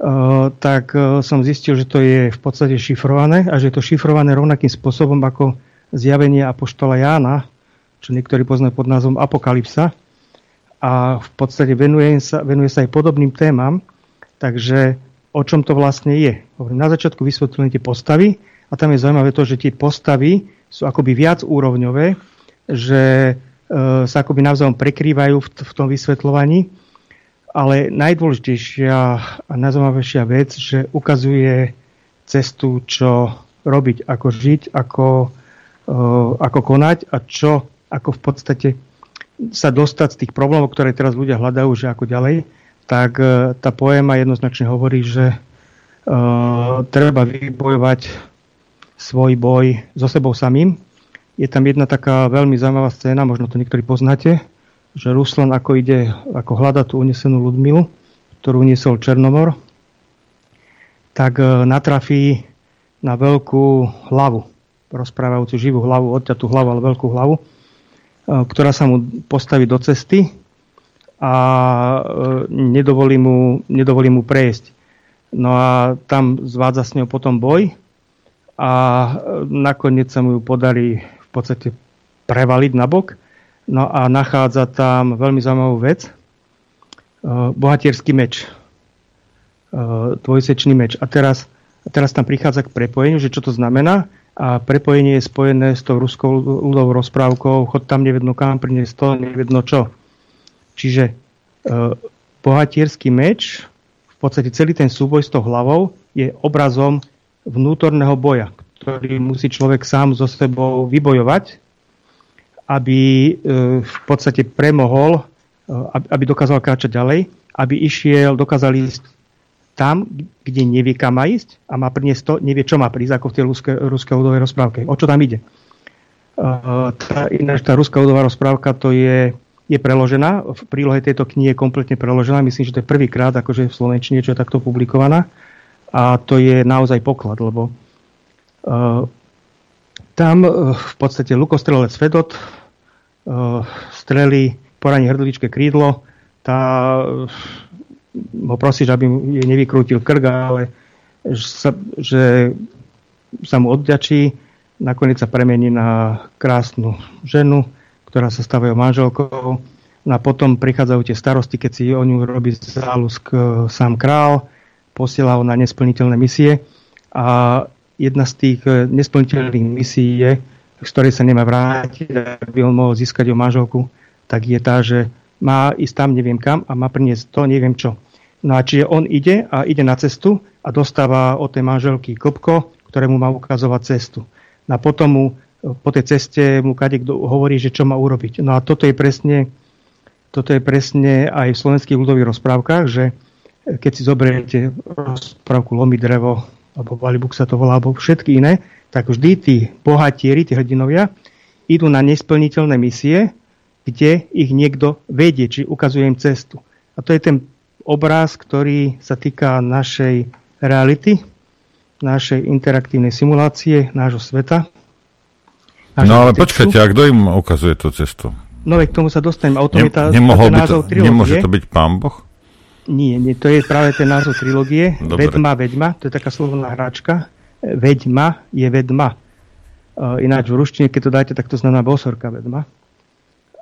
Uh, tak uh, som zistil, že to je v podstate šifrované a že je to šifrované rovnakým spôsobom ako zjavenie Apoštola Jána, čo niektorí poznajú pod názvom Apokalypsa. A v podstate venuje sa, venuje sa aj podobným témam, takže o čom to vlastne je. Na začiatku vysvetľujem tie postavy a tam je zaujímavé to, že tie postavy sú akoby viac úrovňové, že e, sa akoby navzájom prekrývajú v, tom vysvetľovaní. Ale najdôležitejšia a najzaujímavejšia vec, že ukazuje cestu, čo robiť, ako žiť, ako, uh, ako konať a čo, ako v podstate sa dostať z tých problémov, ktoré teraz ľudia hľadajú, že ako ďalej, tak uh, tá poéma jednoznačne hovorí, že uh, treba vybojovať svoj boj so sebou samým. Je tam jedna taká veľmi zaujímavá scéna, možno to niektorí poznáte, že Ruslan ako ide, ako hľada tú unesenú Ludmilu, ktorú uniesol Černomor, tak e, natrafí na veľkú hlavu, rozprávajúcu živú hlavu, odťatú hlavu, ale veľkú hlavu, e, ktorá sa mu postaví do cesty a e, nedovolí mu, nedovolí mu prejsť. No a tam zvádza s ňou potom boj a nakoniec sa mu ju podarí v podstate prevaliť na bok No a nachádza tam veľmi zaujímavú vec. E, bohatierský meč. E, dvojsečný meč. A teraz, teraz tam prichádza k prepojeniu, že čo to znamená. A prepojenie je spojené s tou ruskou ľudovou rozprávkou chod tam nevedno kam, priniesť to nevedno čo. Čiže e, bohatierský meč, v podstate celý ten súboj s tou hlavou je obrazom vnútorného boja, ktorý musí človek sám so sebou vybojovať aby e, v podstate premohol, e, aby dokázal kráčať ďalej, aby išiel, dokázal ísť tam, kde nevie kam má ísť a má priniesť to, nevie čo má prísť, ako v tej ruskej, ruskej ľudovej rozprávke. O čo tam ide? E, tá, ináč tá ruská ľudová rozprávka to je, je preložená. V prílohe tejto knihy je kompletne preložená. Myslím, že to je prvýkrát, akože v Slovenčine, čo je takto publikovaná. A to je naozaj poklad, lebo uh, tam uh, v podstate lukostrelec Fedot Eh, strely, poraní hrdličké krídlo, tá ho prosíš, aby jej nevykrútil krk, ale že sa, že sa mu odďačí, nakoniec sa premení na krásnu ženu, ktorá sa stavajú manželkou. No a potom prichádzajú tie starosti, keď si o ňu robí záľusk sám král, posiela na nesplniteľné misie a jedna z tých eh, nesplniteľných misií je, z ktorej sa nemá vrátiť, aby on mohol získať o manželku, tak je tá, že má ísť tam neviem kam a má priniesť to neviem čo. No a čiže on ide a ide na cestu a dostáva od tej manželky klopko, ktoré mu má ukazovať cestu. No a potom mu po tej ceste mu kade kto hovorí, že čo má urobiť. No a toto je presne, toto je presne aj v slovenských ľudových rozprávkach, že keď si zoberiete rozprávku Lomi drevo, alebo Valibuk sa to volá, alebo všetky iné, tak vždy tí bohatieri, tí hrdinovia, idú na nesplniteľné misie, kde ich niekto vedie, či ukazuje im cestu. A to je ten obraz, ktorý sa týka našej reality, našej interaktívnej simulácie, nášho sveta. No ale počkajte, a kto im ukazuje tú cestu? No k tomu sa dostanem. O tom ne, je tá, nemohol to, Nemôže to byť pán Boh? Nie, nie, to je práve ten názov trilógie. Dobre. Vedma, vedma, to je taká slovná hráčka veďma je vedma. Ináč v ruštine, keď to dáte, tak to znamená bosorka vedma.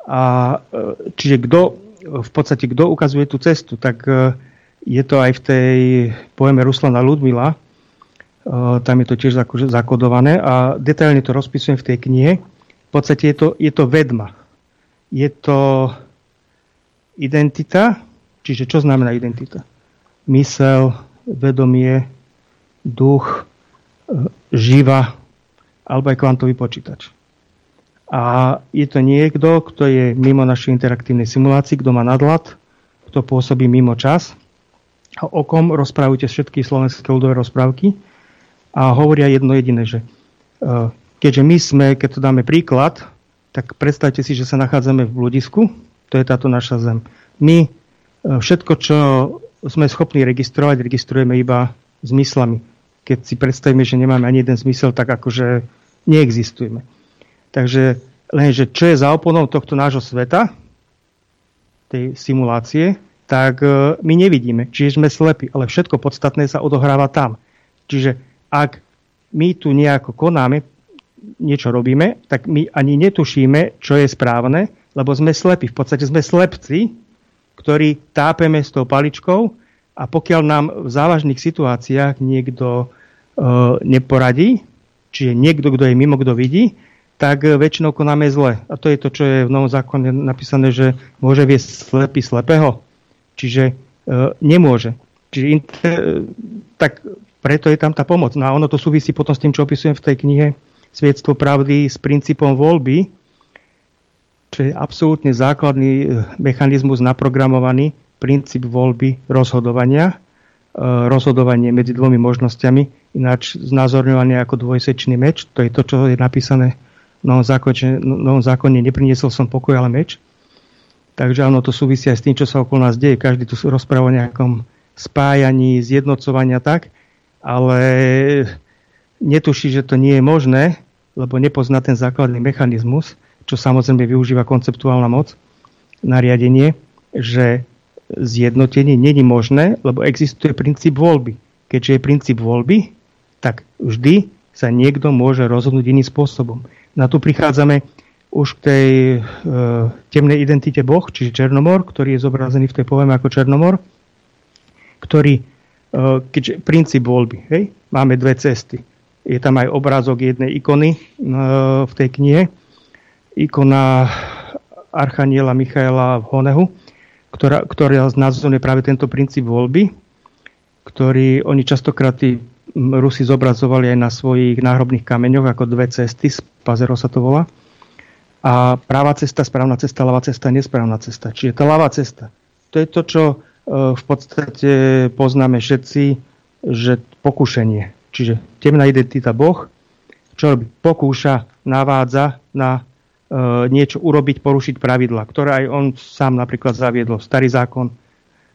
A e, čiže kto, v podstate kto ukazuje tú cestu, tak e, je to aj v tej poeme Ruslana Ludmila, e, tam je to tiež zakodované a detailne to rozpisujem v tej knihe. V podstate je to, je to vedma. Je to identita, čiže čo znamená identita? Mysel, vedomie, duch, živa alebo aj kvantový počítač. A je to niekto, kto je mimo našej interaktívnej simulácii, kto má nadhľad, kto pôsobí mimo čas, o kom rozprávujete všetky slovenské ľudové rozprávky a hovoria jedno jediné, že e, keďže my sme, keď to dáme príklad, tak predstavte si, že sa nachádzame v bludisku, to je táto naša zem. My e, všetko, čo sme schopní registrovať, registrujeme iba zmyslami. Keď si predstavíme, že nemáme ani jeden zmysel, tak akože neexistujeme. Takže lenže čo je za oponou tohto nášho sveta, tej simulácie, tak e, my nevidíme, čiže sme slepí, ale všetko podstatné sa odohráva tam. Čiže ak my tu nejako konáme, niečo robíme, tak my ani netušíme, čo je správne, lebo sme slepí. V podstate sme slepci, ktorí tápeme s tou paličkou a pokiaľ nám v závažných situáciách niekto e, neporadí, čiže niekto, kto je mimo, kto vidí, tak väčšinou konáme zle. A to je to, čo je v novom zákone napísané, že môže viesť slepý slepého. Čiže e, nemôže. Čiže inter, tak preto je tam tá pomoc. No a ono to súvisí potom s tým, čo opisujem v tej knihe Svietstvo pravdy s princípom voľby, čo je absolútne základný e, mechanizmus naprogramovaný, princíp voľby rozhodovania, e, rozhodovanie medzi dvomi možnosťami, ináč znázorňovanie ako dvojsečný meč, to je to, čo je napísané v novom zákone, novom zákone nepriniesol som pokoj, ale meč. Takže áno, to súvisí aj s tým, čo sa okolo nás deje. Každý tu rozpráva o nejakom spájaní, zjednocovania tak, ale netuší, že to nie je možné, lebo nepozná ten základný mechanizmus, čo samozrejme využíva konceptuálna moc, nariadenie, že zjednotenie není možné, lebo existuje princíp voľby. Keďže je princíp voľby, tak vždy sa niekto môže rozhodnúť iným spôsobom. Na tu prichádzame už k tej e, temnej identite Boh, čiže Černomor, ktorý je zobrazený v tej poeme ako Černomor, ktorý, e, keďže princíp voľby, hej, máme dve cesty. Je tam aj obrázok jednej ikony e, v tej knihe, ikona Archaniela Michaela v Honehu, ktorá, ktorá znázorňuje práve tento princíp voľby, ktorý oni častokrát tí Rusi zobrazovali aj na svojich náhrobných kameňoch ako dve cesty, Pazero sa to volá. A práva cesta, správna cesta, ľavá cesta, nesprávna cesta. Čiže tá ľavá cesta. To je to, čo e, v podstate poznáme všetci, že pokušenie. Čiže temná identita Boh, čo robí? Pokúša, navádza na niečo urobiť, porušiť pravidla, ktoré aj on sám napríklad zaviedol. Starý zákon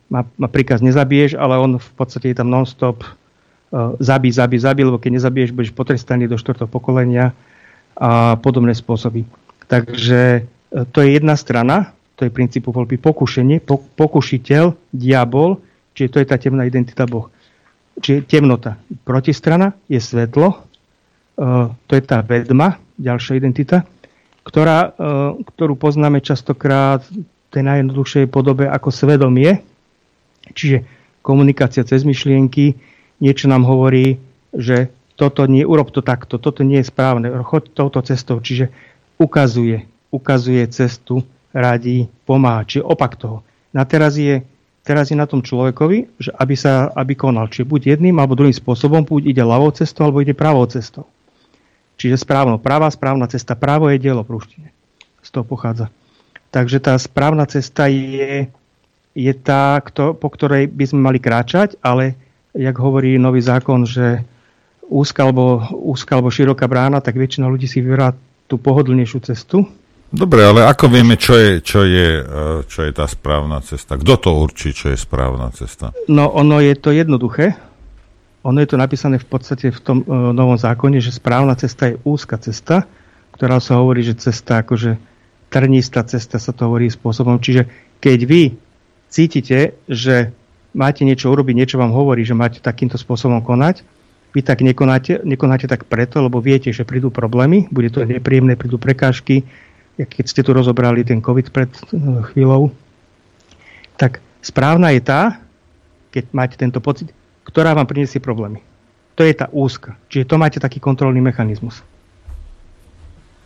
má, má príkaz nezabiješ, ale on v podstate je tam non-stop zabí, zabí, zabí, lebo keď nezabiješ, budeš potrestaný do štvrtého pokolenia a podobné spôsoby. Takže e, to je jedna strana, to je princípu voľby pokušenie, pokušiteľ, diabol, čiže to je tá temná identita Boh. Čiže temnota. Protistrana je svetlo, e, to je tá vedma, ďalšia identita, ktorá, e, ktorú poznáme častokrát v tej najjednoduchšej podobe ako svedomie, čiže komunikácia cez myšlienky, niečo nám hovorí, že toto nie, urob to takto, toto nie je správne, choď touto cestou, čiže ukazuje, ukazuje cestu, radí, pomáha, čiže opak toho. Na teraz je, teraz je na tom človekovi, že aby, sa, aby konal, čiže buď jedným alebo druhým spôsobom, buď ide ľavou cestou, alebo ide pravou cestou. Čiže správno, práva, správna cesta, právo je dielo prúštine. Z toho pochádza. Takže tá správna cesta je, je tá, kto, po ktorej by sme mali kráčať, ale jak hovorí nový zákon, že úzka alebo, úzka alebo široká brána, tak väčšina ľudí si vyberá tú pohodlnejšiu cestu. Dobre, ale ako vieme, čo je, čo je, e, čo je tá správna cesta? Kto to určí, čo je správna cesta? No, ono je to jednoduché. Ono je to napísané v podstate v tom uh, novom zákone, že správna cesta je úzka cesta, ktorá sa hovorí, že cesta akože trnistá cesta sa to hovorí spôsobom. Čiže keď vy cítite, že máte niečo urobiť, niečo vám hovorí, že máte takýmto spôsobom konať, vy tak nekonáte, nekonáte tak preto, lebo viete, že prídu problémy, bude to nepríjemné, prídu prekážky, keď ste tu rozobrali ten COVID pred eh, chvíľou, tak správna je tá, keď máte tento pocit, ktorá vám priniesie problémy. To je tá úzka. Čiže to máte taký kontrolný mechanizmus.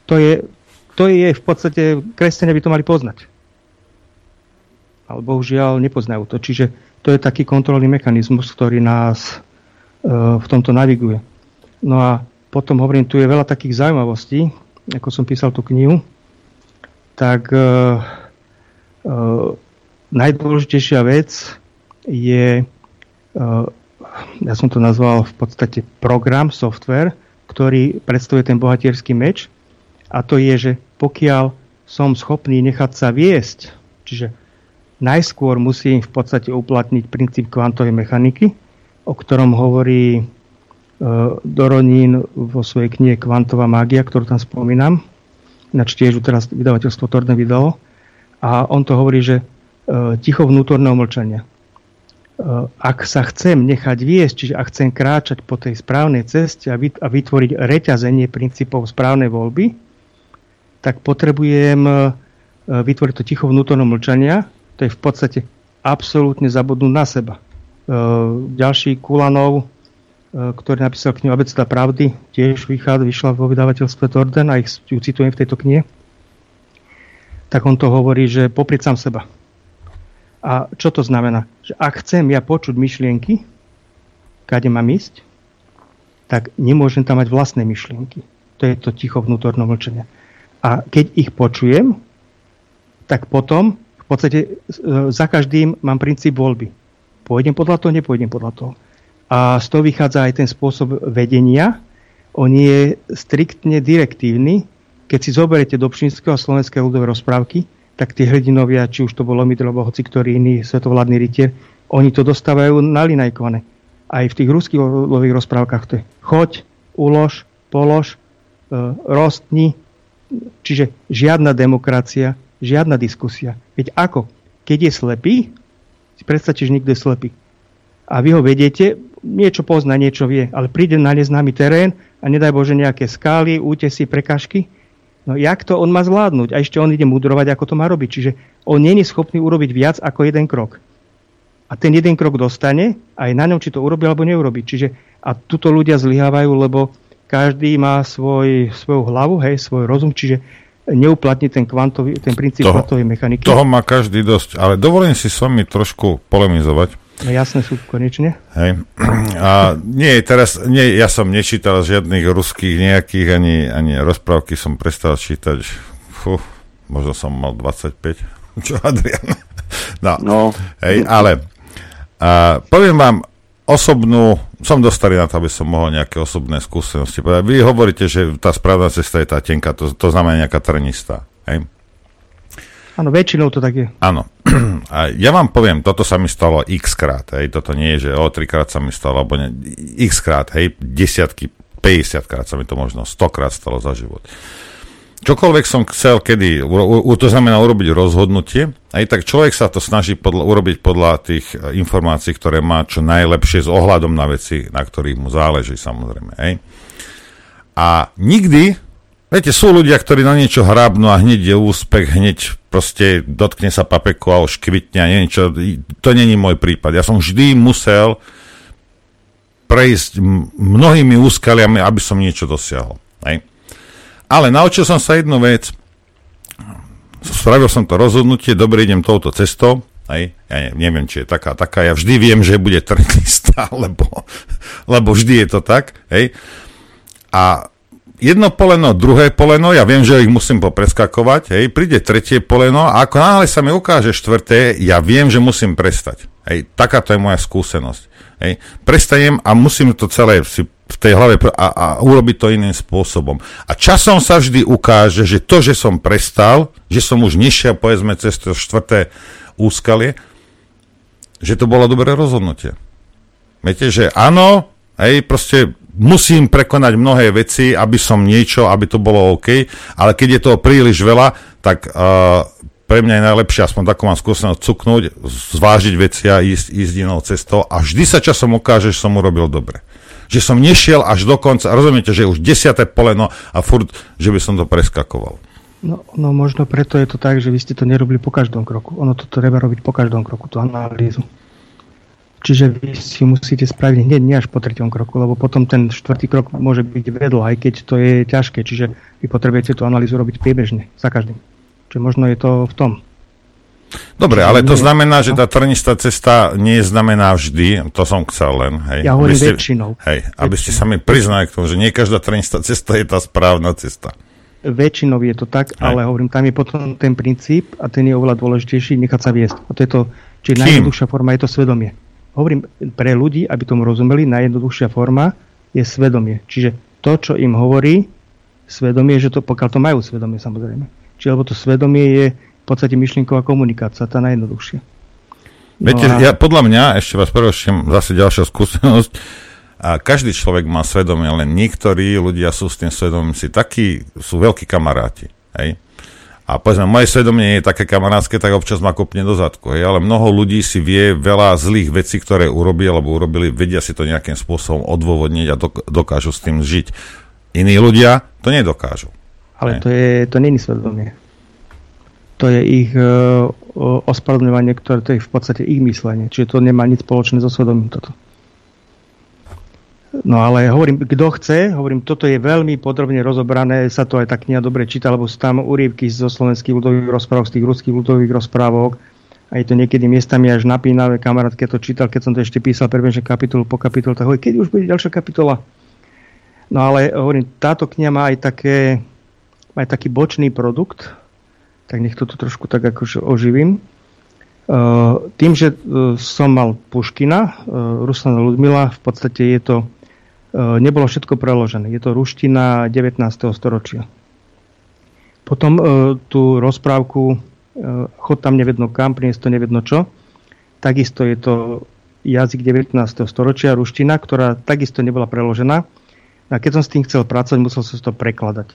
To je, to je v podstate, kresťania by to mali poznať. Ale bohužiaľ nepoznajú to. Čiže to je taký kontrolný mechanizmus, ktorý nás e, v tomto naviguje. No a potom hovorím, tu je veľa takých zaujímavostí, ako som písal tú knihu, tak e, e, najdôležitejšia vec je, e, ja som to nazval v podstate program, software, ktorý predstavuje ten bohatierský meč a to je, že pokiaľ som schopný nechať sa viesť, čiže najskôr musí v podstate uplatniť princíp kvantovej mechaniky, o ktorom hovorí e, Doronín vo svojej knihe Kvantová mágia, ktorú tam spomínam. Ináč tiež teraz vydavateľstvo Torne vydalo. A on to hovorí, že e, ticho vnútorného mlčania. E, ak sa chcem nechať viesť, čiže ak chcem kráčať po tej správnej ceste a vytvoriť reťazenie princípov správnej voľby, tak potrebujem vytvoriť to ticho vnútorného mlčania, to je v podstate absolútne zabudnúť na seba. E, ďalší Kulanov, e, ktorý napísal knihu Abeceda pravdy, tiež vyšla vo vydavateľstve Torden a ich ju citujem v tejto knihe, tak on to hovorí, že poprieť sám seba. A čo to znamená? Že ak chcem ja počuť myšlienky, kade mám ísť, tak nemôžem tam mať vlastné myšlienky. To je to ticho vnútorné mlčenie. A keď ich počujem, tak potom v podstate e, za každým mám princíp voľby. Pôjdem podľa toho, nepôjdem podľa toho. A z toho vychádza aj ten spôsob vedenia. On je striktne direktívny. Keď si zoberiete do Pšinského a slovenského ľudové rozprávky, tak tie hrdinovia, či už to bolo Lomidr, alebo hoci ktorý iný svetovládny rytier, oni to dostávajú nalinajkované. Aj v tých ruských ľudových rozprávkach to je choď, ulož, polož, e, rostni, čiže žiadna demokracia, žiadna diskusia. Veď ako? Keď je slepý, si predstavte, že nikto je slepý. A vy ho vedete, niečo pozná, niečo vie, ale príde na neznámy terén a nedaj Bože nejaké skály, útesy, prekažky. No jak to on má zvládnuť? A ešte on ide mudrovať, ako to má robiť. Čiže on není schopný urobiť viac ako jeden krok. A ten jeden krok dostane a je na ňom, či to urobí alebo neurobi. Čiže a tuto ľudia zlyhávajú, lebo každý má svoj, svoju hlavu, hej, svoj rozum, čiže neuplatniť ten, kvantový, ten princíp toho, kvantovej mechaniky. Toho má každý dosť, ale dovolím si s vami trošku polemizovať. No jasné sú konečne. Hej. (clears throat) A nie, teraz, nie, ja som nečítal žiadnych ruských nejakých, ani, ani rozprávky som prestal čítať. Fú, možno som mal 25. (laughs) Čo, Adrian? (laughs) No, no. Hej, ale a, poviem vám, osobnú, som dostali na to, aby som mohol nejaké osobné skúsenosti povedať. Vy hovoríte, že tá správna cesta je tá tenka, to, to znamená nejaká trnistá. Hej? Áno, väčšinou to tak je. Áno. (clears throat) A ja vám poviem, toto sa mi stalo x krát, hej, toto nie je, že o trikrát sa mi stalo, alebo ne, x krát, hej, desiatky, 50 krát sa mi to možno 100 krát stalo za život čokoľvek som chcel kedy, to znamená urobiť rozhodnutie, aj tak človek sa to snaží podľa, urobiť podľa tých e, informácií, ktoré má čo najlepšie s ohľadom na veci, na ktorých mu záleží samozrejme. Aj. A nikdy, viete, sú ľudia, ktorí na niečo hrábnú a hneď je úspech, hneď proste dotkne sa papeku a už kvitne a niečo, to není môj prípad. Ja som vždy musel prejsť mnohými úskaliami, aby som niečo dosiahol. Aj. Ale naučil som sa jednu vec. Spravil som to rozhodnutie, dobre, idem touto cestou. Aj, ja neviem, či je taká, taká. Ja vždy viem, že bude trnistá, (laughs) lebo, lebo vždy je to tak. Hej. A jedno poleno, druhé poleno, ja viem, že ich musím popreskakovať, hej, príde tretie poleno a ako náhle sa mi ukáže štvrté, ja viem, že musím prestať. Hej, takáto je moja skúsenosť. Hej. Prestanem a musím to celé si v tej hlave a, a urobiť to iným spôsobom. A časom sa vždy ukáže, že to, že som prestal, že som už nešiel, povedzme, cez to štvrté úskalie, že to bolo dobré rozhodnutie. Viete, že áno, hej, proste musím prekonať mnohé veci, aby som niečo, aby to bolo OK, ale keď je toho príliš veľa, tak uh, pre mňa je najlepšie, aspoň takú mám skúsenosť, cuknúť, zvážiť veci a ísť, ísť inou cestou a vždy sa časom ukáže, že som urobil dobre že som nešiel až do konca, rozumiete, že už desiate poleno a furt, že by som to preskakoval. No, no možno preto je to tak, že vy ste to nerobili po každom kroku. Ono to treba robiť po každom kroku, tú analýzu. Čiže vy si musíte spraviť hneď, nie až po treťom kroku, lebo potom ten štvrtý krok môže byť vedlo, aj keď to je ťažké. Čiže vy potrebujete tú analýzu robiť priebežne, za každým. Čiže možno je to v tom. Dobre, ale to znamená, že tá trnistá cesta nie znamená vždy, to som chcel len, hej. Ja hovorím ste, väčšinou. Hej, aby ste sa mi priznali k tomu, že nie každá trnistá cesta je tá správna cesta. Väčšinou je to tak, hej. ale hovorím, tam je potom ten princíp a ten je oveľa dôležitejší, nechať sa viesť. A to je to, či najjednoduchšia forma je to svedomie. Hovorím pre ľudí, aby tomu rozumeli, najjednoduchšia forma je svedomie. Čiže to, čo im hovorí, svedomie, že to, pokiaľ to majú svedomie samozrejme. Čiže lebo to svedomie je podstate myšlienková komunikácia, tá najjednoduchšia. No Viete, a... ja, podľa mňa, ešte vás preruším, zase ďalšia skúsenosť, a každý človek má svedomie, len niektorí ľudia sú s tým svedomím si takí, sú veľkí kamaráti. Hej? A povedzme, moje svedomie je také kamarátske, tak občas ma kopne do zadku. Hej? Ale mnoho ľudí si vie veľa zlých vecí, ktoré urobili alebo urobili, vedia si to nejakým spôsobom odôvodniť a dokážu s tým žiť. Iní ľudia to nedokážu. Ale hej? to, je, to není svedomie. To je ich uh, ospravedlňovanie, ktoré to je v podstate ich myslenie. Čiže to nemá nič spoločné so svedomím toto. No ale hovorím, kto chce, hovorím, toto je veľmi podrobne rozobrané, sa to aj tak kniha dobre číta, lebo sú tam úrievky zo slovenských ľudových rozprávok, z tých ruských ľudových rozprávok. A je to niekedy miestami až napínavé. Kamarát, keď to čítal, keď som to ešte písal prebežne kapitolu po kapitolu, tak hovorí, keď už bude ďalšia kapitola. No ale hovorím, táto kniha má aj také, má aj taký bočný produkt, tak nech to trošku tak akože oživím. Uh, tým, že uh, som mal Puškina, uh, Ruslana Ludmila, v podstate je to E, nebolo všetko preložené. Je to ruština 19. storočia. Potom e, tú rozprávku e, chod tam nevedno kam, priniesť to nevedno čo. Takisto je to jazyk 19. storočia, ruština, ktorá takisto nebola preložená. A keď som s tým chcel pracovať, musel som to prekladať.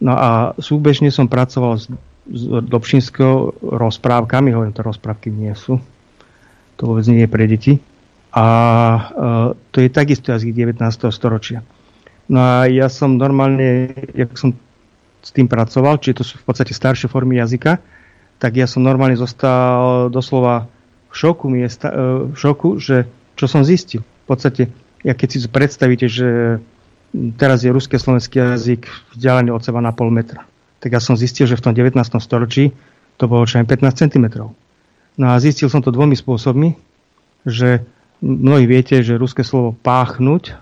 No a súbežne som pracoval s, s Dobšinského rozprávkami, hovorím, to rozprávky nie sú. To vôbec nie je pre deti a e, to je takisto jazyk 19. storočia. No a ja som normálne, jak som s tým pracoval, či to sú v podstate staršie formy jazyka, tak ja som normálne zostal doslova v šoku, miesta, e, v šoku, že čo som zistil. V podstate, ja keď si predstavíte, že teraz je ruský slovenský jazyk vzdialený od seba na pol metra, tak ja som zistil, že v tom 19. storočí to bolo čo aj 15 cm. No a zistil som to dvomi spôsobmi, že mnohí viete, že ruské slovo páchnuť e,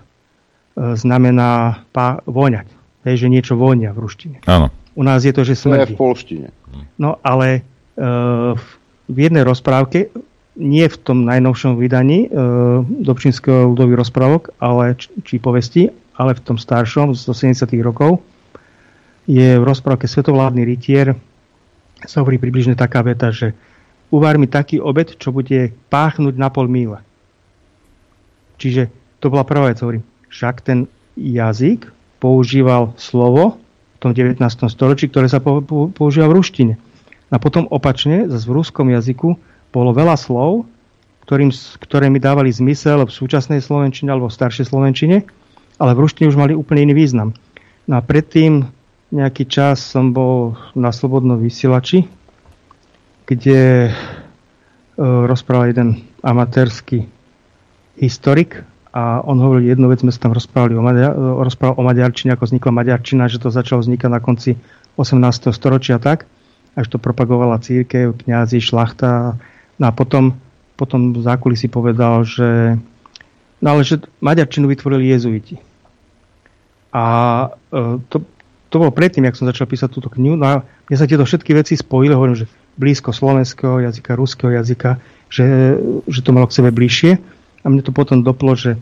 znamená pá- voňať. Hej, že niečo vonia v ruštine. Áno. U nás je to, že smrdí. To je v polštine. No ale e, v jednej rozprávke, nie v tom najnovšom vydaní e, Dobčinského ľudových rozprávok, ale, či, či povesti, ale v tom staršom z 70. rokov, je v rozprávke Svetovládny rytier sa hovorí približne taká veta, že uvar mi taký obed, čo bude páchnuť na pol míle. Čiže to bola prvá vec, hovorím. Však ten jazyk používal slovo v tom 19. storočí, ktoré sa používa v ruštine. A potom opačne, zase v ruskom jazyku bolo veľa slov, ktorým, ktoré mi dávali zmysel v súčasnej slovenčine alebo v staršej slovenčine, ale v ruštine už mali úplne iný význam. No a predtým nejaký čas som bol na Slobodnom vysielači, kde e, rozprával jeden amatérsky historik a on hovoril jednu vec, sme sa tam rozprávali o, Maďar, rozprával o Maďarčine, ako vznikla Maďarčina, že to začalo vznikať na konci 18. storočia tak, až to propagovala církev, kňazi, šlachta. No a potom, potom v zákulisí povedal, že, no ale že Maďarčinu vytvorili jezuiti. A e, to, to bolo predtým, jak som začal písať túto knihu. No a mne sa tieto všetky veci spojili, hovorím, že blízko slovenského jazyka, ruského jazyka, že, že to malo k sebe bližšie. A mne to potom doplo, že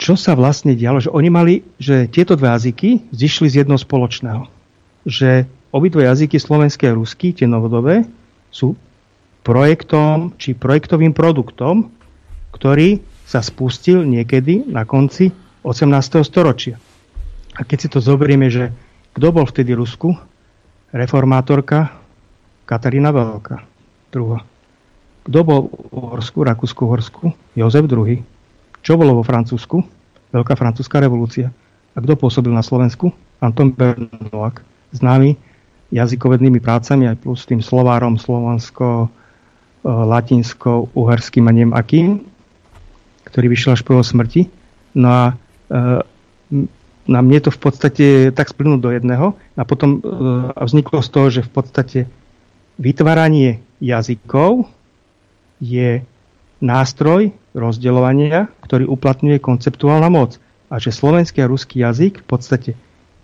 čo sa vlastne dialo, že oni mali, že tieto dva jazyky zišli z jedného spoločného. Že obidve jazyky, slovenské a ruský, tie novodobé, sú projektom či projektovým produktom, ktorý sa spustil niekedy na konci 18. storočia. A keď si to zoberieme, že kto bol vtedy Rusku? Reformátorka Katarína Veľká, druhá. Kto bol v Horsku, Rakúsku, Horsku? Jozef II. Čo bolo vo Francúzsku? Veľká francúzska revolúcia. A kto pôsobil na Slovensku? Anton Bernoak. Známy jazykovednými prácami aj plus tým slovárom slovansko, e, latinsko, uherským a neviem akým, ktorý vyšiel až po smrti. No a e, na mne to v podstate tak splnul do jedného a potom e, vzniklo z toho, že v podstate vytváranie jazykov je nástroj rozdeľovania, ktorý uplatňuje konceptuálna moc. A že slovenský a ruský jazyk v podstate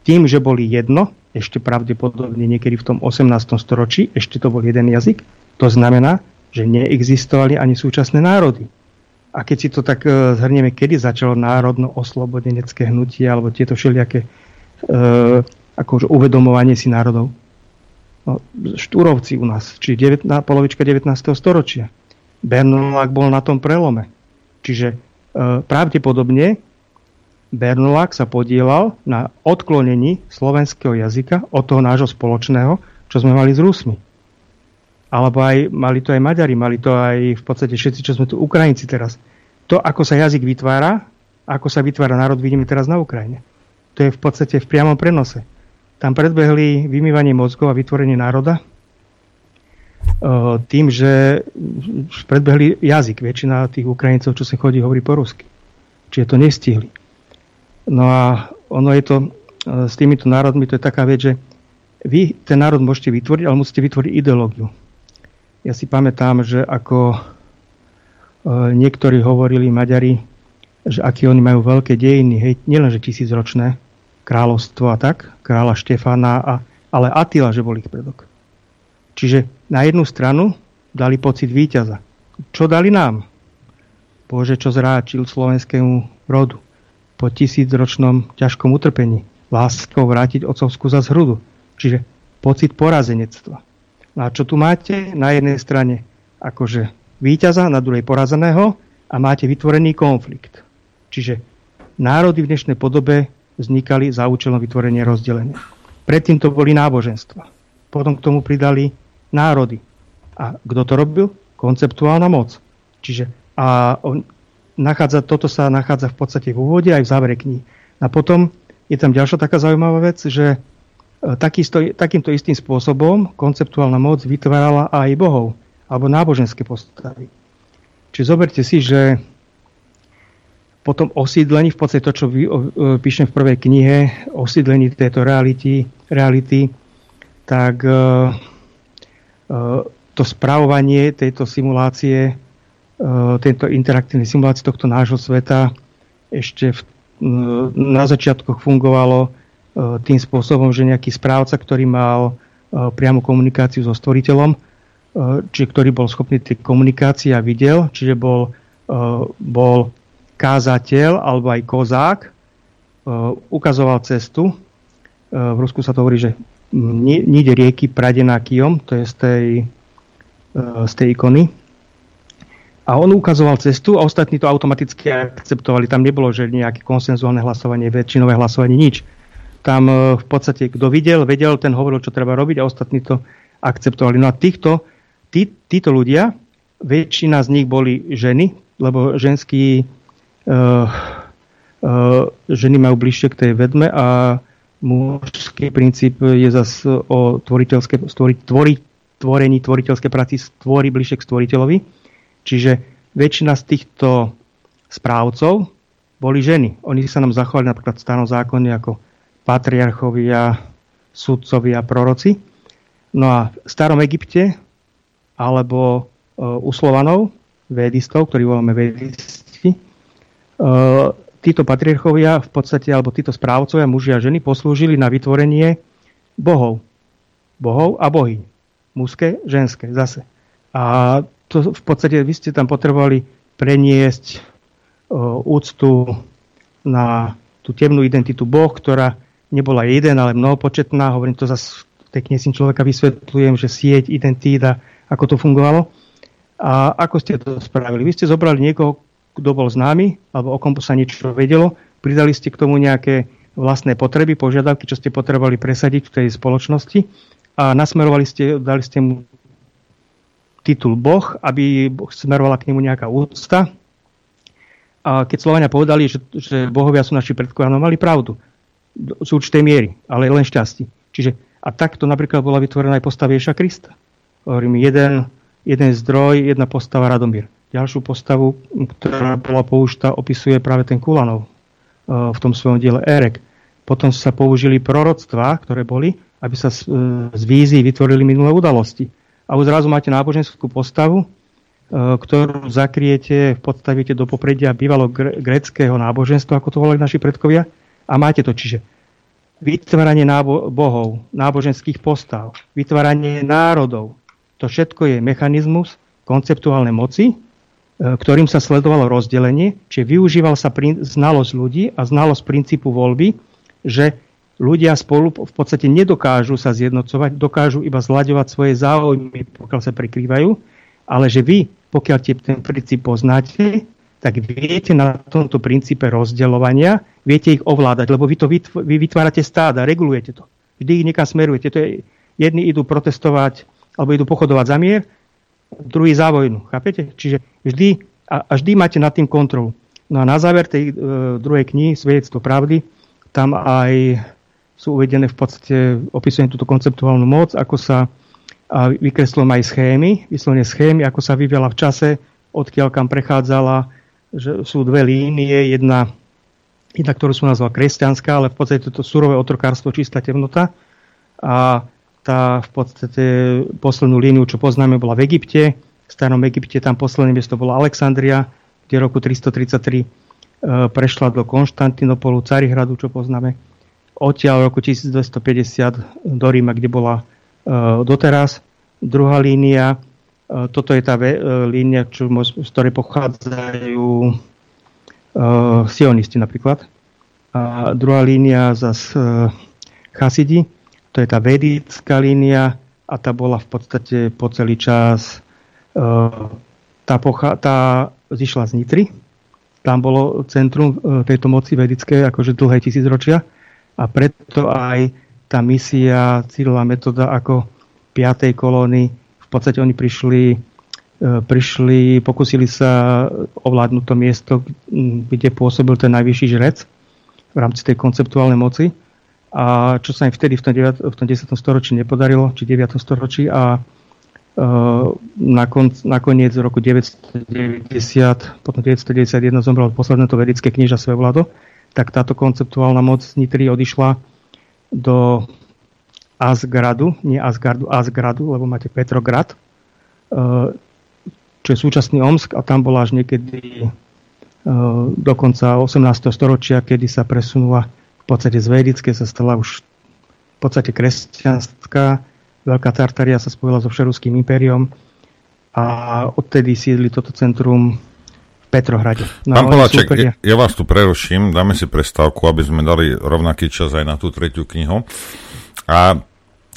tým, že boli jedno, ešte pravdepodobne niekedy v tom 18. storočí, ešte to bol jeden jazyk, to znamená, že neexistovali ani súčasné národy. A keď si to tak e, zhrnieme, kedy začalo národno-oslobodenecké hnutie alebo tieto všelijaké e, akože uvedomovanie si národov. No, štúrovci u nás, či 19, polovička 19. storočia. Bernolák bol na tom prelome. Čiže e, pravdepodobne Bernolák sa podielal na odklonení slovenského jazyka od toho nášho spoločného, čo sme mali s Rusmi. Alebo aj, mali to aj Maďari, mali to aj v podstate všetci, čo sme tu Ukrajinci teraz. To, ako sa jazyk vytvára, ako sa vytvára národ, vidíme teraz na Ukrajine. To je v podstate v priamom prenose. Tam predbehli vymývanie mozgov a vytvorenie národa tým, že predbehli jazyk. Väčšina tých Ukrajincov, čo sa chodí, hovorí po rusky. Čiže to nestihli. No a ono je to, e, s týmito národmi to je taká vec, že vy ten národ môžete vytvoriť, ale musíte vytvoriť ideológiu. Ja si pamätám, že ako e, niektorí hovorili Maďari, že akí oni majú veľké dejiny, hej, nielenže tisícročné kráľovstvo a tak, kráľa Štefana, a, ale Atila, že bol ich predok. Čiže na jednu stranu dali pocit víťaza. Čo dali nám? Bože, čo zráčil slovenskému rodu po tisícročnom ťažkom utrpení láskou vrátiť otcovskú za zhrudu. Čiže pocit porazenectva. No a čo tu máte? Na jednej strane akože víťaza, na druhej porazeného a máte vytvorený konflikt. Čiže národy v dnešnej podobe vznikali za účelom vytvorenia rozdelenia. Predtým to boli náboženstva. Potom k tomu pridali národy. A kto to robil? Konceptuálna moc. Čiže a on, nachádza, toto sa nachádza v podstate v úvode aj v závere knihy. A potom je tam ďalšia taká zaujímavá vec, že e, takisto, takýmto istým spôsobom konceptuálna moc vytvárala aj bohov alebo náboženské postavy. Čiže zoberte si, že potom osídlení, v podstate to, čo vy, o, píšem v prvej knihe, osídlení tejto reality, reality tak e, e, to správovanie tejto simulácie Eh, tento interaktívny simulácii tohto nášho sveta ešte v, na začiatkoch fungovalo eh, tým spôsobom, že nejaký správca, ktorý mal eh, priamu komunikáciu so stvoriteľom, či ktorý bol schopný tej komunikácie a videl, čiže bol, bol kázateľ alebo aj kozák, ukazoval cestu. V Rusku sa to hovorí, že níde rieky pradená kijom, to je z tej, z tej ikony, a on ukazoval cestu a ostatní to automaticky akceptovali. Tam nebolo, že nejaké konsenzuálne hlasovanie, väčšinové hlasovanie, nič. Tam e, v podstate kto videl, vedel, ten hovoril, čo treba robiť a ostatní to akceptovali. No a týchto, tí, títo ľudia, väčšina z nich boli ženy, lebo ženský uh, uh, ženy majú bližšie k tej vedme a mužský princíp je zase o tvoriteľské, stvori, tvori, tvorení, tvoriteľské práci stvorí bližšie k stvoriteľovi Čiže väčšina z týchto správcov boli ženy. Oni sa nám zachovali napríklad v starom zákone ako patriarchovia, sudcovia, proroci. No a v starom Egypte alebo e, u Slovanov, vedistov, ktorí voláme vedisti, e, títo patriarchovia v podstate, alebo títo správcovia, muži a ženy, poslúžili na vytvorenie bohov. Bohov a bohyň. Mužské, ženské, zase. A to v podstate vy ste tam potrebovali preniesť o, úctu na tú temnú identitu Boh, ktorá nebola jeden, ale mnohopočetná. Hovorím to zase v tej človeka vysvetľujem, že sieť identít a ako to fungovalo. A ako ste to spravili? Vy ste zobrali niekoho, kto bol známy, alebo o kom sa niečo vedelo, pridali ste k tomu nejaké vlastné potreby, požiadavky, čo ste potrebovali presadiť v tej spoločnosti a nasmerovali ste, dali ste mu titul Boh, aby smerovala k nemu nejaká úcta. A keď Slovania povedali, že, že bohovia sú naši predkovia, no mali pravdu. Z určitej miery, ale len šťastí. Čiže, a takto napríklad bola vytvorená aj postava Ježa Krista. Hovorím, jeden, jeden zdroj, jedna postava Radomír. Ďalšiu postavu, ktorá bola použitá, opisuje práve ten Kulanov e, v tom svojom diele Erek. Potom sa použili proroctvá, ktoré boli, aby sa e, z vízy vytvorili minulé udalosti a už zrazu máte náboženskú postavu, e, ktorú zakriete, podstavíte do popredia bývalo greckého náboženstva, ako to volali naši predkovia, a máte to. Čiže vytváranie nábo- bohov, náboženských postav, vytváranie národov, to všetko je mechanizmus konceptuálnej moci, ktorým sa sledovalo rozdelenie, čiže využíval sa znalosť ľudí a znalosť princípu voľby, že ľudia spolu v podstate nedokážu sa zjednocovať, dokážu iba zľaďovať svoje záujmy, pokiaľ sa prekrývajú, ale že vy, pokiaľ ten princíp poznáte, tak viete na tomto princípe rozdeľovania, viete ich ovládať, lebo vy, to vy vytvárate stáda, regulujete to. Vždy ich niekam smerujete. To je, jedni idú protestovať alebo idú pochodovať za mier, druhý za vojnu. Chápete? Čiže vždy, a, a vždy máte nad tým kontrolu. No a na záver tej e, druhej knihy, Svedectvo pravdy, tam aj sú uvedené v podstate, opisujem túto konceptuálnu moc, ako sa a vykreslom aj schémy, vyslovene schémy, ako sa vyviela v čase, odkiaľ kam prechádzala, že sú dve línie, jedna, jedna ktorú som nazval kresťanská, ale v podstate toto surové otrokárstvo, čistá temnota. A tá v podstate poslednú líniu, čo poznáme, bola v Egypte. V starom Egypte tam posledné miesto bola Alexandria, kde roku 333 e, prešla do Konštantinopolu, Carihradu, čo poznáme odtiaľ roku 1250 do Ríma, kde bola uh, doteraz. Druhá línia, uh, toto je tá línia, čo, z ktorej pochádzajú sionisti napríklad. A druhá línia zase Chasidi, to je tá vedická línia a tá bola v podstate po celý čas uh, tá, pocha- tá zišla z Nitry. Tam bolo centrum uh, tejto moci vedické, akože dlhé tisícročia. ročia a preto aj tá misia, cílová metóda ako 5. kolóny, v podstate oni prišli, e, prišli, pokusili sa ovládnuť to miesto, kde pôsobil ten najvyšší žrec v rámci tej konceptuálnej moci. A čo sa im vtedy v tom, 9, v tom 10. storočí nepodarilo, či 9. storočí a nakon, nakoniec v roku 990, potom 991 zomrel posledné to vedecké kniža svoje vládo tak táto konceptuálna moc z Nitry odišla do Asgaradu, nie Asgardu, Asgradu, lebo máte Petrograd, eh, čo je súčasný Omsk a tam bola až niekedy eh, do konca 18. storočia, kedy sa presunula podstate z vedické, sa stala už v podstate kresťanská. Veľká Tartaria sa spojila so Všeruským impériom a odtedy sídli toto centrum Petrohrade. No, Pán Poláček, ja, ja vás tu preruším, dáme si prestávku, aby sme dali rovnaký čas aj na tú tretiu knihu. A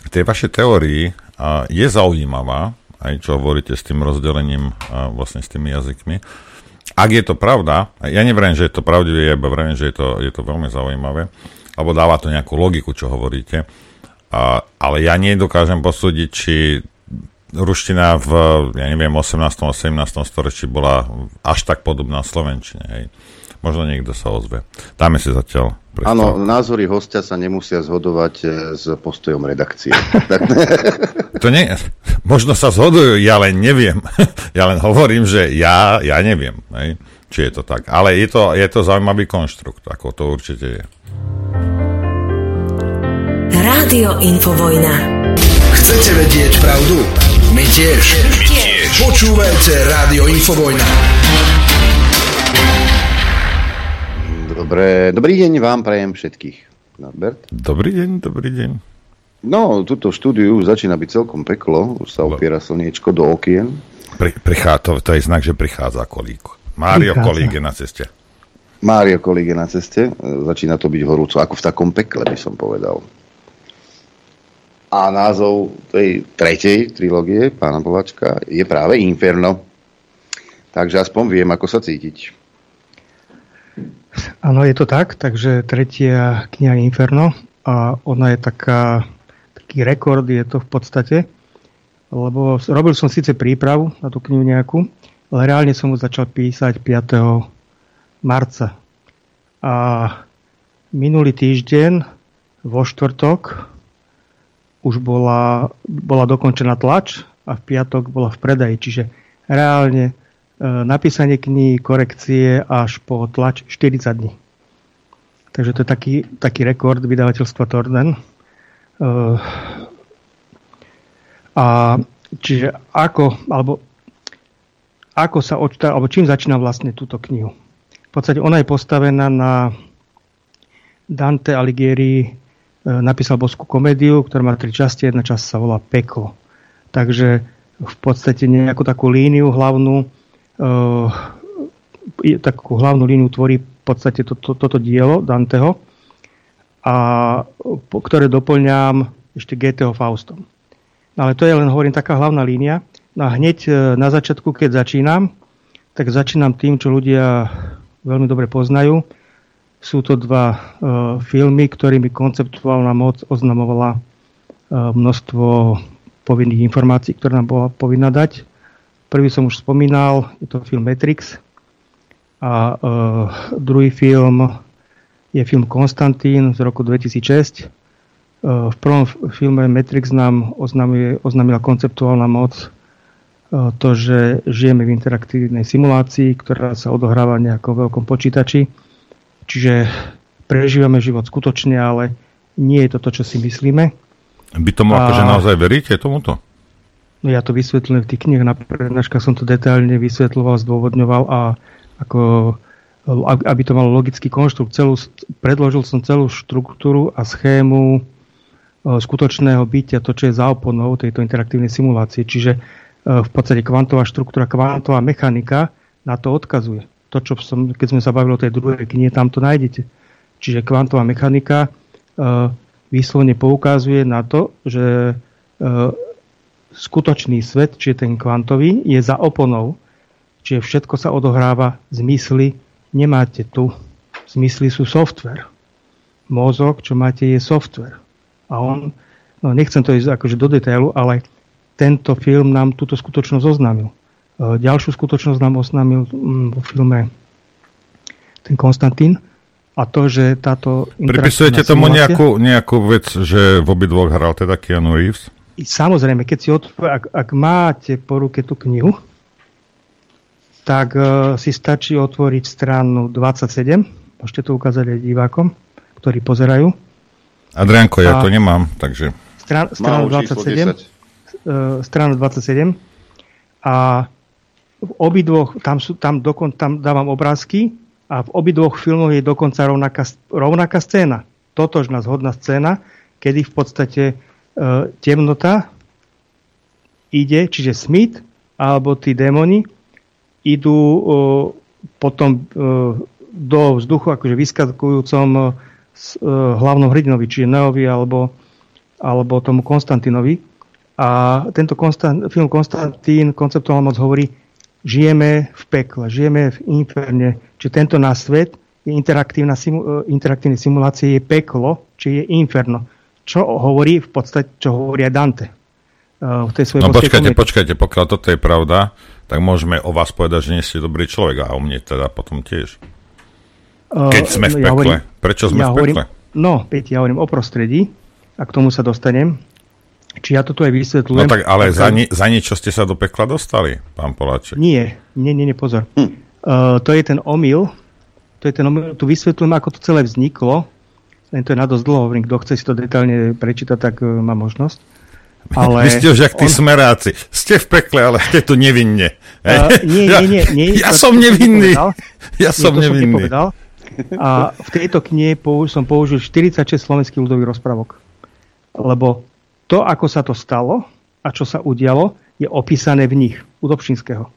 tej vašej teórii a, je zaujímavá, aj čo hovoríte s tým rozdelením a, vlastne s tými jazykmi. Ak je to pravda, ja nevriem, že je to pravdivé, ja iba že je to, je to veľmi zaujímavé, alebo dáva to nejakú logiku, čo hovoríte. A, ale ja nedokážem posúdiť, či ruština v, ja neviem, 18. a 17. storočí bola až tak podobná Slovenčine. Hej. Možno niekto sa ozve. Dáme si zatiaľ. Áno, názory hostia sa nemusia zhodovať e, s postojom redakcie. (laughs) to nie, možno sa zhodujú, ja len neviem. (laughs) ja len hovorím, že ja, ja neviem, hej, či je to tak. Ale je to, je to zaujímavý konštrukt, ako to určite je. Rádio Infovojna. Chcete vedieť pravdu? My tiež. My tiež. Počúvajte Rádio Infovojna. Dobre, dobrý deň vám prajem všetkých. Norbert? Dobrý deň, dobrý deň. No, túto štúdiu začína byť celkom peklo, už sa opiera slniečko do okien. Pri, prichádza, to, to je znak, že prichádza kolík. Mário prichádza. Kolík je na ceste. Mário Kolík je na ceste, začína to byť horúco, ako v takom pekle by som povedal a názov tej tretej trilógie pána Povačka je práve Inferno. Takže aspoň viem, ako sa cítiť. Áno, je to tak, takže tretia kniha Inferno a ona je taká, taký rekord, je to v podstate, lebo robil som síce prípravu na tú knihu nejakú, ale reálne som mu začal písať 5. marca. A minulý týždeň vo štvrtok už bola, bola dokončená tlač a v piatok bola v predaji. Čiže reálne napísanie knihy, korekcie až po tlač 40 dní. Takže to je taký, taký rekord vydavateľstva Torden. E, a čiže ako, alebo ako sa odčíta, alebo čím začína vlastne túto knihu. V podstate ona je postavená na Dante Alighieri E, napísal boskú komédiu, ktorá má tri časti. Jedna časť sa volá Peklo. Takže v podstate nejakú takú líniu hlavnú, e, takú hlavnú líniu tvorí v podstate to, to, toto dielo Danteho. a po, ktoré doplňam ešte GTO Faustom. No ale to je len, hovorím, taká hlavná línia. No a hneď e, na začiatku, keď začínam, tak začínam tým, čo ľudia veľmi dobre poznajú. Sú to dva uh, filmy, ktorými konceptuálna moc oznamovala uh, množstvo povinných informácií, ktoré nám bola povinná dať. Prvý som už spomínal, je to film Matrix. A uh, druhý film je film Konstantín z roku 2006. Uh, v prvom filme Matrix nám oznámila konceptuálna moc to, že žijeme v interaktívnej simulácii, ktorá sa odohráva v nejakom veľkom počítači. Čiže prežívame život skutočne, ale nie je to to, čo si myslíme. By tomu a... akože naozaj veríte tomuto? No ja to vysvetlím v tých knihách, na prednáškach som to detailne vysvetľoval, zdôvodňoval a ako, aby to malo logický konštrukt. Celú, predložil som celú štruktúru a schému e, skutočného bytia, to, čo je za oponou tejto interaktívnej simulácie. Čiže v podstate kvantová štruktúra, kvantová mechanika na to odkazuje. To, čo som, keď sme sa bavili o tej druhej knihe, tam to nájdete. Čiže kvantová mechanika e, výslovne poukazuje na to, že e, skutočný svet, čiže ten kvantový, je za oponou. Čiže všetko sa odohráva zmysly. Nemáte tu. Zmysly sú software. Mozog, čo máte, je software. A on, no nechcem to ísť akože do detailu, ale tento film nám túto skutočnosť oznámil. E, ďalšiu skutočnosť nám oznámil mm, vo filme ten Konstantín a to, že táto... Pripisujete tomu nejakú, nejakú vec, že v obidvoch hral teda Keanu Reeves? Samozrejme, keď si otv- ak, ak máte po ruke tú knihu, tak uh, si stačí otvoriť stranu 27, môžete to ukázať aj divákom, ktorí pozerajú. Adrianko, ja a to nemám, takže... Stran, stranu 27. E, stranu 27 a v obidvoch, tam, sú, tam, dokon, tam dávam obrázky a v obidvoch filmoch je dokonca rovnaká, rovnaká scéna. Totožná zhodná scéna, kedy v podstate temnota ide, čiže Smith alebo tí démoni idú e, potom e, do vzduchu, akože vyskakujúcom e, e, hlavnom hrdinovi, čiže Neovi alebo, alebo tomu Konstantinovi a tento Konstant, film Konstantín konceptuálne moc hovorí, žijeme v pekle, žijeme v inferne, či tento náš svet je interaktívna, simu, e, interaktívne simulácie, je peklo, či je inferno. Čo hovorí v podstate, čo hovorí aj Dante. Uh, v tej svojej no počkajte, komiete. počkajte, pokiaľ toto je pravda, tak môžeme o vás povedať, že nie ste dobrý človek a o mne teda potom tiež. Keď sme v pekle. Ja hovorím, Prečo sme ja v pekle? Hovorím, no, Peť, ja hovorím o prostredí a k tomu sa dostanem. Či ja toto aj vysvetľujem. No tak, ale tak, za, ni- za niečo ste sa do pekla dostali, pán Poláček. Nie, nie, nie, nie pozor. Hm. Uh, to je ten omyl, to je ten omyl, tu vysvetľujem, ako to celé vzniklo, len to je na dosť dlho, hovorím, kto chce si to detailne prečítať, tak uh, má možnosť. (laughs) Ale Vy ste už jak tí on... smeráci. Ste v pekle, ale ste tu nevinne. Uh, (laughs) nie, nie, nie, nie. Ja, ja som nevinný. Ja som nie, nevinný. Som A v tejto knihe som použil 46 slovenských ľudových rozprávok. Lebo to, ako sa to stalo a čo sa udialo, je opísané v nich, u Dobšinského.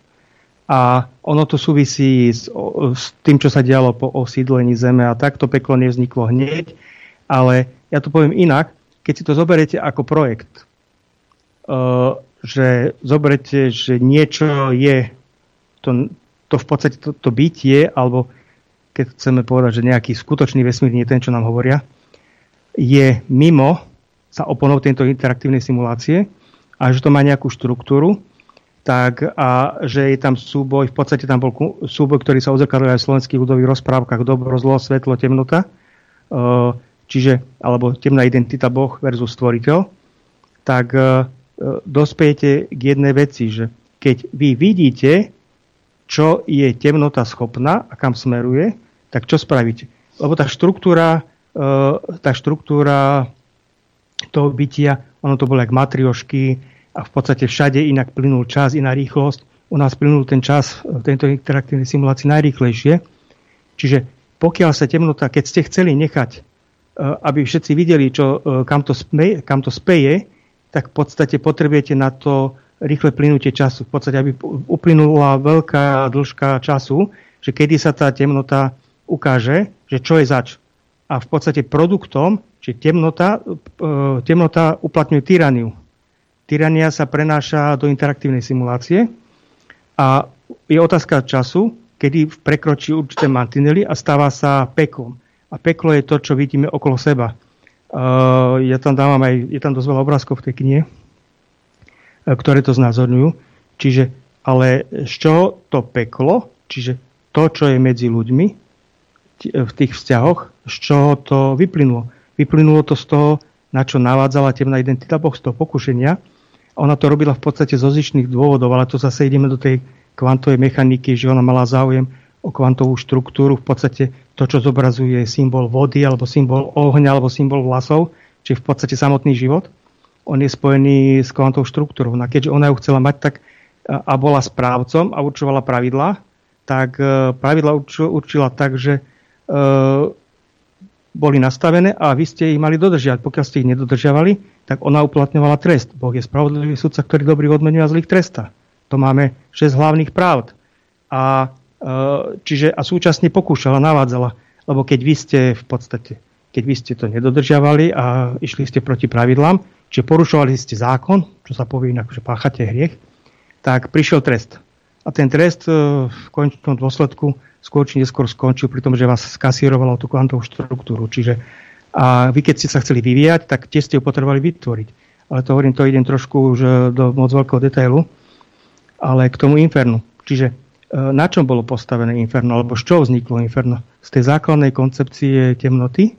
A ono to súvisí s, s tým, čo sa dialo po osídlení Zeme a tak. To peklo nevzniklo hneď, ale ja to poviem inak. Keď si to zoberiete ako projekt, uh, že zoberete, že niečo je, to, to v podstate to, to bytie, alebo keď chceme povedať, že nejaký skutočný vesmír nie je ten, čo nám hovoria, je mimo sa oponou tejto interaktívnej simulácie a že to má nejakú štruktúru, tak a že je tam súboj, v podstate tam bol súboj, ktorý sa odzrkadlil aj v slovenských ľudových rozprávkach dobro, zlo, svetlo, temnota, e, čiže, alebo temná identita Boh versus stvoriteľ, tak e, dospejete k jednej veci, že keď vy vidíte, čo je temnota schopná a kam smeruje, tak čo spravíte? Lebo tá štruktúra, e, tá štruktúra toho bytia, ono to bolo jak matriošky a v podstate všade inak plynul čas, iná rýchlosť. U nás plynul ten čas v tejto interaktívnej simulácii najrýchlejšie. Čiže pokiaľ sa temnota, keď ste chceli nechať, e, aby všetci videli, čo, e, kam, to speje, kam to speje, tak v podstate potrebujete na to rýchle plynutie času. V podstate, aby uplynula veľká dĺžka času, že kedy sa tá temnota ukáže, že čo je zač. A v podstate produktom, či temnota, temnota uplatňuje tyraniu. Tyrania sa prenáša do interaktívnej simulácie a je otázka času, kedy prekročí určité mantinely a stáva sa peklom. A peklo je to, čo vidíme okolo seba. Uh, ja tam dávam aj, je tam dosť veľa obrázkov v tej knihe, ktoré to znázorňujú. Čiže, ale z čoho to peklo, čiže to, čo je medzi ľuďmi v tých vzťahoch, z čoho to vyplynulo. Vyplynulo to z toho, na čo navádzala temná identita toho pokušenia. Ona to robila v podstate zo zičných dôvodov, ale to zase ideme do tej kvantovej mechaniky, že ona mala záujem o kvantovú štruktúru, v podstate to, čo zobrazuje symbol vody, alebo symbol ohňa, alebo symbol vlasov, či v podstate samotný život. On je spojený s kvantovou štruktúrou. No a keďže ona ju chcela mať, tak a bola správcom a určovala pravidlá, tak e, pravidla určila tak, že e, boli nastavené a vy ste ich mali dodržiavať. Pokiaľ ste ich nedodržiavali, tak ona uplatňovala trest. Boh je spravodlivý sudca, ktorý dobrý odmenuje a zlých tresta. To máme 6 hlavných práv. A, e, čiže, a súčasne pokúšala, navádzala. Lebo keď vy ste v podstate, keď vy ste to nedodržiavali a išli ste proti pravidlám, čiže porušovali ste zákon, čo sa povie inak, že páchate hriech, tak prišiel trest. A ten trest e, v končnom dôsledku skôr či neskôr skončil pri tom, že vás skasírovalo tú kvantovú štruktúru. Čiže a vy keď ste sa chceli vyvíjať, tak tie ste ju potrebovali vytvoriť. Ale to hovorím, to idem trošku už e, do moc veľkého detailu, ale k tomu infernu. Čiže e, na čom bolo postavené inferno, alebo z čoho vzniklo inferno? Z tej základnej koncepcie temnoty,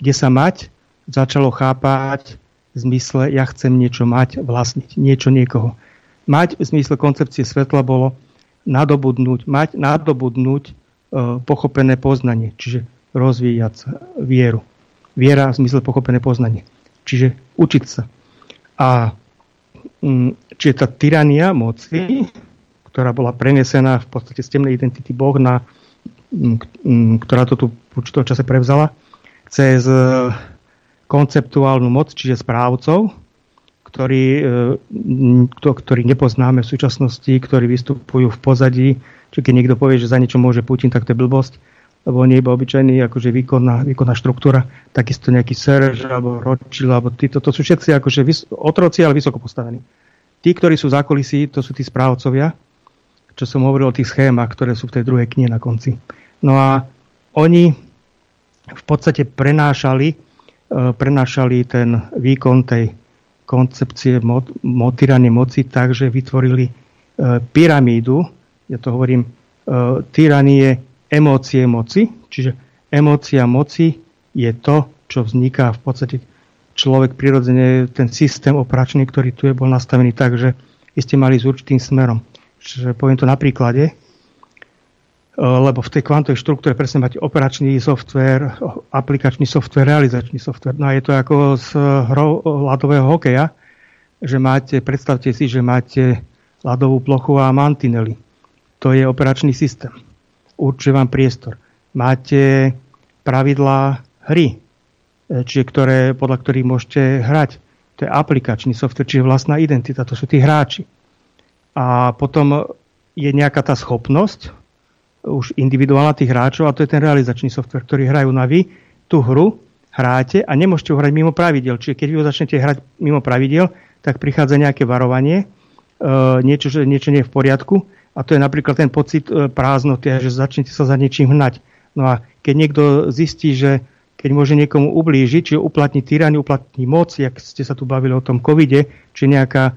kde sa mať začalo chápať v zmysle ja chcem niečo mať, vlastniť, niečo niekoho. Mať v zmysle koncepcie svetla bolo nadobudnúť, mať, nadobudnúť e, pochopené poznanie, čiže rozvíjať vieru. Viera v zmysle pochopené poznanie. Čiže učiť sa. A mm, čiže tá tyrania moci, ktorá bola prenesená v podstate z temnej identity Boh, na, mm, mm ktorá to tu v určitom čase prevzala, cez konceptuálnu moc, čiže správcov, ktorí, e, ktorí nepoznáme v súčasnosti, ktorí vystupujú v pozadí. Čiže keď niekto povie, že za niečo môže Putin, tak to je blbosť, lebo on je iba obyčajný akože výkonná, výkonná štruktúra, takisto nejaký Serge alebo Rothschild, alebo títo, to sú všetci akože vys- otroci, ale vysoko postavení. Tí, ktorí sú zákulisí, to sú tí správcovia, čo som hovoril o tých schémach, ktoré sú v tej druhej knihe na konci. No a oni v podstate prenášali E, prenašali ten výkon tej koncepcie motíranie moci tak, že vytvorili e, pyramídu, ja to hovorím, e, tyranie emócie moci, čiže emócia moci je to, čo vzniká v podstate človek prirodzene, ten systém operačný, ktorý tu je, bol nastavený tak, že ste mali s určitým smerom. Čiže poviem to na príklade. Eh, lebo v tej kvantovej štruktúre presne máte operačný software, aplikačný software, realizačný software. No a je to ako z hrou ľadového hokeja, že máte, predstavte si, že máte ľadovú plochu a mantinely. To je operačný systém. Určuje vám priestor. Máte pravidlá hry, eh, čiže ktoré, podľa ktorých môžete hrať. To je aplikačný software, čiže vlastná identita, to sú tí hráči. A potom je nejaká tá schopnosť, už individuálna tých hráčov a to je ten realizačný software, ktorý hrajú na vy tú hru, hráte a nemôžete ho hrať mimo pravidel. Čiže keď vy ho začnete hrať mimo pravidel, tak prichádza nejaké varovanie, e, niečo, že niečo nie je v poriadku a to je napríklad ten pocit e, prázdnoty, že začnete sa za niečím hnať. No a keď niekto zistí, že keď môže niekomu ublížiť, či uplatní tyraniu, uplatní moc, jak ste sa tu bavili o tom covide, či nejaká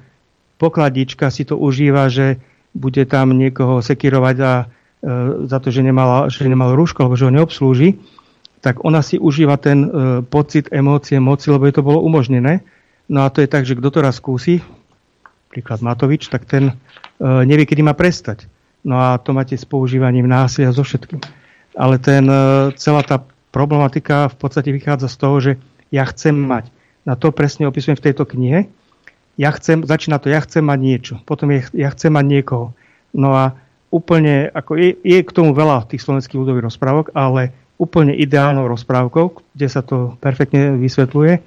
pokladička si to užíva, že bude tam niekoho sekirovať a za to, že nemal, že nemal rúško, alebo že ho neobslúži, tak ona si užíva ten e, pocit, emócie, moci, lebo je to bolo umožnené. No a to je tak, že kto to raz skúsi, príklad Matovič, tak ten e, nevie, kedy má prestať. No a to máte s používaním násilia so všetkým. Ale ten, celá tá problematika v podstate vychádza z toho, že ja chcem mať. Na to presne opisujem v tejto knihe. Ja chcem, začína to, ja chcem mať niečo. Potom je, ja chcem mať niekoho. No a úplne, ako je, je k tomu veľa tých slovenských ľudových rozprávok, ale úplne ideálnou rozprávkou, kde sa to perfektne vysvetľuje,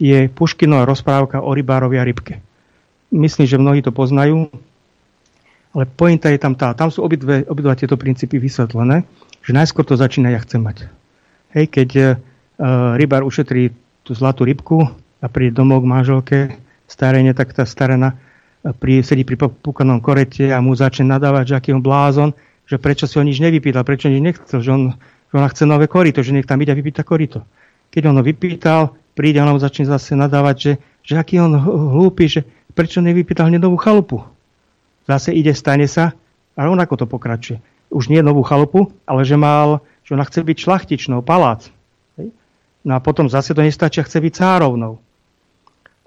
je Puškinová rozprávka o rybárovi a rybke. Myslím, že mnohí to poznajú. Ale pointa je tam tá, tam sú obidve, obidva tieto princípy vysvetlené, že najskôr to začína, ja chcem mať. Hej, keď uh, rybár ušetrí tú zlatú rybku a príde domov k manželke, starene, tak tá starena pri, sedí pri púkanom korete a mu začne nadávať, že aký on blázon, že prečo si ho nič nevypýtal, prečo nič nechcel, že, on, že ona chce nové korito, že nech tam ide a vypýta korito. Keď on ho vypýtal, príde a on mu začne zase nadávať, že, že aký on hlúpy, že prečo nevypýtal hneď novú chalupu. Zase ide, stane sa a rovnako to pokračuje. Už nie novú chalupu, ale že mal, že ona chce byť šlachtičnou, palác. No a potom zase to nestačí a chce byť cárovnou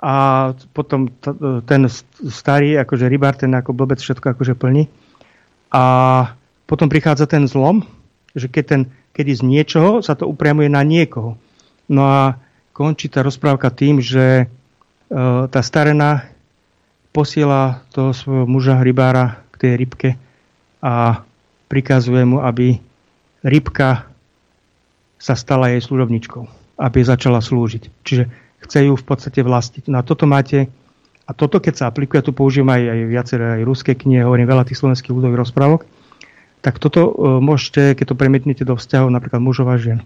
a potom t- ten starý, akože rybár, ten ako blbec všetko akože plní. A potom prichádza ten zlom, že keď ten, kedy z niečoho sa to upriamuje na niekoho. No a končí tá rozprávka tým, že e, tá starena posiela toho svojho muža rybára k tej rybke a prikazuje mu, aby rybka sa stala jej služobničkou, aby začala slúžiť. Čiže chce ju v podstate vlastiť. No a toto máte, a toto keď sa aplikuje, tu použijem aj, aj viaceré aj ruské knihy, hovorím veľa tých slovenských ľudových rozprávok, tak toto uh, môžete, keď to premietnete do vzťahov napríklad mužov a žien.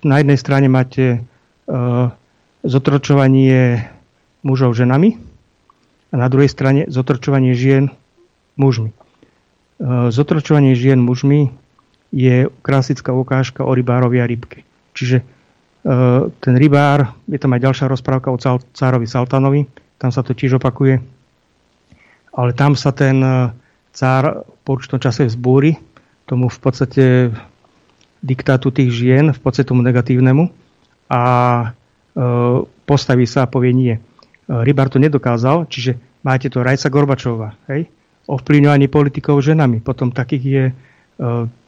Na jednej strane máte uh, zotročovanie mužov ženami a na druhej strane zotročovanie žien mužmi. Uh, zotročovanie žien mužmi je klasická ukážka o rybárovi a rybke. Čiže ten rybár, je tam aj ďalšia rozprávka o cárovi Saltanovi, tam sa to tiež opakuje, ale tam sa ten eh, cár po určitom čase vzbúri tomu v podstate diktátu tých žien, v podstate tomu negatívnemu a e, postaví sa a povie nie. Rybár to nedokázal, čiže máte to Rajca Gorbačova, hej? ovplyvňovanie politikov ženami. Potom takých je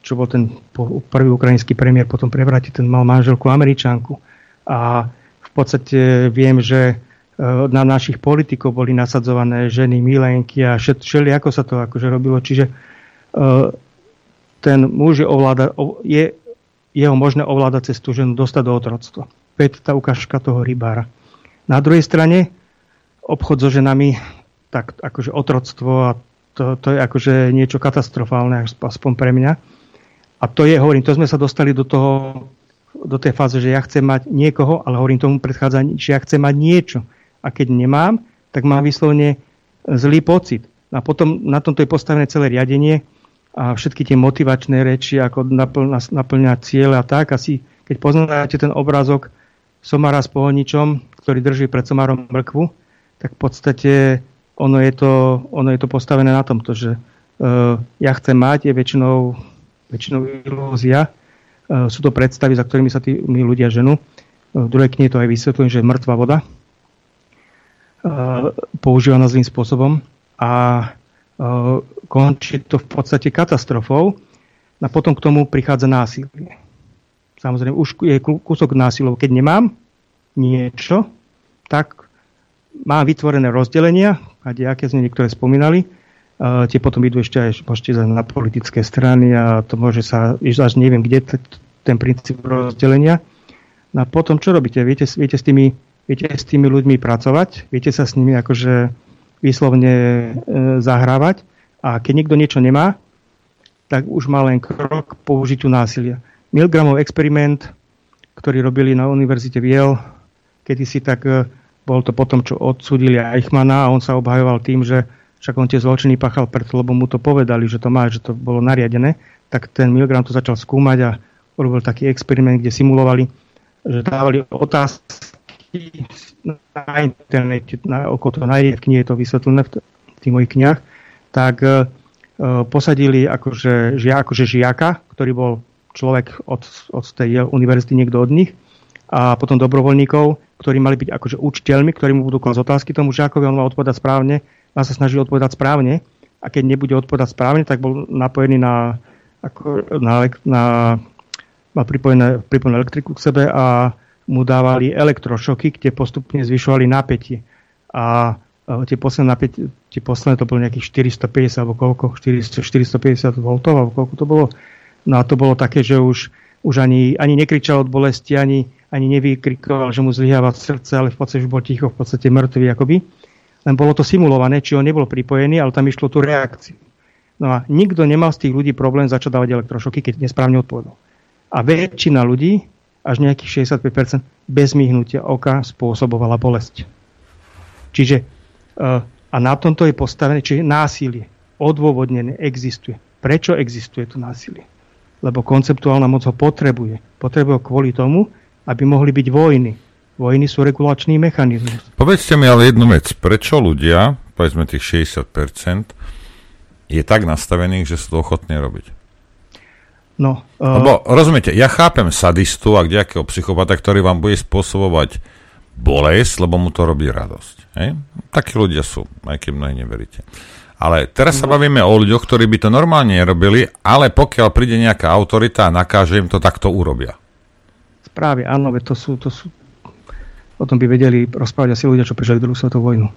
čo bol ten prvý ukrajinský premiér, potom prevráti, ten mal manželku američanku. A v podstate viem, že e, na našich politikov boli nasadzované ženy, milenky a všeli, ako sa to akože robilo. Čiže e, ten muž je, ovláda, je jeho možné ovládať cez tú ženu dostať do otroctva. To tá ukážka toho rybára. Na druhej strane obchod so ženami, tak akože otroctvo a to, to je akože niečo katastrofálne, aspoň pre mňa a to je, hovorím, to sme sa dostali do toho, do tej fáze, že ja chcem mať niekoho, ale hovorím tomu predchádza, že ja chcem mať niečo. A keď nemám, tak mám vyslovene zlý pocit. A potom na tomto je postavené celé riadenie a všetky tie motivačné reči, ako naplňať, cieľe a tak. Asi keď poznáte ten obrázok somára s pohoničom, ktorý drží pred somárom mrkvu, tak v podstate ono je to, ono je to postavené na tomto, že uh, ja chcem mať, je väčšinou väčšinou ilúzia. E, sú to predstavy, za ktorými sa tí ľudia ženú. E, v druhej knihe to aj vysvetľujem, že je mŕtva voda. E, používaná zlým spôsobom a končí to v podstate katastrofou. A potom k tomu prichádza násilie. Samozrejme, už je kúsok násilov. Keď nemám niečo, tak mám vytvorené rozdelenia, a aké sme niektoré spomínali, tie potom idú ešte aj môžete na politické strany a to môže sa, až neviem, kde t- ten princíp rozdelenia. No a potom čo robíte? Viete, viete, s tými, viete s tými ľuďmi pracovať, viete sa s nimi akože vyslovne e, zahrávať a keď niekto niečo nemá, tak už má len krok k použitiu násilia. Milgramov experiment, ktorý robili na univerzite Viel, kedy si tak e, bol to potom, čo odsúdili Eichmana a on sa obhajoval tým, že však on tie zločiny pachal preto, lebo mu to povedali, že to má, že to bolo nariadené, tak ten Milgram to začal skúmať a urobil taký experiment, kde simulovali, že dávali otázky na internete, na, oko to nájde, v knihe je to vysvetlené v tých mojich knihách, tak e, posadili akože, žia, akože žiaka, ktorý bol človek od, od tej univerzity, niekto od nich, a potom dobrovoľníkov, ktorí mali byť akože učiteľmi, ktorí mu budú klásť otázky tomu žiakovi, on mal odpovedať správne má sa snažiť odpovedať správne a keď nebude odpovedať správne, tak bol napojený na, ako, na, na má pripojené, pripojené elektriku k sebe a mu dávali elektrošoky, kde postupne zvyšovali napätie. A tie posledné napätie, tie posledné to bolo nejakých 450 alebo koľko, 400, 450 V alebo koľko to bolo. No a to bolo také, že už, už ani, ani nekričal od bolesti, ani, ani nevykrikoval, že mu zlyháva srdce, ale v podstate už bol ticho, v podstate mŕtvý akoby len bolo to simulované, či on nebol pripojený, ale tam išlo tú reakciu. No a nikto nemal z tých ľudí problém začať dávať elektrošoky, keď nesprávne odpovedal. A väčšina ľudí, až nejakých 65%, bez myhnutia oka spôsobovala bolesť. Čiže eh, a na tomto je postavené, čiže násilie odôvodnené existuje. Prečo existuje to násilie? Lebo konceptuálna moc ho potrebuje. Potrebuje ho kvôli tomu, aby mohli byť vojny. Vojny sú regulačný mechanizmus. Povedzte mi ale jednu vec. Prečo ľudia, povedzme tých 60%, je tak nastavených, že sú to ochotní robiť? No, uh... Lebo, rozumiete, ja chápem sadistu a nejakého psychopata, ktorý vám bude spôsobovať bolesť, lebo mu to robí radosť. Hej? Takí ľudia sú, aj keď mnohí neveríte. Ale teraz sa mhm. bavíme o ľuďoch, ktorí by to normálne robili, ale pokiaľ príde nejaká autorita a nakáže im to, tak to urobia. Práve, áno, to sú, to sú, o tom by vedeli rozprávať asi ľudia, čo prežili druhú svetovú vojnu.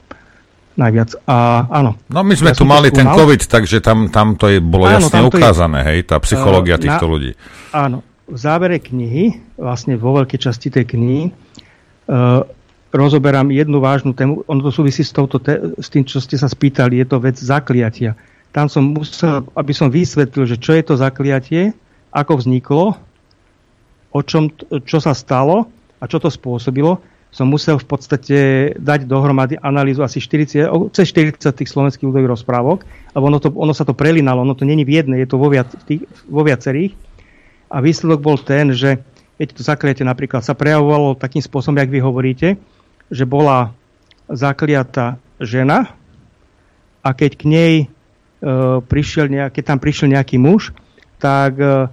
Najviac. A áno. No my sme ja tu mali ten COVID, takže tam, tam to je, bolo áno, jasne ukázané, je, hej, tá psychológia uh, týchto na, ľudí. Áno. V závere knihy, vlastne vo veľkej časti tej knihy, uh, rozoberám jednu vážnu tému. Ono to súvisí s, touto te- s tým, čo ste sa spýtali. Je to vec zakliatia. Tam som musel, aby som vysvetlil, že čo je to zakliatie, ako vzniklo, o čom, čo sa stalo a čo to spôsobilo, som musel v podstate dať dohromady analýzu asi 40, cez 40 tých slovenských ľudových rozprávok, lebo ono, to, ono sa to prelinalo, ono to není v jednej, je to vo, viac, tých, vo viacerých. A výsledok bol ten, že viete, to zakliatie napríklad sa prejavovalo takým spôsobom, jak vy hovoríte, že bola zakliata žena a keď k nej e, prišiel nejak, keď tam prišiel nejaký muž, tak e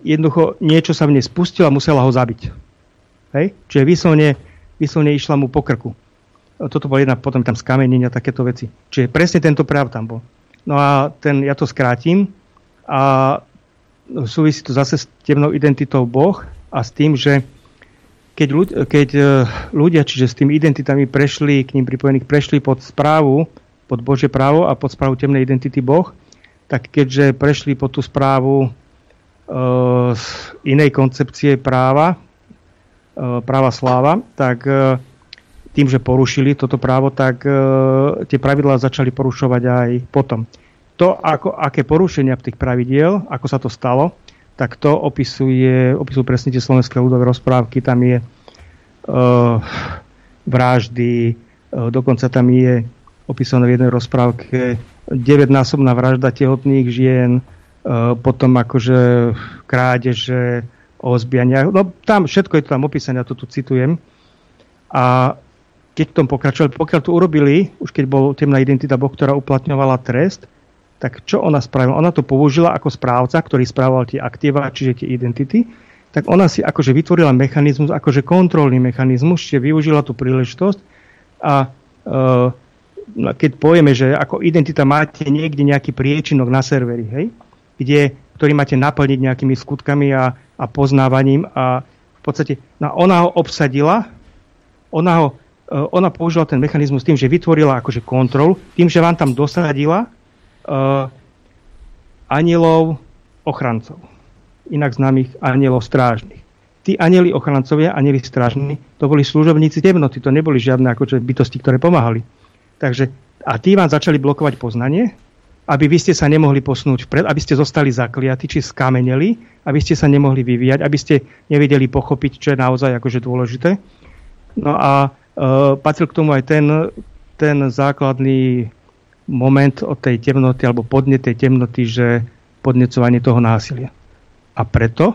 jednoducho niečo sa v nej spustilo a musela ho zabiť. Hej? Čiže vyslovne, vyslovne išla mu po krku. Toto bol jedna, potom tam skamenenia, takéto veci. Čiže presne tento práv tam bol. No a ten, ja to skrátim a súvisí to zase s temnou identitou Boh a s tým, že keď, ľudia, keď e, ľudia, čiže s tými identitami prešli, k ním pripojených, prešli pod správu, pod Božie právo a pod správu temnej identity Boh, tak keďže prešli pod tú správu z inej koncepcie práva, E, práva sláva, tak e, tým, že porušili toto právo, tak e, tie pravidlá začali porušovať aj potom. To, ako, aké porušenia tých pravidiel, ako sa to stalo, tak to opisuje, opisujú presne tie slovenské ľudové rozprávky. Tam je vraždy, dokonca tam je opísané v jednej rozprávke 9-násobná vražda tehotných žien, potom akože krádeže, o. No tam všetko je to tam opísané, ja to tu citujem. A keď tom pokračovali, pokiaľ to urobili, už keď bol temná identita Boh, ktorá uplatňovala trest, tak čo ona spravila? Ona to použila ako správca, ktorý správal tie aktíva, čiže tie identity, tak ona si akože vytvorila mechanizmus, akože kontrolný mechanizmus, čiže využila tú príležitosť a e, keď povieme, že ako identita máte niekde nejaký priečinok na serveri, hej, kde, ktorý máte naplniť nejakými skutkami a a poznávaním a v podstate no ona ho obsadila, ona, ho, e, ona použila ten mechanizmus tým, že vytvorila akože kontrolu, tým, že vám tam dosadila uh, anielov ochrancov, inak známych anielov strážnych. Tí anieli ochrancovia, anieli strážni, to boli služobníci temnoty, to neboli žiadne akože bytosti, ktoré pomáhali. Takže, a tí vám začali blokovať poznanie, aby vy ste sa nemohli posunúť vpred, aby ste zostali zakliati, či skameneli, aby ste sa nemohli vyvíjať, aby ste nevedeli pochopiť, čo je naozaj akože dôležité. No a e, patril k tomu aj ten, ten základný moment od tej temnoty, alebo podne tej temnoty, že podnecovanie toho násilia. A preto,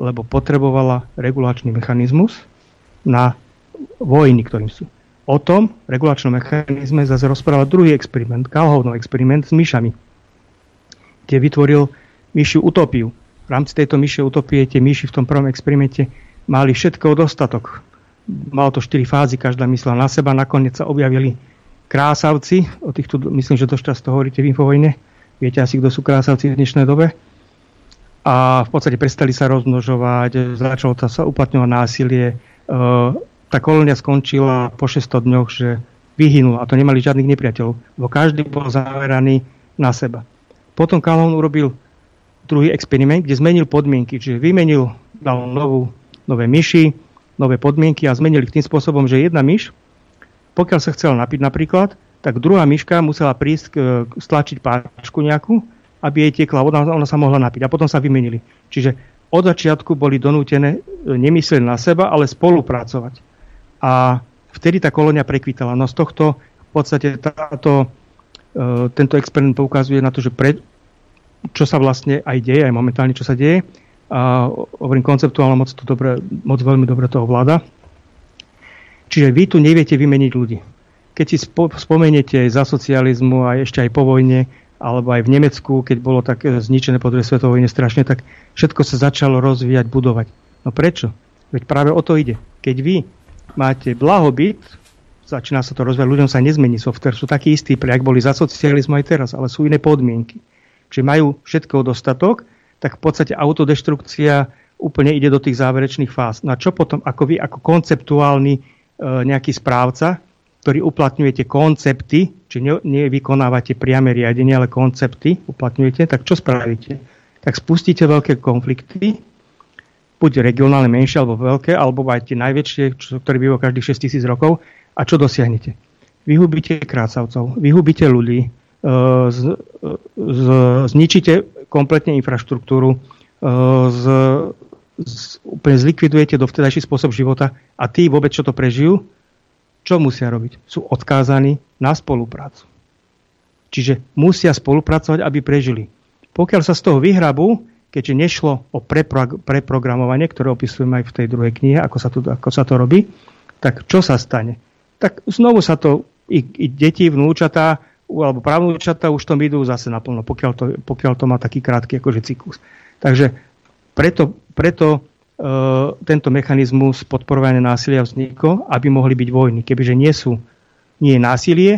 lebo potrebovala regulačný mechanizmus na vojny, ktorým sú. O tom regulačnom mechanizme zase rozprával druhý experiment, Calhounov experiment s myšami, kde vytvoril myšiu utopiu. V rámci tejto myšej utopie tie myši v tom prvom experimente mali všetko dostatok. Malo to 4 fázy, každá myslela na seba, nakoniec sa objavili krásavci, o týchto myslím, že dosť často hovoríte v Infovojne, viete asi, kto sú krásavci v dnešnej dobe. A v podstate prestali sa rozmnožovať, začalo sa uplatňovať násilie, tá kolónia skončila po 600 dňoch, že vyhynul a to nemali žiadnych nepriateľov, lebo každý bol zaveraný na seba. Potom Kalón urobil druhý experiment, kde zmenil podmienky, čiže vymenil, dal novú, nové myši, nové podmienky a zmenili ich tým spôsobom, že jedna myš, pokiaľ sa chcela napiť napríklad, tak druhá myška musela prísť, stlačiť páčku nejakú, aby jej tiekla voda, ona sa mohla napiť. A potom sa vymenili. Čiže od začiatku boli donútené nemyslieť na seba, ale spolupracovať. A vtedy tá kolónia prekvítala. No z tohto v podstate táto, tento experiment poukazuje na to, že pre, čo sa vlastne aj deje, aj momentálne čo sa deje. A hovorím konceptuálne, moc, to dobre, moc veľmi dobre to ovláda. Čiže vy tu neviete vymeniť ľudí. Keď si spo, spomeniete za socializmu a ešte aj po vojne, alebo aj v Nemecku, keď bolo tak zničené po druhej svetovej vojne strašne, tak všetko sa začalo rozvíjať, budovať. No prečo? Veď práve o to ide. Keď vy máte blahobyt, začína sa to rozvíjať, ľuďom sa nezmení software, sú takí istí, ak boli za socializmu aj teraz, ale sú iné podmienky či majú všetko dostatok, tak v podstate autodeštrukcia úplne ide do tých záverečných fáz. No a čo potom, ako vy, ako konceptuálny e, nejaký správca, ktorý uplatňujete koncepty, či ne, nevykonávate priame riadenie, ale koncepty uplatňujete, tak čo spravíte? Tak spustíte veľké konflikty, buď regionálne menšie alebo veľké, alebo aj tie najväčšie, čo, ktoré bývajú každých 6 tisíc rokov. A čo dosiahnete? Vyhubíte krácavcov, vyhubíte ľudí, z, z, zničíte kompletne infraštruktúru, z, z, úplne zlikvidujete dovtedajší spôsob života a tí vôbec, čo to prežijú, čo musia robiť? Sú odkázaní na spoluprácu. Čiže musia spolupracovať, aby prežili. Pokiaľ sa z toho vyhrabú, keďže nešlo o prepro- preprogramovanie, ktoré opisujem aj v tej druhej knihe, ako sa, to, ako sa to robí, tak čo sa stane? Tak znovu sa to, i, i deti, vnúčatá, alebo právnúčata už tom idú zase naplno, pokiaľ to, pokiaľ to má taký krátky akože cyklus. Takže preto, preto e, tento mechanizmus podporovania násilia vznikol, aby mohli byť vojny. Kebyže nie sú, nie je násilie,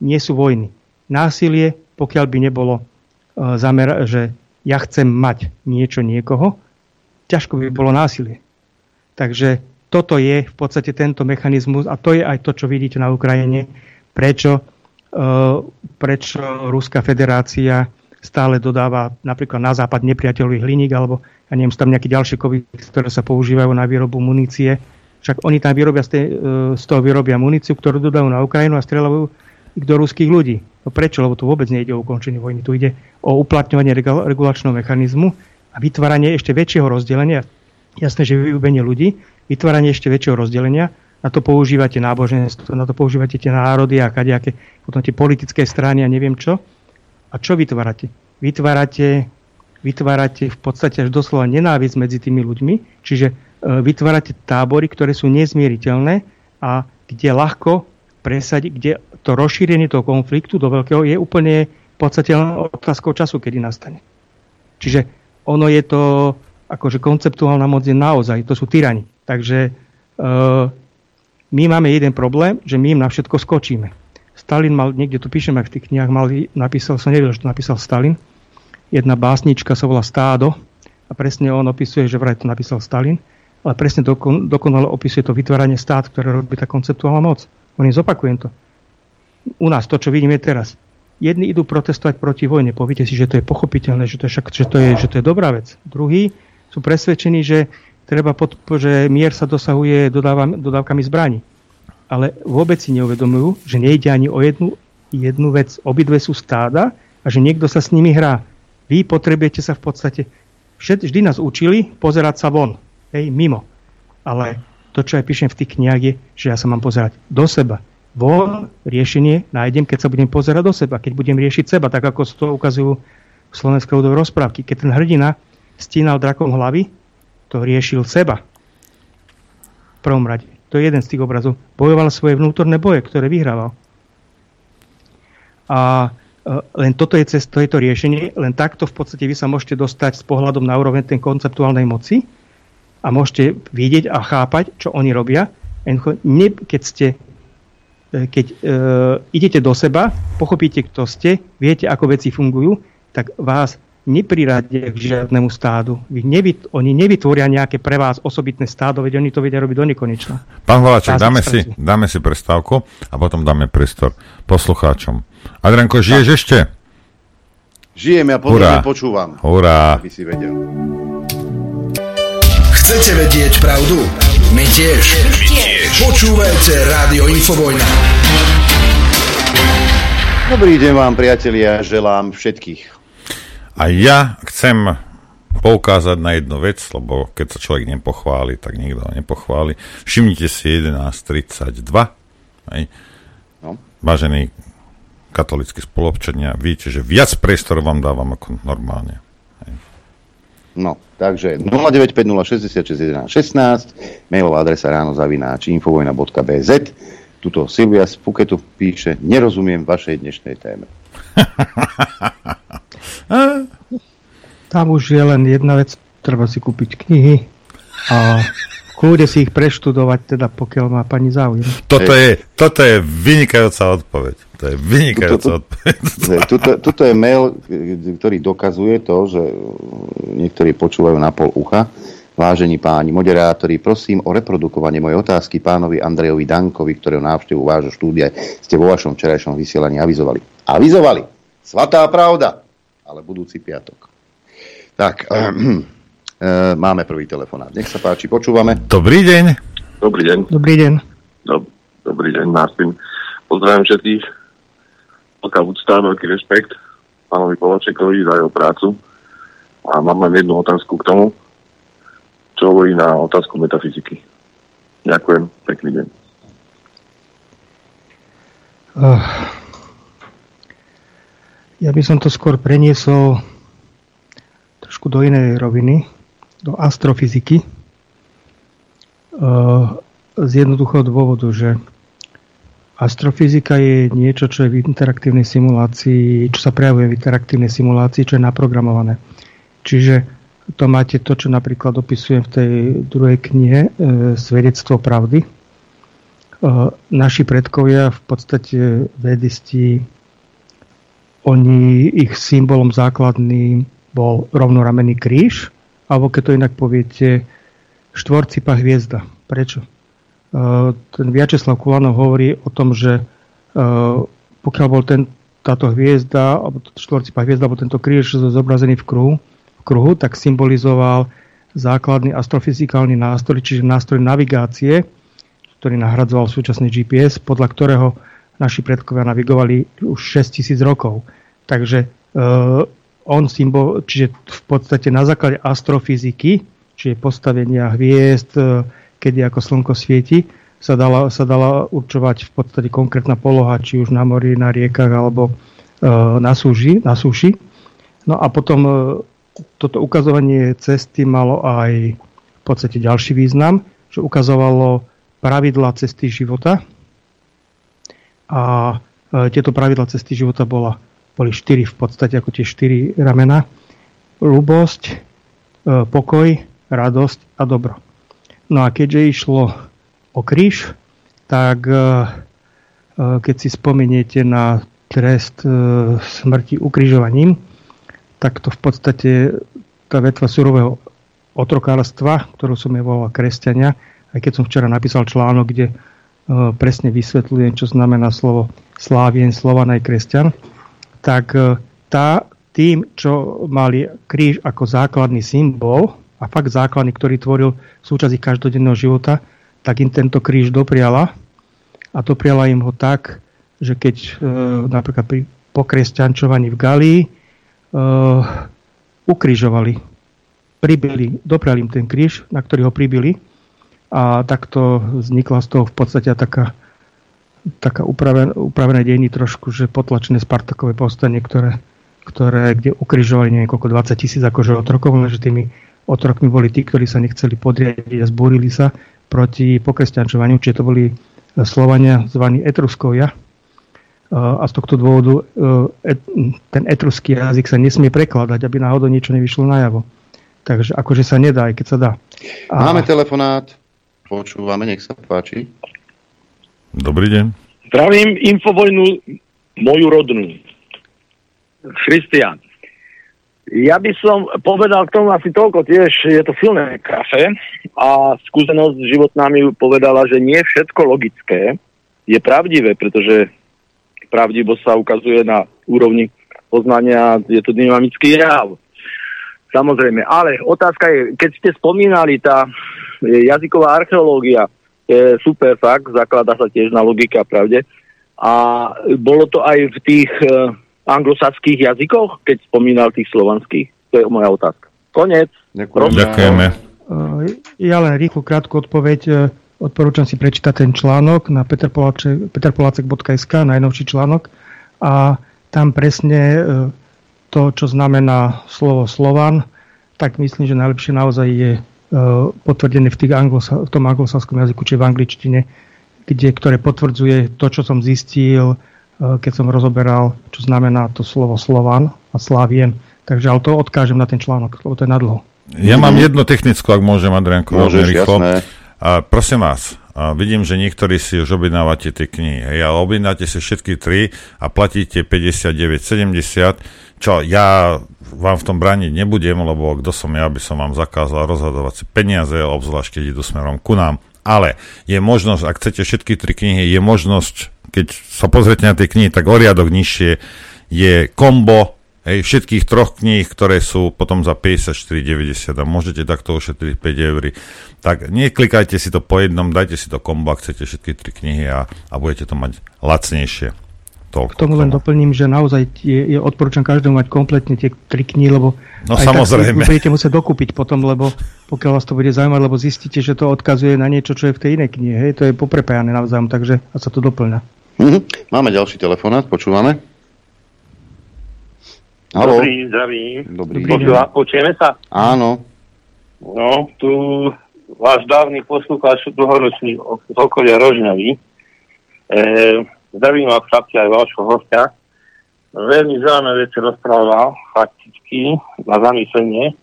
nie sú vojny. Násilie, pokiaľ by nebolo e, zamer, že ja chcem mať niečo niekoho, ťažko by bolo násilie. Takže toto je v podstate tento mechanizmus a to je aj to, čo vidíte na Ukrajine, prečo Eh, prečo Ruská federácia stále dodáva napríklad na západ nepriateľový hliník, alebo ja neviem, sú tam nejaké ďalšie kovy, ktoré sa používajú na výrobu munície. Však oni tam vyrobia z, tej, eh, z toho vyrobia muníciu, ktorú dodajú na Ukrajinu a strieľajú ich do ruských ľudí. No prečo? Lebo tu vôbec nejde o ukončenie vojny. Tu ide o uplatňovanie regulačného mechanizmu a vytváranie ešte väčšieho rozdelenia. Jasné, že vyúbenie ľudí, vytváranie ešte väčšieho rozdelenia na to používate náboženstvo, na to používate tie národy a kadejaké, potom tie politické strany a neviem čo. A čo vytvárate? Vytvárate, vytvárate v podstate až doslova nenávisť medzi tými ľuďmi, čiže e, vytvárate tábory, ktoré sú nezmieriteľné a kde ľahko presadiť, kde to rozšírenie toho konfliktu do veľkého je úplne v podstate len otázkou času, kedy nastane. Čiže ono je to, akože konceptuálna moc je naozaj, to sú tyrani. Takže e, my máme jeden problém, že my im na všetko skočíme. Stalin mal, niekde tu píšem aj v tých knihách, mal, napísal, som nevedel, že to napísal Stalin. Jedna básnička sa volá Stádo a presne on opisuje, že vraj to napísal Stalin, ale presne dokon, dokonale opisuje to vytváranie stát, ktoré robí tá konceptuálna moc. On zopakujem to. U nás to, čo vidíme teraz. Jedni idú protestovať proti vojne. Povíte si, že to je pochopiteľné, že to je, že to je, že to je dobrá vec. Druhí sú presvedčení, že treba pod, že mier sa dosahuje dodávkami zbraní. Ale vôbec si neuvedomujú, že nejde ani o jednu, jednu vec. Obidve sú stáda a že niekto sa s nimi hrá. Vy potrebujete sa v podstate... Vždy nás učili pozerať sa von. Hej, mimo. Ale to, čo aj píšem v tých knihách, je, že ja sa mám pozerať do seba. Von riešenie nájdem, keď sa budem pozerať do seba, keď budem riešiť seba, tak ako to ukazujú slovenské ľudové rozprávky. Keď ten hrdina stínal drakom hlavy, to riešil seba. V prvom rade. To je jeden z tých obrazov. Bojoval svoje vnútorné boje, ktoré vyhrával. A e, len toto je, cez, to je to riešenie, len takto v podstate vy sa môžete dostať s pohľadom na úroveň tej konceptuálnej moci a môžete vidieť a chápať, čo oni robia. Keď ste e, keď e, idete do seba, pochopíte, kto ste, viete, ako veci fungujú, tak vás nepriradia k žiadnemu stádu. Vy nevyt, oni nevytvoria nejaké pre vás osobitné stádo, veď oni to vedia robiť do nekonečna. Pán Hlaváček, dáme si, dáme si prestávku a potom dáme priestor poslucháčom. Adrianko, žiješ tak. ešte? Žijem, ja pozorne počúvam. Hurá. Aby si vedel. Chcete vedieť pravdu? My tiež. My tiež. Počúvajte Rádio Infovojna. Dobrý deň vám, priatelia, želám všetkých. A ja chcem poukázať na jednu vec, lebo keď sa človek nepochváli, tak nikto ho nepochváli. Všimnite si 11.32. Hej. No. Vážení katolickí spolobčania, viete, že viac priestoru vám dávam ako normálne. Hej. No, takže 0950661116, mailová adresa ráno zavináč infovojna.bz Tuto Silvia z Puketu píše, nerozumiem vašej dnešnej téme. (laughs) Tam už je len jedna vec, treba si kúpiť knihy a kľude si ich preštudovať, teda pokiaľ má pani záujem. Toto je, toto je vynikajúca odpoveď. To je vynikajúca tuto, odpoveď. (laughs) Tuto, tuto je mail, ktorý dokazuje to, že niektorí počúvajú na pol ucha Vážení páni moderátori, prosím o reprodukovanie mojej otázky pánovi Andrejovi Dankovi, ktorého návštevu vášho štúdia ste vo vašom včerajšom vysielaní avizovali. Avizovali! Svatá pravda! Ale budúci piatok. Tak, (clears throat) máme prvý telefonát. Nech sa páči, počúvame. Dobrý deň. Dobrý deň. Dobrý deň. Dob- dobrý deň, Martin. Pozdravím všetkých. Veľká úcta, veľký rešpekt pánovi Polačekovi za jeho prácu. A mám len jednu otázku k tomu čo hovorí na otázku metafyziky. Ďakujem, pekný deň. Uh, ja by som to skôr preniesol trošku do inej roviny, do astrofyziky. Uh, z jednoduchého dôvodu, že astrofyzika je niečo, čo je v interaktívnej simulácii, čo sa prejavuje v interaktívnej simulácii, čo je naprogramované. Čiže to máte to, čo napríklad opisujem v tej druhej knihe e, Svedectvo pravdy. E, naši predkovia v podstate vedisti, oni, ich symbolom základným bol rovnoramenný kríž, alebo keď to inak poviete, štvorcipa hviezda. Prečo? E, ten Viačeslav Kulanov hovorí o tom, že e, pokiaľ bol ten, táto hviezda, alebo štvorcipa hviezda, alebo tento kríž zobrazený v kruhu, kruhu, tak symbolizoval základný astrofyzikálny nástroj, čiže nástroj navigácie, ktorý nahradzoval súčasný GPS, podľa ktorého naši predkovia navigovali už 6000 rokov. Takže uh, on symbol, čiže v podstate na základe astrofyziky, čiže postavenia hviezd, uh, kedy ako slnko svieti, sa dala, sa dala určovať v podstate konkrétna poloha, či už na mori, na riekach alebo uh, na, súži, na súši. No a potom uh, toto ukazovanie cesty malo aj v podstate ďalší význam, že ukazovalo pravidla cesty života. A e, tieto pravidla cesty života bola, boli štyri v podstate ako tie štyri ramena. Ľubosť, e, pokoj, radosť a dobro. No a keďže išlo o kríž, tak e, keď si spomeniete na trest smrti ukrižovaním, tak to v podstate tá vetva surového otrokárstva, ktorú som je volal kresťania, aj keď som včera napísal článok, kde e, presne vysvetľujem, čo znamená slovo slávien, slovan aj kresťan, tak e, tá, tým, čo mali kríž ako základný symbol, a fakt základný, ktorý tvoril súčasť ich každodenného života, tak im tento kríž dopriala a dopriala im ho tak, že keď e, napríklad pri pokresťančovaní v Galii uh, ukrižovali, pribili, dopriali im ten kríž, na ktorý ho pribili a takto vznikla z toho v podstate taká, taká upravené, upravené dejiny trošku, že potlačené Spartakové povstanie, ktoré, ktoré kde ukrižovali niekoľko 20 tisíc akože otrokov, že tými otrokmi boli tí, ktorí sa nechceli podriadiť a zbúrili sa proti pokresťančovaniu, čiže to boli Slovania zvaní Etruskovia, a z tohto dôvodu e, ten etruský jazyk sa nesmie prekladať, aby náhodou niečo nevyšlo najavo. Takže akože sa nedá, aj keď sa dá. A... Máme telefonát. Počúvame, nech sa páči. Dobrý deň. Zdravím infovojnu moju rodnú. Christian. Ja by som povedal k tomu asi toľko tiež, je to silné kafe a skúsenosť životná mi povedala, že nie všetko logické je pravdivé, pretože pravdivosť sa ukazuje na úrovni poznania, je to dynamický jav. Samozrejme, ale otázka je, keď ste spomínali, tá jazyková archeológia je super fakt, zaklada sa tiež na logike a pravde, A bolo to aj v tých uh, anglosaských jazykoch, keď spomínal tých slovanských? To je moja otázka. Konec. Ďakujeme. Ďakujeme. Ja len rýchlu krátku odpoveď. Odporúčam si prečítať ten článok na peterpolacek.sk, najnovší článok. A tam presne to, čo znamená slovo Slovan, tak myslím, že najlepšie naozaj je potvrdené v, tých anglosa, v tom anglosaskom jazyku, či v angličtine, kde, ktoré potvrdzuje to, čo som zistil, keď som rozoberal, čo znamená to slovo Slovan a Slavien. Takže ale to odkážem na ten článok, lebo to je nadlho. Ja mám jednu technickú, ak môžem, Adrianko, Môžeš, rýchlo. Jasné. A prosím vás, a vidím, že niektorí si už objednávate tie knihy, hej, ale objednáte si všetky tri a platíte 59,70, čo ja vám v tom brániť nebudem, lebo kto som ja, by som vám zakázal rozhadovať si peniaze, obzvlášť keď idú smerom ku nám. Ale je možnosť, ak chcete všetky tri knihy, je možnosť, keď sa pozriete na tie knihy, tak o riadok nižšie je kombo Hej, všetkých troch kníh, ktoré sú potom za 54,90 a môžete takto ušetriť 5 eur. Tak neklikajte si to po jednom, dajte si to kombo, ak chcete všetky tri knihy a, a budete to mať lacnejšie. Toľko k tomu len doplním, že naozaj je, je odporúčam každému mať kompletne tie tri knihy, lebo no, aj samozrejme. tak budete musieť dokúpiť potom, lebo pokiaľ vás to bude zaujímať, lebo zistíte, že to odkazuje na niečo, čo je v tej inej knihe. Hej, to je poprepájane navzájom, takže a sa to doplňa. Mm-hmm. Máme ďalší telefonát, počúvame. Halo. Dobrý, zdraví. Dobrý. Počúva, počujeme sa? Áno. No, tu váš dávny poslúchač dlhoročný z okolia Rožňavy. E, zdravím vás chlapci aj vášho hostia. Veľmi zaujímavé veci rozprával, fakticky, na zamyslenie.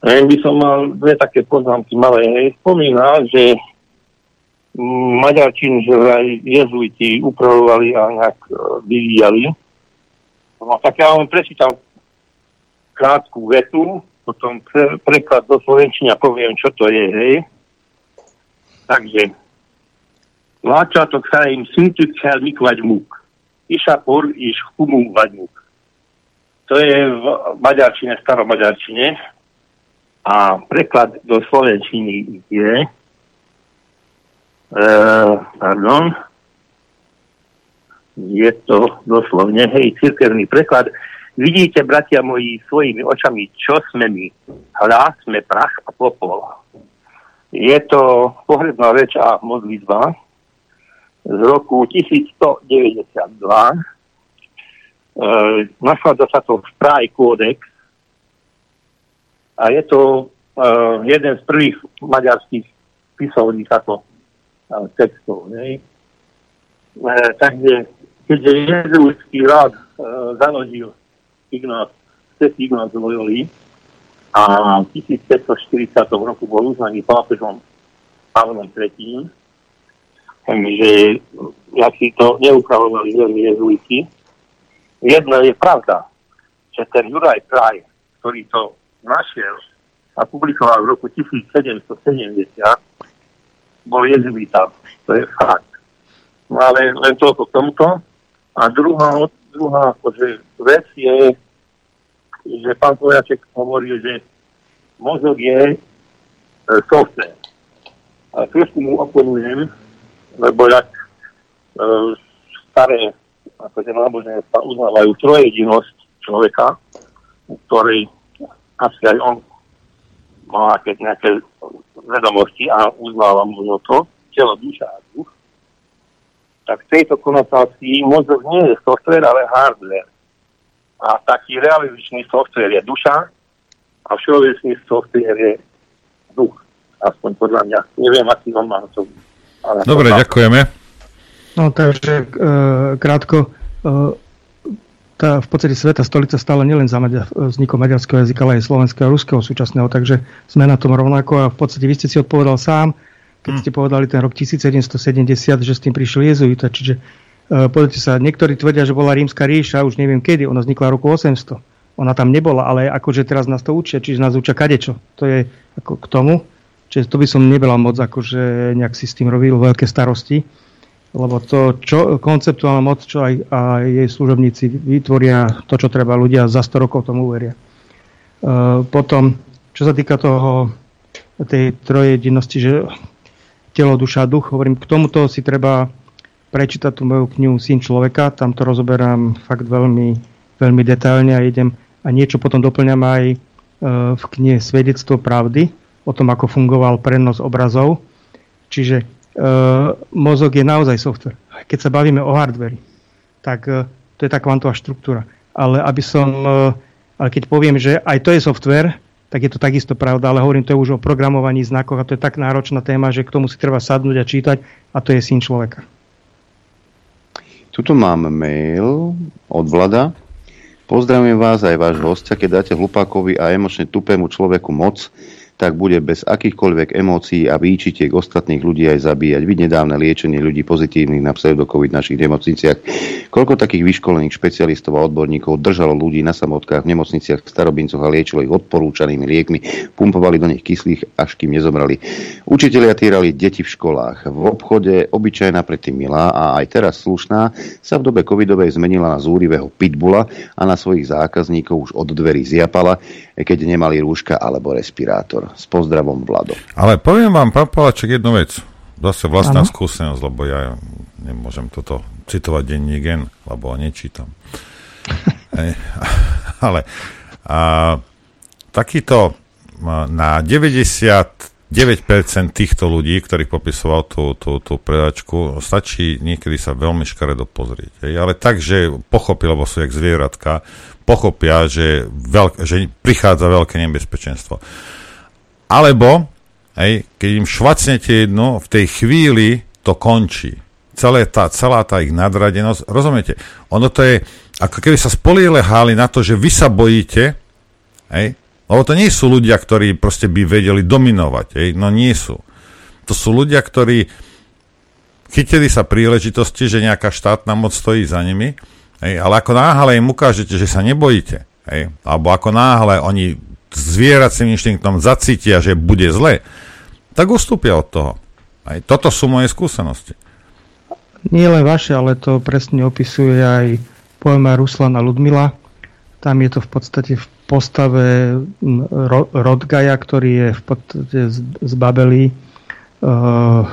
Len by som mal dve také poznámky malé. Spomínal, že Maďarčín, že aj jezuiti upravovali a nejak e, vyvíjali No tak ja vám prečítam krátku vetu, potom pre, preklad do Slovenčiny a poviem, čo to je, hej. Takže, Láčatok sa im szintük kell mikvagy muk. Isapor is humum vagy muk. To je v maďarčine, staromaďarčine. A preklad do Slovenčiny je, uh, pardon, je to doslovne, hej, cirkevný preklad. Vidíte, bratia moji, svojimi očami, čo sme my. Hľa sme prach a popol. Je to pohrebná reč a modlitba z roku 1192. E, nachádza sa to v Praj kódex a je to e, jeden z prvých maďarských pisovných ako e, textov. E, takže keďže jezuitský rád e, založil Ignác, svetý Ignác Loyoli a v 1540 roku bol uznaný pápežom Pavlom III, takže si to neupravovali veľmi jezuiti. Jedna je pravda, že ten Juraj Kraj, ktorý to našiel a publikoval v roku 1770, bol jezuita. To je fakt. No ale len toľko k tomuto. A druhá, druhá akože vec je, že pán Pojaček hovoril, že mozog je e, software. A trošku mu oponujem, lebo jak e, staré akože náboženstva uznávajú trojedinosť človeka, u ktorej asi aj on má nejaké vedomosti a uznáva možno to, telo, duša a duch, tak v tejto konotácii mozog nie je software, ale hardware. A taký realizačný software je duša a všeobecný software je duch. Aspoň podľa mňa. Neviem, aký on má to. Ale Dobre, to ďakujeme. No takže e, krátko, e, tá v podstate sveta stolica stále nielen za Maďar, vznikom maďarského jazyka, ale aj slovenského a ruského súčasného, takže sme na tom rovnako a v podstate vy ste si odpovedal sám, keď hm. ste povedali ten rok 1770, že s tým prišiel jezuita. Čiže pozrite sa, niektorí tvrdia, že bola rímska ríša, už neviem kedy, ona vznikla roku 800. Ona tam nebola, ale akože teraz nás to učia, čiže nás učia kadečo. To je ako k tomu. Čiže to by som nebela moc akože nejak si s tým robil veľké starosti, lebo to, čo, konceptuálna moc, čo aj, aj jej služobníci vytvoria, to, čo treba ľudia za 100 rokov tomu uveria. Uh, potom, čo sa týka toho, tej trojedinosti, že telo, duša, duch. Hovorím, k tomuto si treba prečítať tú moju knihu Syn človeka, tam to rozoberám fakt veľmi, veľmi detailne a idem a niečo potom doplňam aj e, v knihe Svedectvo pravdy, o tom, ako fungoval prenos obrazov. Čiže e, mozog je naozaj software. Keď sa bavíme o hardveri, tak e, to je tá kvantová štruktúra. Ale aby som, e, ale keď poviem, že aj to je software, tak je to takisto pravda, ale hovorím to je už o programovaní znakoch a to je tak náročná téma, že k tomu si treba sadnúť a čítať a to je syn človeka. Tuto mám mail od Vlada. Pozdravujem vás aj váš hostia, keď dáte hlupákovi a emočne tupému človeku moc, tak bude bez akýchkoľvek emócií a výčitiek ostatných ľudí aj zabíjať. Vidť nedávne liečenie ľudí pozitívnych na pseudokovid v našich nemocniciach. Koľko takých vyškolených špecialistov a odborníkov držalo ľudí na samotkách v nemocniciach v starobincoch a liečilo ich odporúčanými liekmi, pumpovali do nich kyslých, až kým nezomreli. Učitelia týrali deti v školách. V obchode obyčajná predtým milá a aj teraz slušná sa v dobe covidovej zmenila na zúrivého pitbula a na svojich zákazníkov už od dverí zjapala, keď nemali rúška alebo respirátor. S pozdravom, Vlado. Ale poviem vám, pán Palaček, jednu vec. Zase vlastná ano? skúsenosť, lebo ja nemôžem toto citovať denní gen, lebo ho nečítam. (laughs) (laughs) ale a, takýto na 99% týchto ľudí, ktorých popisoval tú, tú, tú predačku, stačí niekedy sa veľmi škaredo pozrieť. Hej? Ale tak, že pochopil, lebo sú jak zvieratka, pochopia, že, veľk, že prichádza veľké nebezpečenstvo. Alebo, hej, keď im švacnete jedno, v tej chvíli to končí. Celé tá, celá tá ich nadradenosť, rozumiete? Ono to je, ako keby sa spoliehali na to, že vy sa bojíte, hej, lebo to nie sú ľudia, ktorí proste by vedeli dominovať, hej, no nie sú. To sú ľudia, ktorí chytili sa príležitosti, že nejaká štátna moc stojí za nimi, hej, ale ako náhle im ukážete, že sa nebojíte, hej, alebo ako náhle oni zvieracím inštinktom zacítia, že bude zle, tak ustúpia od toho. Aj toto sú moje skúsenosti. Nie len vaše, ale to presne opisuje aj poema Ruslana Ludmila. Tam je to v podstate v postave Rodgaja, ktorý je v podstate z Babelí. Uh,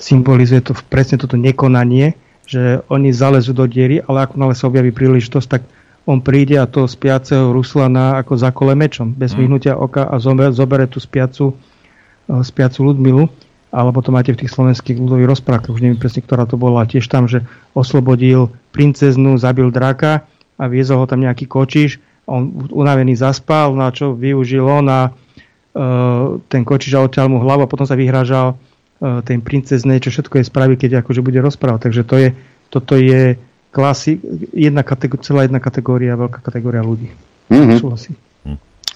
symbolizuje to presne toto nekonanie, že oni zalezú do diery, ale ako nále sa objaví príležitosť, tak on príde a to spiaceho Ruslana ako zakole mečom, bez mm. vyhnutia oka a zober, zobere tú spiacu, uh, spiacu Ludmilu. Alebo to máte v tých slovenských ľudových rozprávkach, už neviem presne, ktorá to bola, tiež tam, že oslobodil princeznu, zabil draka a viezol ho tam nejaký kočiš, on unavený zaspal, na čo využil on a uh, ten kočiš a odtiaľ mu hlavu a potom sa vyhrážal uh, ten princezne, čo všetko je spraví, keď akože bude rozprávať. Takže to je, toto je klasy, jedna kategória, celá jedna kategória, veľká kategória ľudí. Mm-hmm. Súhlasím.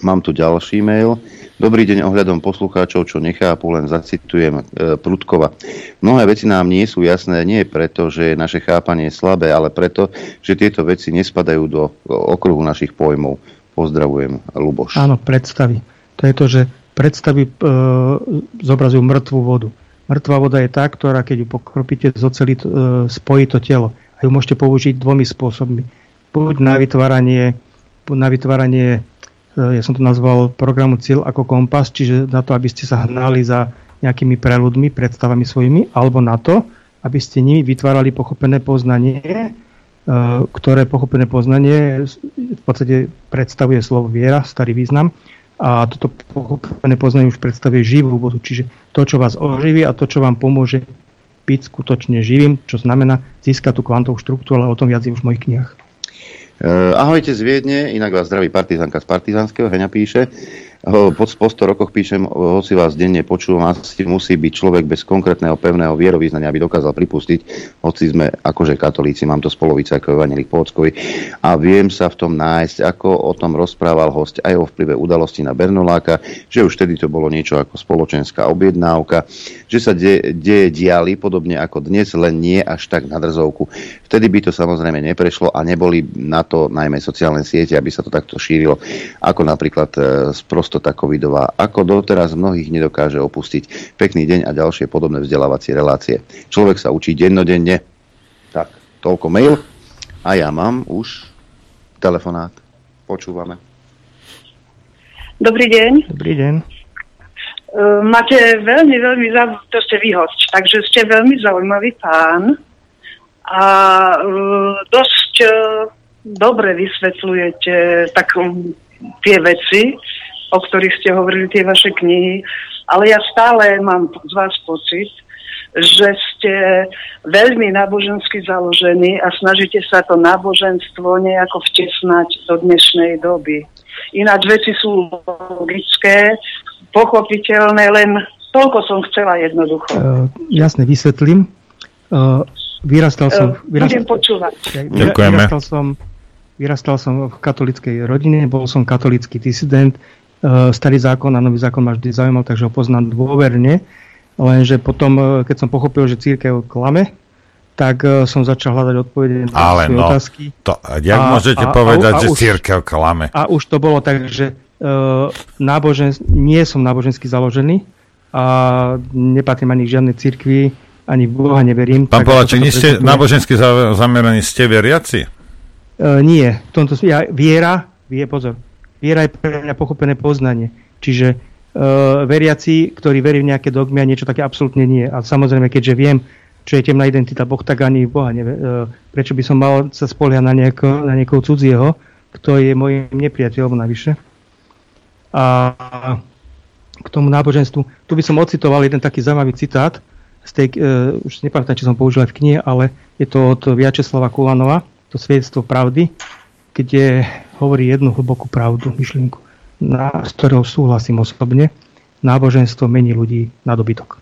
Mám tu ďalší mail. Dobrý deň ohľadom poslucháčov, čo nechápu, len zacitujem e, Prudkova. Mnohé veci nám nie sú jasné, nie preto, že naše chápanie je slabé, ale preto, že tieto veci nespadajú do okruhu našich pojmov. Pozdravujem, Luboš. Áno, predstavy. To je to, že predstavy e, zobrazujú mŕtvú vodu. Mŕtvá voda je tá, ktorá keď ju pokropíte z oceli, e, spojí to telo ju môžete použiť dvomi spôsobmi. Buď na vytváranie, na vytváranie e, ja som to nazval programu cieľ ako kompas, čiže na to, aby ste sa hnali za nejakými preľudmi, predstavami svojimi, alebo na to, aby ste nimi vytvárali pochopené poznanie, e, ktoré pochopené poznanie v podstate predstavuje slovo viera, starý význam, a toto pochopené poznanie už predstavuje živú vodu, čiže to, čo vás oživí a to, čo vám pomôže byť skutočne živým, čo znamená získať tú kvantovú štruktúru, ale o tom viac je už v mojich knihách. Uh, ahojte z Viedne, inak vás zdraví partizánka z Partizanského, Heňa píše. Po, po 100 rokoch píšem, hoci vás denne počúvam, asi musí byť človek bez konkrétneho pevného vierovýznania, aby dokázal pripustiť, hoci sme akože katolíci, mám to z polovice ako Evangelik Pôckovi a viem sa v tom nájsť, ako o tom rozprával host aj o vplyve udalosti na Bernoláka, že už vtedy to bolo niečo ako spoločenská objednávka, že sa de, deje diali podobne ako dnes, len nie až tak na drzovku. Vtedy by to samozrejme neprešlo a neboli na to najmä sociálne siete, aby sa to takto šírilo, ako napríklad e, istota covidová, ako doteraz mnohých nedokáže opustiť. Pekný deň a ďalšie podobné vzdelávacie relácie. Človek sa učí dennodenne. Tak, toľko mail. A ja mám už telefonát. Počúvame. Dobrý deň. Dobrý deň. Uh, máte veľmi, veľmi zaujímavý, to ste vy host, takže ste veľmi zaujímavý pán. a e, dosť e, dobre vysvetľujete tak um, tie veci, o ktorých ste hovorili, tie vaše knihy, ale ja stále mám z vás pocit, že ste veľmi nábožensky založení a snažíte sa to náboženstvo nejako vtesnať do dnešnej doby. Ináč veci sú logické, pochopiteľné, len toľko som chcela jednoducho. Uh, jasne, vysvetlím. Uh, vyrastal som... Uh, budem počúvať. Ďakujeme. Vyrastal som, vyrastal som v katolickej rodine, bol som katolický disident. Uh, starý zákon a nový zákon ma vždy zaujímal, takže ho poznám dôverne. Lenže potom, e, keď som pochopil, že církev klame, tak uh, som začal hľadať odpovede na Ale no, otázky. To, jak a, môžete a, povedať, a, a že už, církev klame? A už to bolo tak, že uh, nábožen, nie som nábožensky založený a nepatrím ani k žiadnej církvi, ani v Boha neverím. Pán Poláček, nie ste nábožensky zameraní, ste veriaci? Uh, nie, v tomto ja, viera, vie, pozor, viera je pre mňa pochopené poznanie. Čiže uh, veriaci, ktorí verí v nejaké dogmy a niečo také absolútne nie. A samozrejme, keďže viem, čo je temná identita Boh, tak ani Boha nevie. Uh, prečo by som mal sa spoliať na, nieko, na niekoho cudzieho, kto je môjim nepriateľom navyše. A k tomu náboženstvu, tu by som ocitoval jeden taký zaujímavý citát, z tej, uh, už nepamätám, či som použil aj v knihe, ale je to od Viačeslava Kulanova, to svedectvo pravdy, kde hovorí jednu hlbokú pravdu, myšlienku na, s ktorou súhlasím osobne, náboženstvo mení ľudí na dobytok.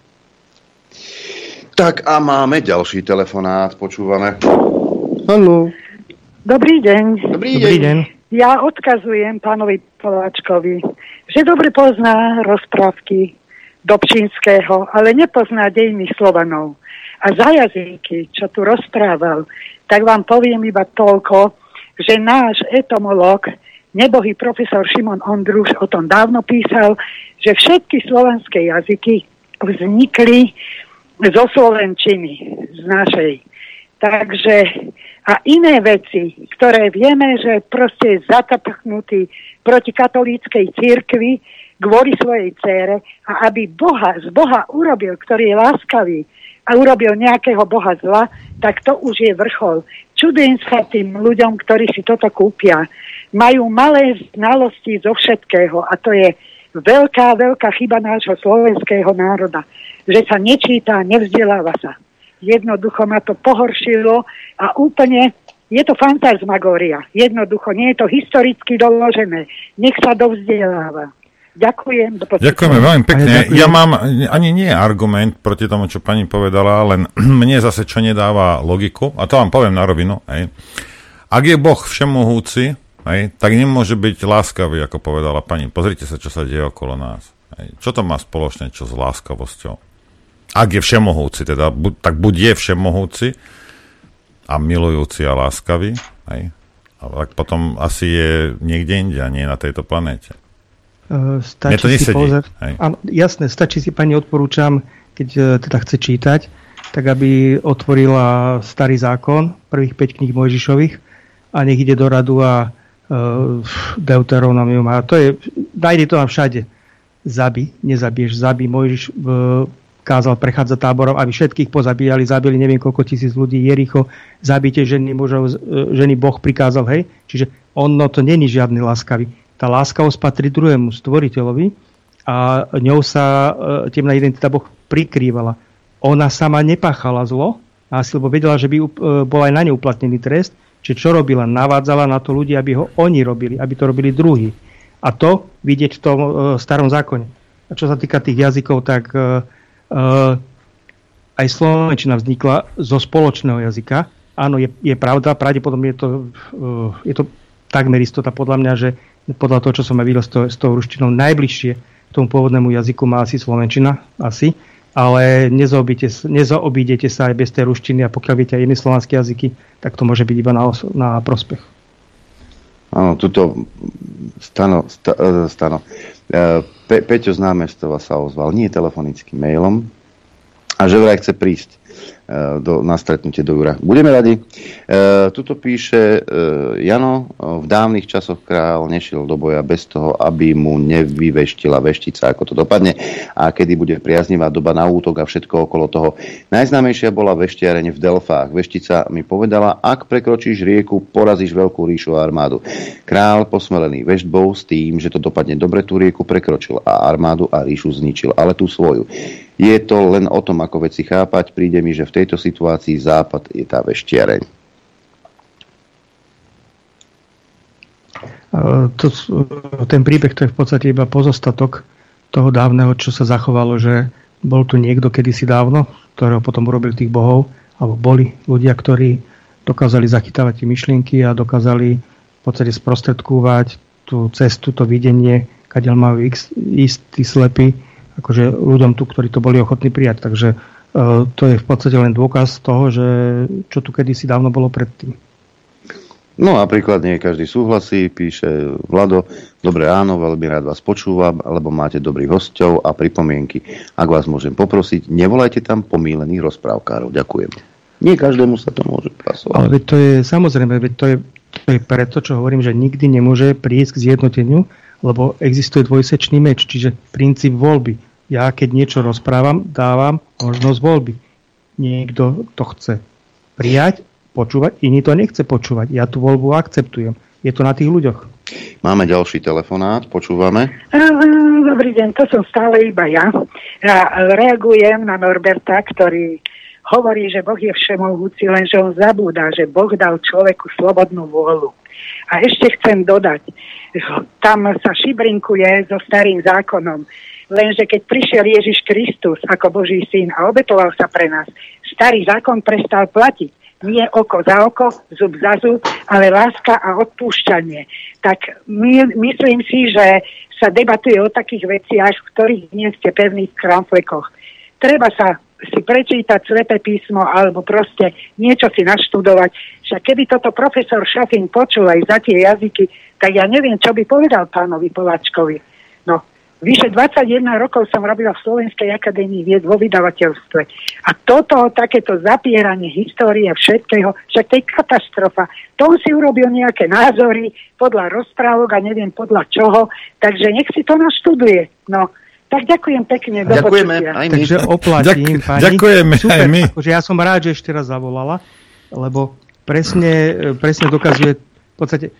Tak a máme ďalší telefonát, počúvame. Haló. Dobrý deň. Dobrý, Dobrý deň. Ja odkazujem pánovi Poláčkovi, že dobre pozná rozprávky Dobčínskeho, ale nepozná dejiny Slovanov. A za jazyky, čo tu rozprával, tak vám poviem iba toľko, že náš etomolog nebohý profesor Šimon Ondruš o tom dávno písal, že všetky slovenské jazyky vznikli zo Slovenčiny, z našej. Takže a iné veci, ktoré vieme, že proste je zatapchnutý proti katolíckej církvi kvôli svojej cére a aby Boha, z Boha urobil, ktorý je láskavý a urobil nejakého Boha zla, tak to už je vrchol. Čudujem sa tým ľuďom, ktorí si toto kúpia majú malé znalosti zo všetkého a to je veľká, veľká chyba nášho slovenského národa, že sa nečíta, nevzdeláva sa. Jednoducho ma to pohoršilo a úplne je to fantasmagória. Jednoducho, nie je to historicky doložené. Nech sa dovzdeláva. Ďakujem. Ďakujeme veľmi pekne. Ja mám ani nie argument proti tomu, čo pani povedala, len (clears throat) mne zase čo nedáva logiku, a to vám poviem na rovinu. Hej. Ak je Boh všemohúci, Hej, tak nemôže byť láskavý, ako povedala pani. Pozrite sa, čo sa deje okolo nás. Hej. Čo to má spoločné čo s láskavosťou? Ak je všemohúci, teda, bu, tak buď je všemohúci a milujúci a láskavý, hej, a tak potom asi je niekde inde a nie na tejto planéte. Uh, stačí to si pozrieť. Áno, jasné, stačí si pani odporúčam, keď uh, teda chce čítať, tak aby otvorila starý zákon, prvých 5 kníh Mojžišových a nech ide do radu a uh, Deuteronomium a to je, nájde to tam všade. Zabi, nezabiješ, zabi. Mojžiš kázal prechádzať táborom, aby všetkých pozabíjali, zabili neviem koľko tisíc ľudí, Jericho, zabite ženy, mužov, ženy Boh prikázal, hej. Čiže ono to není žiadny láskavý. Tá láskavosť patrí druhému stvoriteľovi a ňou sa uh, temná identita Boh prikrývala. Ona sama nepáchala zlo, asi lebo vedela, že by uh, bol aj na ňu uplatnený trest, Čiže čo robila? Navádzala na to ľudí, aby ho oni robili, aby to robili druhí. A to vidieť v tom uh, starom zákone. A čo sa týka tých jazykov, tak uh, uh, aj slovenčina vznikla zo spoločného jazyka. Áno, je, je pravda, pravdepodobne je to, uh, je to takmer istota podľa mňa, že podľa toho, čo som aj videl s, to, s tou ruštinou, najbližšie k tomu pôvodnému jazyku má asi slovenčina, asi ale nezaobídete sa aj bez tej ruštiny a pokiaľ viete aj iné slovanské jazyky, tak to môže byť iba na, na prospech. Áno, tuto Stano, sta, e, stano. E, Pe, Peťo z námestova sa ozval nie telefonickým mailom, a že vraj chce prísť. E, do, na stretnutie do Jura. Budeme radi. E, tuto píše e, Jano, v dávnych časoch král nešiel do boja bez toho, aby mu nevyveštila veštica, ako to dopadne a kedy bude priaznivá doba na útok a všetko okolo toho. Najznámejšia bola veštiareň v Delfách. Veštica mi povedala, ak prekročíš rieku, porazíš veľkú ríšu a armádu. Král posmelený veštbou s tým, že to dopadne dobre, tú rieku prekročil a armádu a ríšu zničil, ale tú svoju. Je to len o tom, ako veci chápať. Príde mi, že v tejto situácii Západ je tá veštiareň. To, ten príbeh to je v podstate iba pozostatok toho dávneho, čo sa zachovalo, že bol tu niekto kedysi dávno, ktorého potom urobili tých bohov, alebo boli ľudia, ktorí dokázali zachytávať tie myšlienky a dokázali v podstate sprostredkúvať tú cestu, to videnie, kadiaľ majú ísť tí slepí akože ľuďom tu, ktorí to boli ochotní prijať. Takže e, to je v podstate len dôkaz toho, že čo tu kedysi dávno bolo predtým. No napríklad nie každý súhlasí, píše Vlado, dobre áno, veľmi rád vás počúvam, alebo máte dobrých hostov a pripomienky. Ak vás môžem poprosiť, nevolajte tam pomílených rozprávkárov. Ďakujem. Nie každému sa to môže pasovať. Ale to je samozrejme, to je, to je preto, čo hovorím, že nikdy nemôže prísť k zjednoteniu, lebo existuje dvojsečný meč, čiže princíp voľby. Ja keď niečo rozprávam, dávam možnosť voľby. Niekto to chce prijať, počúvať, iný to nechce počúvať. Ja tú voľbu akceptujem. Je to na tých ľuďoch. Máme ďalší telefonát, počúvame. Dobrý deň, to som stále iba ja. ja reagujem na Norberta, ktorý hovorí, že Boh je všemohúci, lenže on zabúda, že Boh dal človeku slobodnú vôľu. A ešte chcem dodať, tam sa šibrinkuje so starým zákonom. Lenže keď prišiel Ježiš Kristus ako Boží syn a obetoval sa pre nás, starý zákon prestal platiť. Nie oko za oko, zub za zub, ale láska a odpúšťanie. Tak my, myslím si, že sa debatuje o takých veciach, v ktorých nie ste pevní v kramflekoch. Treba sa si prečítať sveté písmo alebo proste niečo si naštudovať. Však keby toto profesor Šafin počul aj za tie jazyky, tak ja neviem, čo by povedal pánovi Poláčkovi. No, vyše 21 rokov som robila v Slovenskej akadémii vied vo vydavateľstve. A toto, takéto zapieranie histórie všetkého, však to je katastrofa. To si urobil nejaké názory podľa rozprávok a neviem podľa čoho, takže nech si to naštuduje. No, tak ďakujem pekne. Do Ďakujeme aj my. Takže oplatím, Ďak, pani. Ďakujeme Super, aj my. Akože ja som rád, že ešte raz zavolala, lebo presne, presne dokazuje, v podstate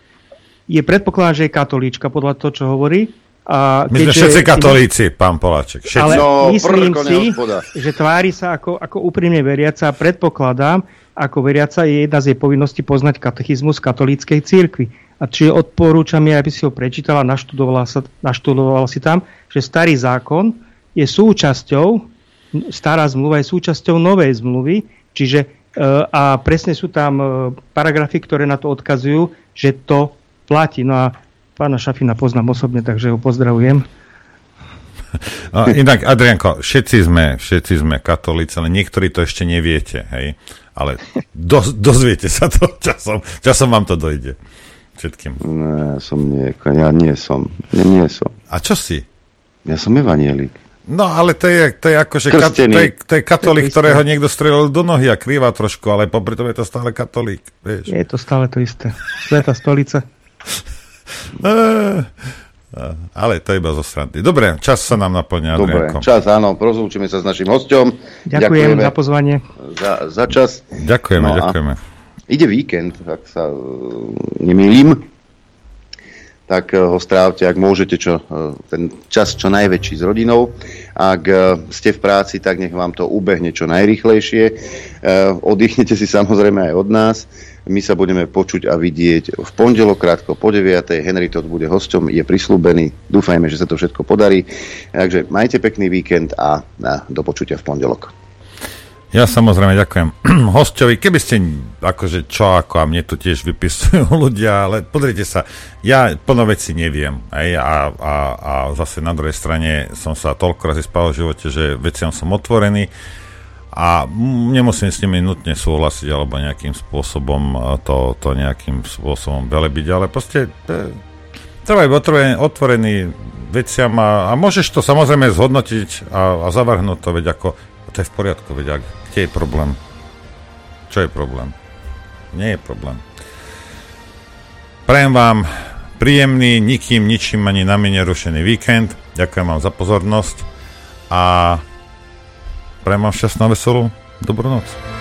je predpokladám, že je katolíčka podľa toho, čo hovorí. A My sme všetci katolíci, pán Poláček. Všetci. Ale No, myslím si, že tvári sa ako, ako úprimne veriaca a predpokladám, ako veriaca je jedna z jej povinností poznať katechizmus katolíckej církvy. A či odporúčam jej, aby si ho prečítala, naštudovala, sa, naštudovala si tam, že starý zákon je súčasťou, stará zmluva je súčasťou novej zmluvy, čiže e, a presne sú tam e, paragrafy, ktoré na to odkazujú, že to platí. No a pána Šafina poznám osobne, takže ho pozdravujem. (laughs) No, inak, Adrianko, všetci sme, všetci sme katolíci, ale niektorí to ešte neviete, hej? Ale do, dozviete sa to časom, časom vám to dojde. Všetkým. Ne, som nie, ja nie som. Nie, nie som. A čo si? Ja som evanielik. No, ale to je, to je ako, že kat, to, je, to je katolík, ktorého niekto strelil do nohy a krýva trošku, ale popri tom je to stále katolík, vieš. Je to stále to isté. Sveta stolica. Eh, ale to je iba zo srandy. Dobre, čas sa nám naplňa, Dobre, Adrianko. čas, áno, rozlúčime sa s našim hostom. Ďakujem za pozvanie. Za, za čas. Ďakujeme, No ďakujeme. Ide víkend, ak sa uh, nemýlim, tak uh, ho strávte, ak môžete, čo, uh, ten čas čo najväčší s rodinou. Ak uh, ste v práci, tak nech vám to ubehne čo najrychlejšie. Oddychnete si samozrejme aj od nás. My sa budeme počuť a vidieť v pondelok krátko po 9. Henry Todd bude hosťom, je prislúbený. Dúfajme, že sa to všetko podarí. Takže majte pekný víkend a do počutia v pondelok. Ja samozrejme ďakujem. (clears throat) Hostovi, keby ste akože čo ako a mne tu tiež vypisujú (laughs) ľudia, ale pozrite sa, ja plno veci neviem aj, a, a, a zase na druhej strane som sa toľko razy spal v živote, že veciam som otvorený a nemusím s nimi nutne súhlasiť alebo nejakým spôsobom e, to, to nejakým spôsobom velebiť, ale proste e, treba byť otvorený, otvorený veciam a, a môžeš to samozrejme zhodnotiť a, a zavrhnúť to, veď ako to je v poriadku, veď ak, kde je problém? Čo je problém? Nie je problém. Prajem vám príjemný, nikým, ničím ani nami nerušený víkend. Ďakujem vám za pozornosť a prajem vám šťastnú veselú dobrú noc.